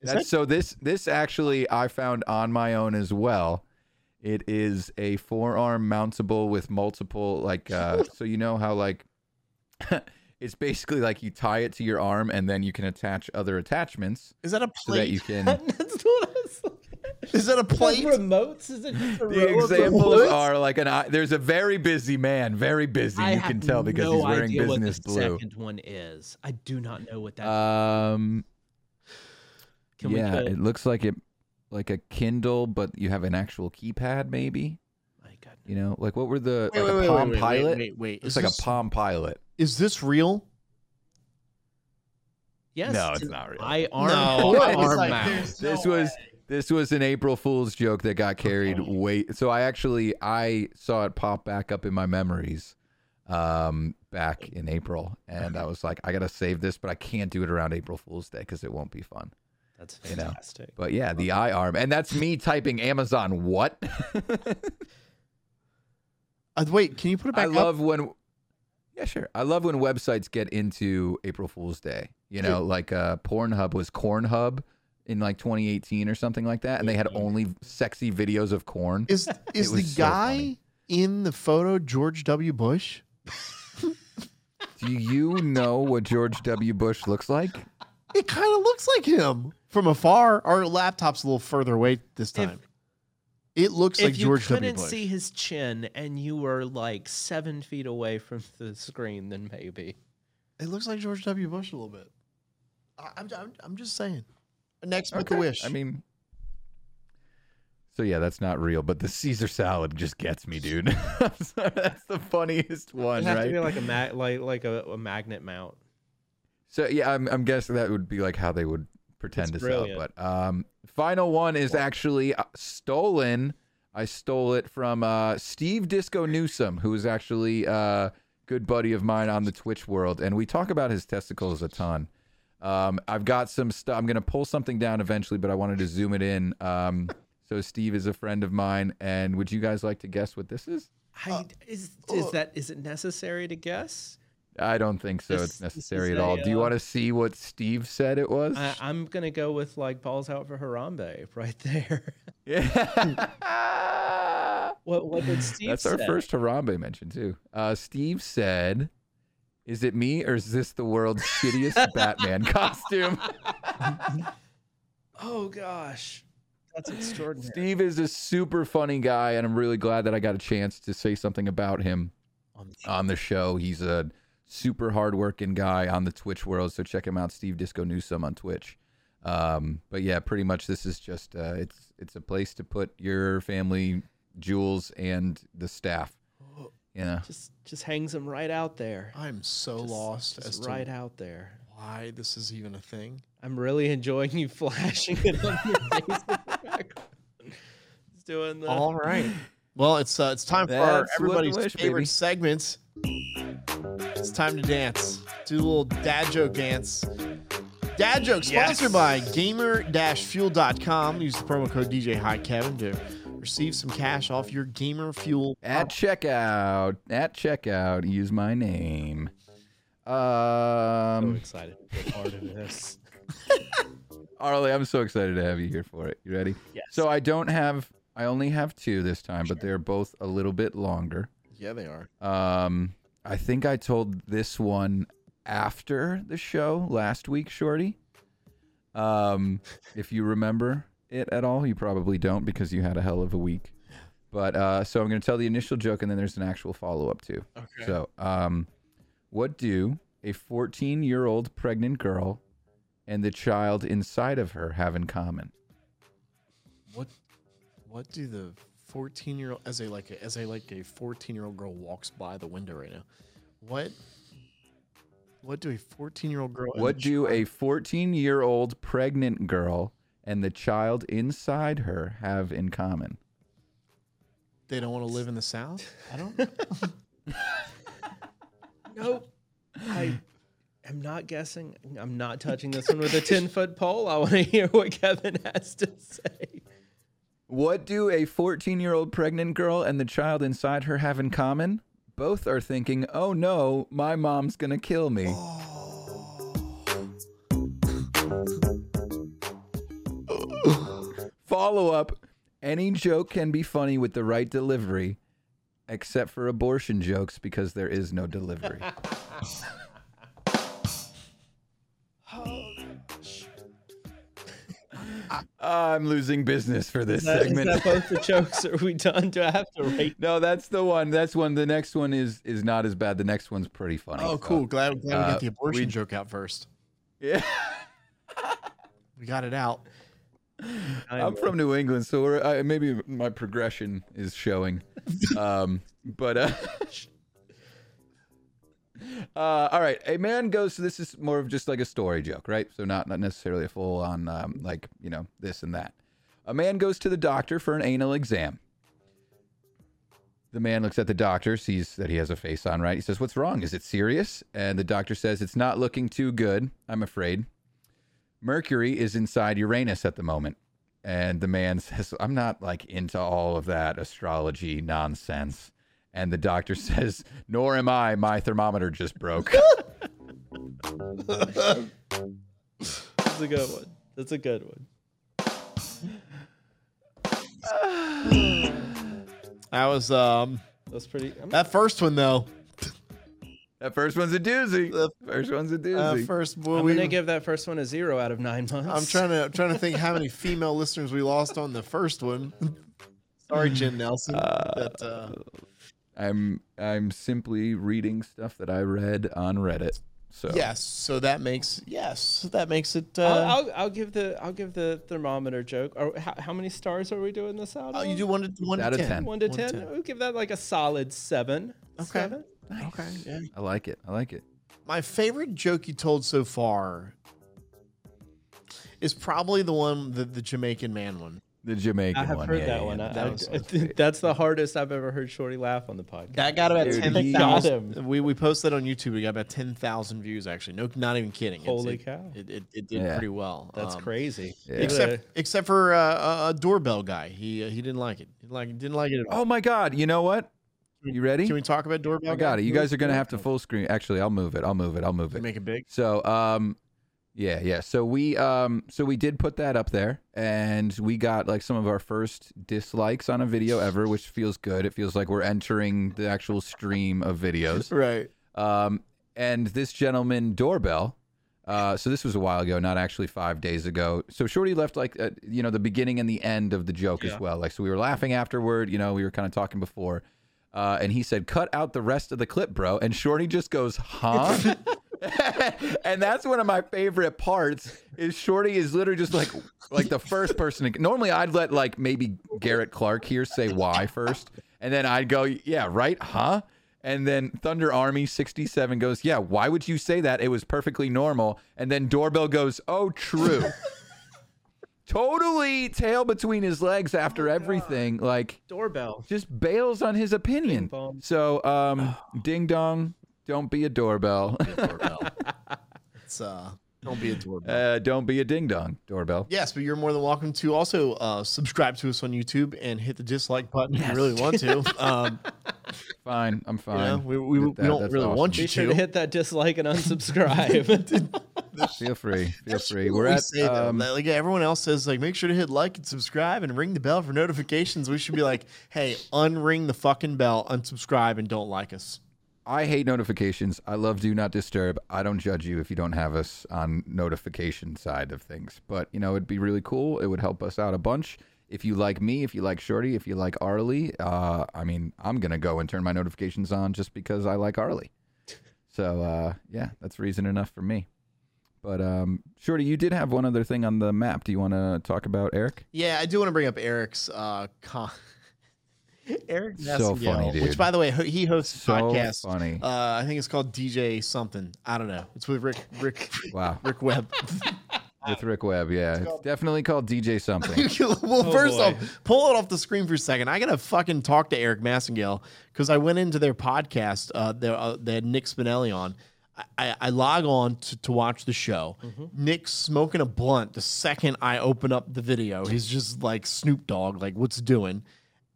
B: Is
C: That's so this this actually I found on my own as well. It is a forearm mountable with multiple like uh so you know how like it's basically like you tie it to your arm and then you can attach other attachments
B: Is that a
C: so that
B: plate?
C: you can
A: That's what I was.
B: Is that a
A: Those
B: plate?
A: remotes? Is it just a
C: the
A: row of
C: examples
A: remotes?
C: are like an eye there's a very busy man, very busy,
A: I
C: you
A: have
C: can tell because
A: no
C: he's wearing
A: idea what
C: business
A: the
C: blue.
A: second one is. I do not know what that.
C: Um
A: Can we
C: yeah,
A: put-
C: it looks like it like a Kindle, but you have an actual keypad maybe.
A: My goodness.
C: You know, like what were the
B: Wait,
C: like
B: wait,
C: a
B: wait,
C: Palm
B: wait, wait,
C: Pilot?
B: Wait, wait.
C: It's like
B: this,
C: a Palm Pilot.
B: Is this real?
A: Yes,
C: No,
A: it's
C: it's not real.
A: Eye arm,
B: No, I
A: arm
B: like,
A: mount.
C: This
B: No
C: was this was an April Fool's joke that got carried way. So I actually I saw it pop back up in my memories um back in April and I was like I got to save this but I can't do it around April Fool's Day cuz it won't be fun.
A: That's
C: You know.
A: fantastic.
C: But yeah, the eye arm and that's me typing Amazon what?
B: Uh, wait, can you put it back
C: I
B: up?
C: love when Yeah, sure. I love when websites get into April Fool's Day. You know, like uh Pornhub was Cornhub in like 2018 or something like that and they had only sexy videos of corn.
B: Is is the
C: was so
B: guy in the photo George W. Bush?
C: Do you know what George W. Bush looks like?
B: It kind of looks like him from afar. Our laptop's a little further away this
A: If-
B: time. it looks like George W. Bush.
A: if you couldn't see his chin and you were like seven feet away from the screen, then maybe.
B: It looks like George W. Bush a little bit. I- I'm, I'm, I'm just saying. Next, make a wish.
C: I mean, so yeah, that's not real, but the Caesar salad just gets me, dude. Sorry, that's the funniest one,
A: It'd have to
C: right?
A: be like a ma- like like a, a magnet mount.
C: So yeah, I'm, I'm guessing that would be like how they would pretend
A: It's
C: to sell. But um, final one is actually uh, stolen. I stole it from uh, Steve Disco Newsom, who is actually a good buddy of mine on the Twitch world, and we talk about his testicles a ton. Um, I've got some stuff. I'm gonna pull something down eventually, but I wanted to zoom it in. Um, so Steve is a friend of mine, and would you guys like to guess what this is?
A: I, is is that is it necessary to guess?
C: I don't think so.
A: This-
C: it's necessary at all.
A: a,
C: Do you
A: uh,
C: want to see what Steve said it was?
A: I, I'm gonna go with like balls out for Harambe right there.
C: Yeah.
A: what what did Steve
C: That's our first Harambe mention too. Uh, Steve said, "Is it me or is this the world's shittiest Batman costume?"
A: Oh gosh, that's extraordinary.
C: Steve is a super funny guy, and I'm really glad that I got a chance to say something about him
A: On
C: on the show. He's a super hardworking guy on the Twitch world, so check him out, Steve Disco Newsome on Twitch. Um, but yeah, pretty much this is just uh, it's it's a place to put your family jewels and the staff. You know.
A: just just hangs them right out there.
B: I'm so
A: Just-
B: lost
A: just
B: as
A: right
B: to
A: out there.
B: why this is even a thing.
A: I'm really enjoying you flashing it on your face in the background. It's doing the
B: All right. Well, it's uh, it's time for our,
C: That's what
B: everybody's
C: wish,
B: favorite
C: baby.
B: segments. It's time to dance. Do a little dad joke dance. Dad joke sponsored by gamer-fuel.com. Use the promo code DJ Hi Kevin to receive some cash off your gamer fuel.
C: At checkout, at checkout, use my name.
A: so
C: Um,
A: excited to be a part of this.
C: Arley, I'm so excited to have you here for it. You ready?
A: Yes.
C: So I don't have, I only have two this time, but they're both a little bit longer.
B: Yeah, they are.
C: Um, I think I told this one after the show last week, Shorty. Um, if you remember it at all, you probably don't because you had a hell of a week. But uh, so I'm going to tell the initial joke, and then there's an actual follow up too.
B: Okay.
C: So, um, what do a 14 year old pregnant girl and the child inside of her have in common?
B: What what do the 14 year old as a like a, as a like a 14 year old girl walks by the window right now? What what do a 14 year old girl
C: What
B: a
C: do a 14 year old pregnant girl and the child inside her have in common?
B: they don't want to live in the south? I don't
A: Nope. I am not guessing. I'm not touching this one with a 10 foot pole. I want to hear what Kevin has to say.
C: What do a 14 year old pregnant girl and the child inside her have in common? Both are thinking, oh no, my mom's gonna kill me. Oh. Follow up any joke can be funny with the right delivery, except for abortion jokes because there is no delivery. I'm losing business for this
A: Is that, is
C: segment.
A: that both the jokes? Are we done? Do I have to rate?
C: No, that's the one. That's one. The next one is is not as bad. The next one's pretty funny.
B: Oh,
C: so-
B: cool. Glad, glad we
C: uh,
B: got the abortion
C: we-
B: joke out first.
C: Yeah,
B: We got it out.
C: I'm from New England, so we're, I, maybe my progression is showing. Um, but uh, uh, all right, a man goes. This is more of just like a story joke, right? So not not necessarily a full on um, like you know this and that. A man goes to the doctor for an anal exam. The man looks at the doctor, sees that he has a face on, right? He says, What's wrong? Is it serious? And the doctor says, It's not looking too good, I'm afraid. Mercury is inside Uranus at the moment. And the man says, I'm not like into all of that astrology nonsense. And the doctor says, Nor am I. My thermometer just broke.
A: That's a good one. That's a good one.
B: That was um
A: That's pretty. I'm,
B: that first one though.
C: that first one's a doozy.
B: The-
C: First one's a
B: Uh,
C: doozy.
B: first, boy,
A: I'm
B: we,
A: gonna give that first one a zero out of nine months.
B: I'm trying to I'm trying to think how many female listeners we lost on the first one. Sorry, Jen Nelson. that, uh,
C: I'm I'm simply reading stuff that I read on Reddit. So
B: yes, so that makes yes, that makes it. Uh,
A: I'll, I'll, I'll give the I'll give the thermometer joke. Or how, how many stars are we doing this out?
B: oh,
A: of?
B: you do one to one
C: Out
B: to
C: of
B: ten.
C: 10.
A: one to
B: One to
A: ten. We'll give that like a solid seven.
B: Okay.
A: Seven?
B: Okay. Yeah.
C: I like it. I like it.
B: My favorite joke you told so far is probably the one the, the Jamaican man one.
C: The Jamaican
A: I have
C: one.
A: heard
C: yeah,
A: that
C: yeah,
A: one.
C: yeah.
B: That
A: I-
B: was-
A: I think that's the hardest I've ever heard Shorty laugh on the podcast.
B: That got about
C: Dude,
B: ten
A: Got him.
B: We we posted on YouTube. We got about ten thousand views actually. No, not even kidding.
A: Holy
B: it,
A: cow.
B: It, it, it did
C: Yeah.
B: pretty well.
A: That's
B: Um,
A: crazy.
C: Yeah.
B: Except except for uh, a, a doorbell guy. He uh, he didn't like it. He like didn't like it at all.
C: Oh my God! You know what? You ready?
B: Can we talk about doorbell?
C: I got it. You guys are gonna have to full screen. Actually, I'll move it. I'll move it. I'll move it.
B: make it big.
C: So, um, yeah, yeah. So we, um, so we did put that up there, and we got like some of our first dislikes on a video ever, which feels good. It feels like we're entering the actual stream of videos.
B: Right.
C: Um, and this gentleman doorbell. Uh, so this was a while ago, not actually five days ago. So Shorty left like uh, you know the beginning and the end of the joke
A: Yeah.
C: as well. Like so we were laughing afterward. You know we were kind of talking before, uh, and he said, "Cut out the rest of the clip, bro." And Shorty just goes, "Huh?" and that's one of my favorite parts. Is Shorty is literally just like like the first person. To, normally I'd let like maybe Garrett Clark here say why first, and then I'd go, "Yeah, right, huh?" And then Thunder Army 67 goes, Yeah, why would you say that? It was perfectly normal. And then Doorbell goes, Oh, true. totally tail between his legs after everything. Like,
A: Doorbell.
C: just bails on his opinion. So, um, ding dong, don't be a doorbell.
B: Doorbell. it's uh, don't be a doorbell.
C: uh, don't be a ding dong doorbell.
B: Yes, but you're more than welcome to also uh, subscribe to us on YouTube and hit the dislike button if you really want to. Um,
C: Fine, I'm
B: you
C: fine.
B: know, we, we, we don't
C: that's
B: really
C: awesome.
B: want you
A: Be sure
B: to.
A: to hit that dislike and unsubscribe.
C: Feel free. Feel free.
B: what
C: We're
B: we
C: at
B: say, though.
C: um,
B: like everyone else says, like make sure to hit like and subscribe and ring the bell for notifications. We should be like, hey, unring the fucking bell, unsubscribe, and don't like us.
C: I hate notifications. I love do not disturb. I don't judge you if you don't have us on notification side of things. But you know, it'd be really cool. It would help us out a bunch. If you like me, if you like Shorty, if you like Arley, uh, I mean, I'm gonna go and turn my notifications on just because I like Arley. So uh, yeah, that's reason enough for me. But um, Shorty, you did have one other thing on the map. Do you want to talk about Eric?
B: Yeah, I do want to bring up Eric's uh, con- Eric
C: So
B: Massengale,
C: funny, dude.
B: Which, by the way, he hosts a
C: So
B: podcast.
C: funny.
B: Uh, I think it's called DJ something. I don't know. It's with Rick Rick
C: Wow,
B: Rick Webb.
C: with Rick Webb. Yeah, it's definitely called DJ something.
B: well,
A: Oh,
B: first
A: boy.
B: off, pull it off the screen for a second. I gotta fucking talk to Eric Massengale because I went into their podcast. Uh, they, uh, they had Nick Spinelli on. I, I log on to, to watch the show. Nick's smoking a blunt the second I open up the video. He's just like Snoop Dogg, like what's doing.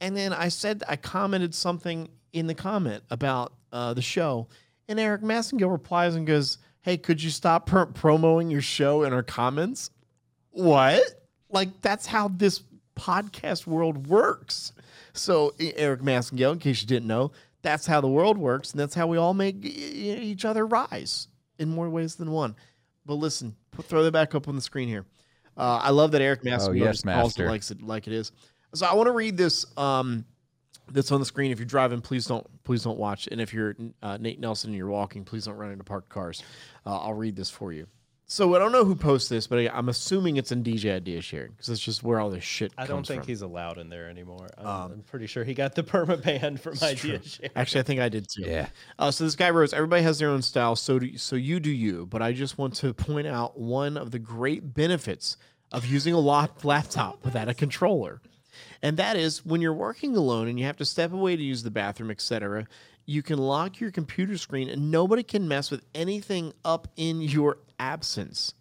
B: And then I said I commented something in the comment about uh, the show, and Eric Massengill replies and goes, "Hey, could you stop pr- promoting your show in our comments?" What? Like that's how this podcast world works. So Eric Massengill, in case you didn't know, that's how the world works, and that's how we all make each other rise in more ways than one. But listen, put, throw that back up on the screen here. Uh, I love that Eric Massengill
C: yes,
B: just calls it
C: master.
B: likes it like it is. So I want to read this. Um, that's on the screen. If you're driving, please don't please don't watch. And if you're uh, Nate Nelson and you're walking, please don't run into parked cars. Uh, I'll read this for you. So I don't know who posts this, but I, I'm assuming it's in DJ Idea Sharing because that's just where all this shit.
A: I don't think
B: from.
A: he's allowed in there anymore. I'm, I'm pretty sure he got the perma ban from idea share.
B: Actually, I think I did too.
C: Yeah.
B: Uh, so this guy wrote, "Everybody has their own style, so do so you do you." But I just want to point out one of the great benefits of using a lap- laptop without a controller, and that is when you're working alone and you have to step away to use the bathroom, etc. You can lock your computer screen, and nobody can mess with anything up in your absence.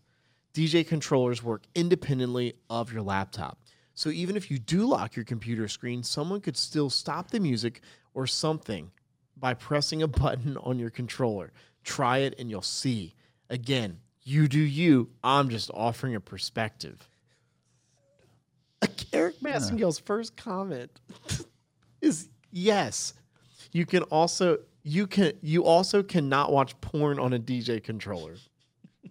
B: DJ controllers work independently of your laptop. So even if you do lock your computer screen, someone could still stop the music or something by pressing a button on your controller. Try it and you'll see. Again, you do you. I'm just offering a perspective. Eric Massengill's first comment is yes. You can also you can you also cannot watch porn on a DJ controller.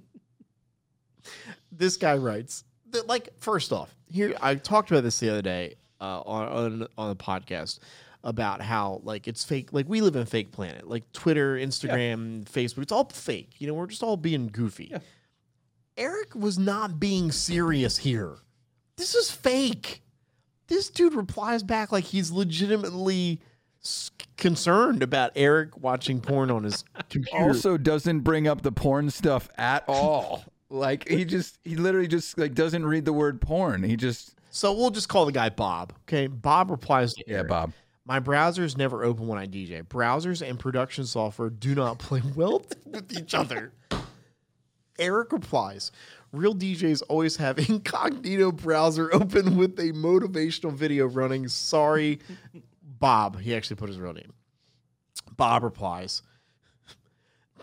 B: this guy writes that like first off here i talked about this the other day uh, on, on on the podcast about how like it's fake like we live in a fake planet. Like twitter instagram facebook it's all fake. You know we're just all being goofy. Eric was not being serious here this is fake this dude replies back like he's legitimately concerned about eric watching porn on his computer
C: Also doesn't bring up the porn stuff at all. Like he just he literally just like doesn't read the word porn. He just
B: so we'll just call the guy bob okay bob replies to
C: yeah,
B: Eric.
C: Bob.
B: My browsers never open when I DJ. Browsers and production software do not play well with each other. Eric replies, Real DJs always have incognito browser open with a motivational video running. Sorry, Bob. He actually put his real name. Bob replies,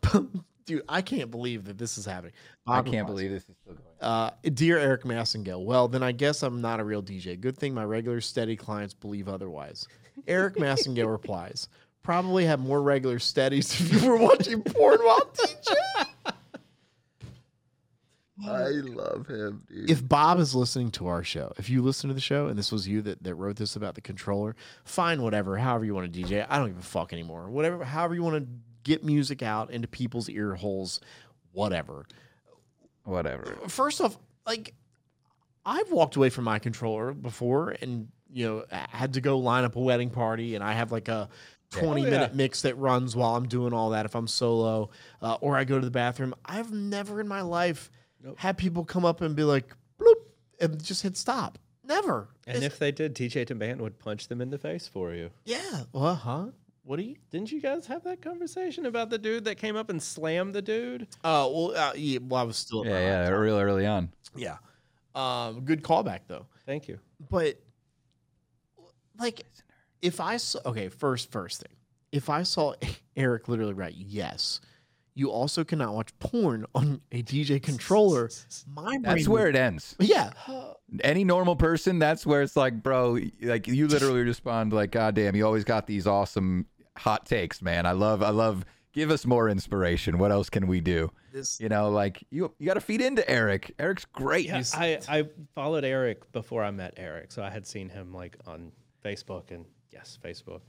B: Dude, I can't believe that this is happening.
C: I can't
B: replies,
C: believe this is still going.
B: uh, dear Eric Massengill, well, then I guess I'm not a real DJ. Good thing my regular steady clients believe otherwise. Eric Massengill replies, probably have more regular steadies if you were watching porn while DJ.
E: I love him, dude.
B: If Bob is listening to our show, if you listen to the show and this was you that, that wrote this about the controller, fine, whatever, however you want to DJ. I don't give a fuck anymore. Whatever, however you want to get music out into people's ear holes, whatever.
C: Whatever.
B: first off, like I've walked away from my controller before and you know had to go line up a wedding party and I have like a 20
A: Oh, yeah.
B: minute mix that runs while I'm doing all that if I'm solo uh, or I go to the bathroom. I've never in my life had people come up and be like bloop and just hit stop. Never.
A: And
B: It's-
A: if they did, TJ Taban would punch them in the face for you.
B: yeah, well, huh? What do you?
A: Didn't you guys have that conversation about the dude that came up and slammed the dude?
B: Uh, well, uh, yeah, well, I was still at
C: Yeah, yeah,
B: laptop.
C: real early on.
B: yeah. Um, good callback though.
A: Thank you.
B: but like if i saw okay first first thing if i saw eric literally write yes you also cannot watch porn on a dj controller my brain
C: That's
B: would-
C: where it ends.
B: yeah
C: Any normal person, that's where it's like, bro, like you literally respond like, God damn, you always got these awesome hot takes, man. I love, I love. Give us more inspiration. What else can we do?
B: this
C: You know, like you, you got to feed into Eric. Eric's great.
A: Yeah, I, I followed Eric before I met Eric, so I had seen him like on Facebook and yes, Facebook.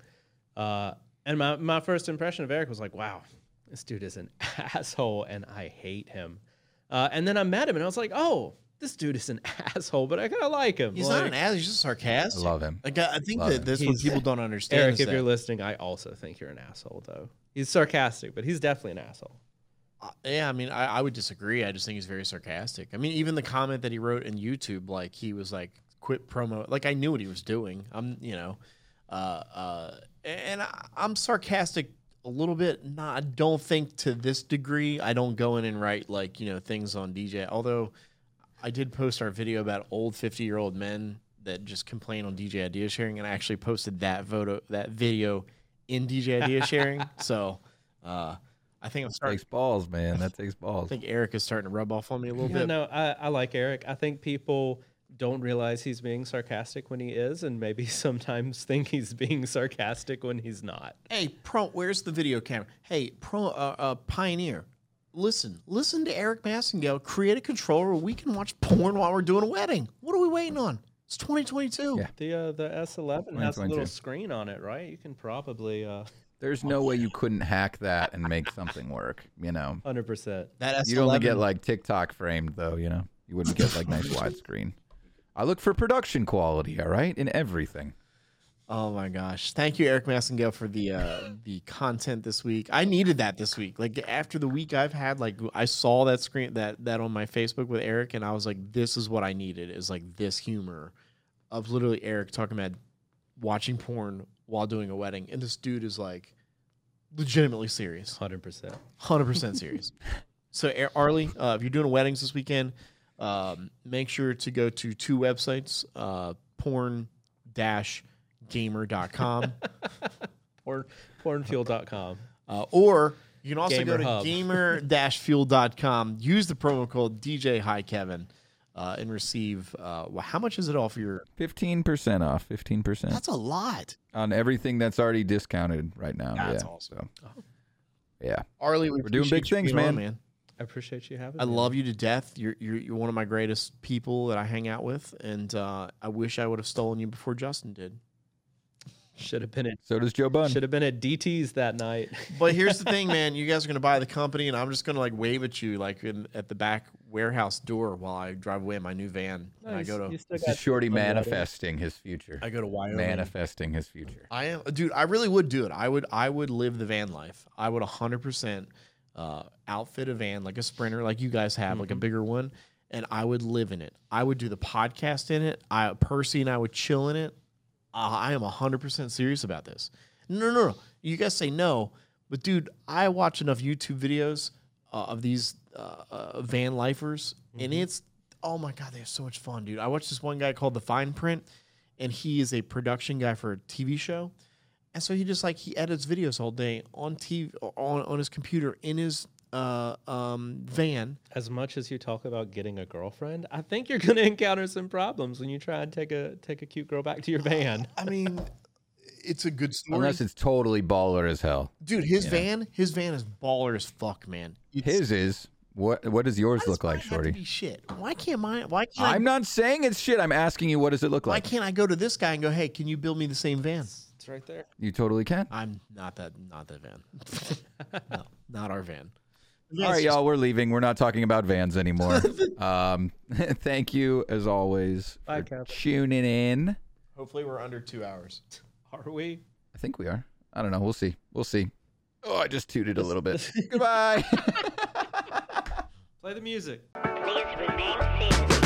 A: Uh, and my my first impression of Eric was like, wow, this dude is an asshole, and I hate him. Uh, and then I met him, and I was like, oh, this dude is an asshole, but I kind of like him.
B: he's
A: Like,
B: not an ass he's just sarcastic I
C: love him.
B: like i, I think
C: Love
B: that
C: him.
B: that's what people don't understand
A: Eric, if
B: that-
A: you're listening, I also think you're an asshole, though. He's sarcastic, but he's definitely an asshole.
B: Uh, yeah, I mean, I, I would disagree. I just think he's very sarcastic. I mean, even the comment that he wrote in YouTube, like he was like, "Quit promo." Like I knew what he was doing. I'm, you know, uh, uh, and I, I'm sarcastic a little bit. Not, I don't think to this degree. I don't go in and write like you know things on DJ. Although I did post our video about old fifty year old men that just complain on DJ idea sharing, and I actually posted that photo that video in DJ idea sharing. So uh, I think I'm starting.
C: Takes balls, man. That takes balls.
B: I think Eric is starting to rub off on me a little
A: Yeah,
B: bit.
A: no, I, I like Eric. I think people don't realize he's being sarcastic when he is, and maybe sometimes think he's being sarcastic when he's not.
B: Hey, pro, where's the video camera? Hey, pro, uh, uh, pioneer, listen, listen to Eric Massengale create a controller where we can watch porn while we're doing a wedding. What are we waiting on? It's 2022.
C: Yeah.
A: The uh, the S11 has a little screen on it, right? You can probably uh,
C: There's no way you couldn't hack that and make something work. You know,
A: hundred percent.
B: That S11,
C: you'd only get like TikTok framed though. You know, you wouldn't get like nice widescreen. I look for production quality. All right, in everything.
B: Oh my gosh! Thank you, Eric Massengale, for the uh, the content this week. I needed that this week. Like after the week I've had, like I saw that screen that that on my Facebook with Eric, and I was like, this is what I needed. Is like this humor of literally Eric talking about watching porn while doing a wedding, and this dude is like legitimately serious,
A: Hundred percent.
B: hundred percent serious. So Ar- Arley, uh, if you're doing weddings this weekend, um, make sure to go to two websites: uh, porn gamer.com,
A: Porn, pornfuel.com.
B: uh, or you can also
A: Gamer
B: go to
A: Hub.
B: gamer-fuel.com use the promo code dj hi kevin uh, and receive uh, well, how much is it off your
C: Fifteen percent off. Fifteen percent
B: that's a lot
C: on everything that's already discounted right now.
B: That's
C: yeah.
B: awesome.
C: So, yeah.
B: Arley we
C: We're doing big
B: you
C: things,
B: being on,
C: man.
A: I appreciate you having
B: i
A: me.
B: love you to death you're, you're, you're one of my greatest people that i hang out with and uh, i wish i would have stolen you before justin did
A: Should have been at
C: So does Joe Bunn.
A: should have been at DT's that night.
B: But here's the thing, man. You guys are gonna buy the company, and I'm just gonna like wave at you, like in, at the back warehouse door while I drive away in my new van. and I
A: Nice.
B: go to
C: This is Shorty
A: some money out of it.
C: manifesting his future.
B: I go to Wyoming.
C: Manifesting his future.
B: I am, dude. I really would do it. I would. I would live the van life. I would 100 percent uh, outfit a van like a Sprinter, like you guys have, like a bigger one, and I would live in it. I would do the podcast in it. I Percy and I would chill in it. Uh, I am 100 percent serious about this. No, no, no. You guys say no, but dude, I watch enough YouTube videos uh, of these uh, uh, van lifers, and it's oh my god, they have so much fun, dude. I watched this one guy called the Fine Print, and he is a production guy for a TV show. And so he just like he edits videos all day on TV on, on his computer in his uh, um, van.
A: As much as you talk about getting a girlfriend, I think you're gonna encounter some problems when you try and take a take a cute girl back to your van.
B: I mean, it's a good story,
C: Unless it's totally baller as hell.
B: dude. His
C: Yeah.
B: van, his van is baller as fuck, man. It's-
C: His is. What What does yours
B: does
C: look like,
B: mine have to
C: Shorty?
B: be shit. Why can't mine? Why can't
C: I'm
B: I,
C: not saying it's shit. I'm asking you, what does it look like?
B: Why can't I go to this guy and go, hey, can you build me the same van?
A: It's right there.
C: You totally can.
B: I'm not that, not that van. no, not our van.
C: All right, y'all, we're leaving. We're not talking about vans anymore. um, thank you, as always,
A: Bye,
C: for
A: Kevin.
C: tuning in.
B: Hopefully, we're under two hours.
A: Are we?
C: I think we are. I don't know. We'll see. We'll see. Oh, I just tooted a little bit. Goodbye.
A: Play the music.
F: Please remain seated.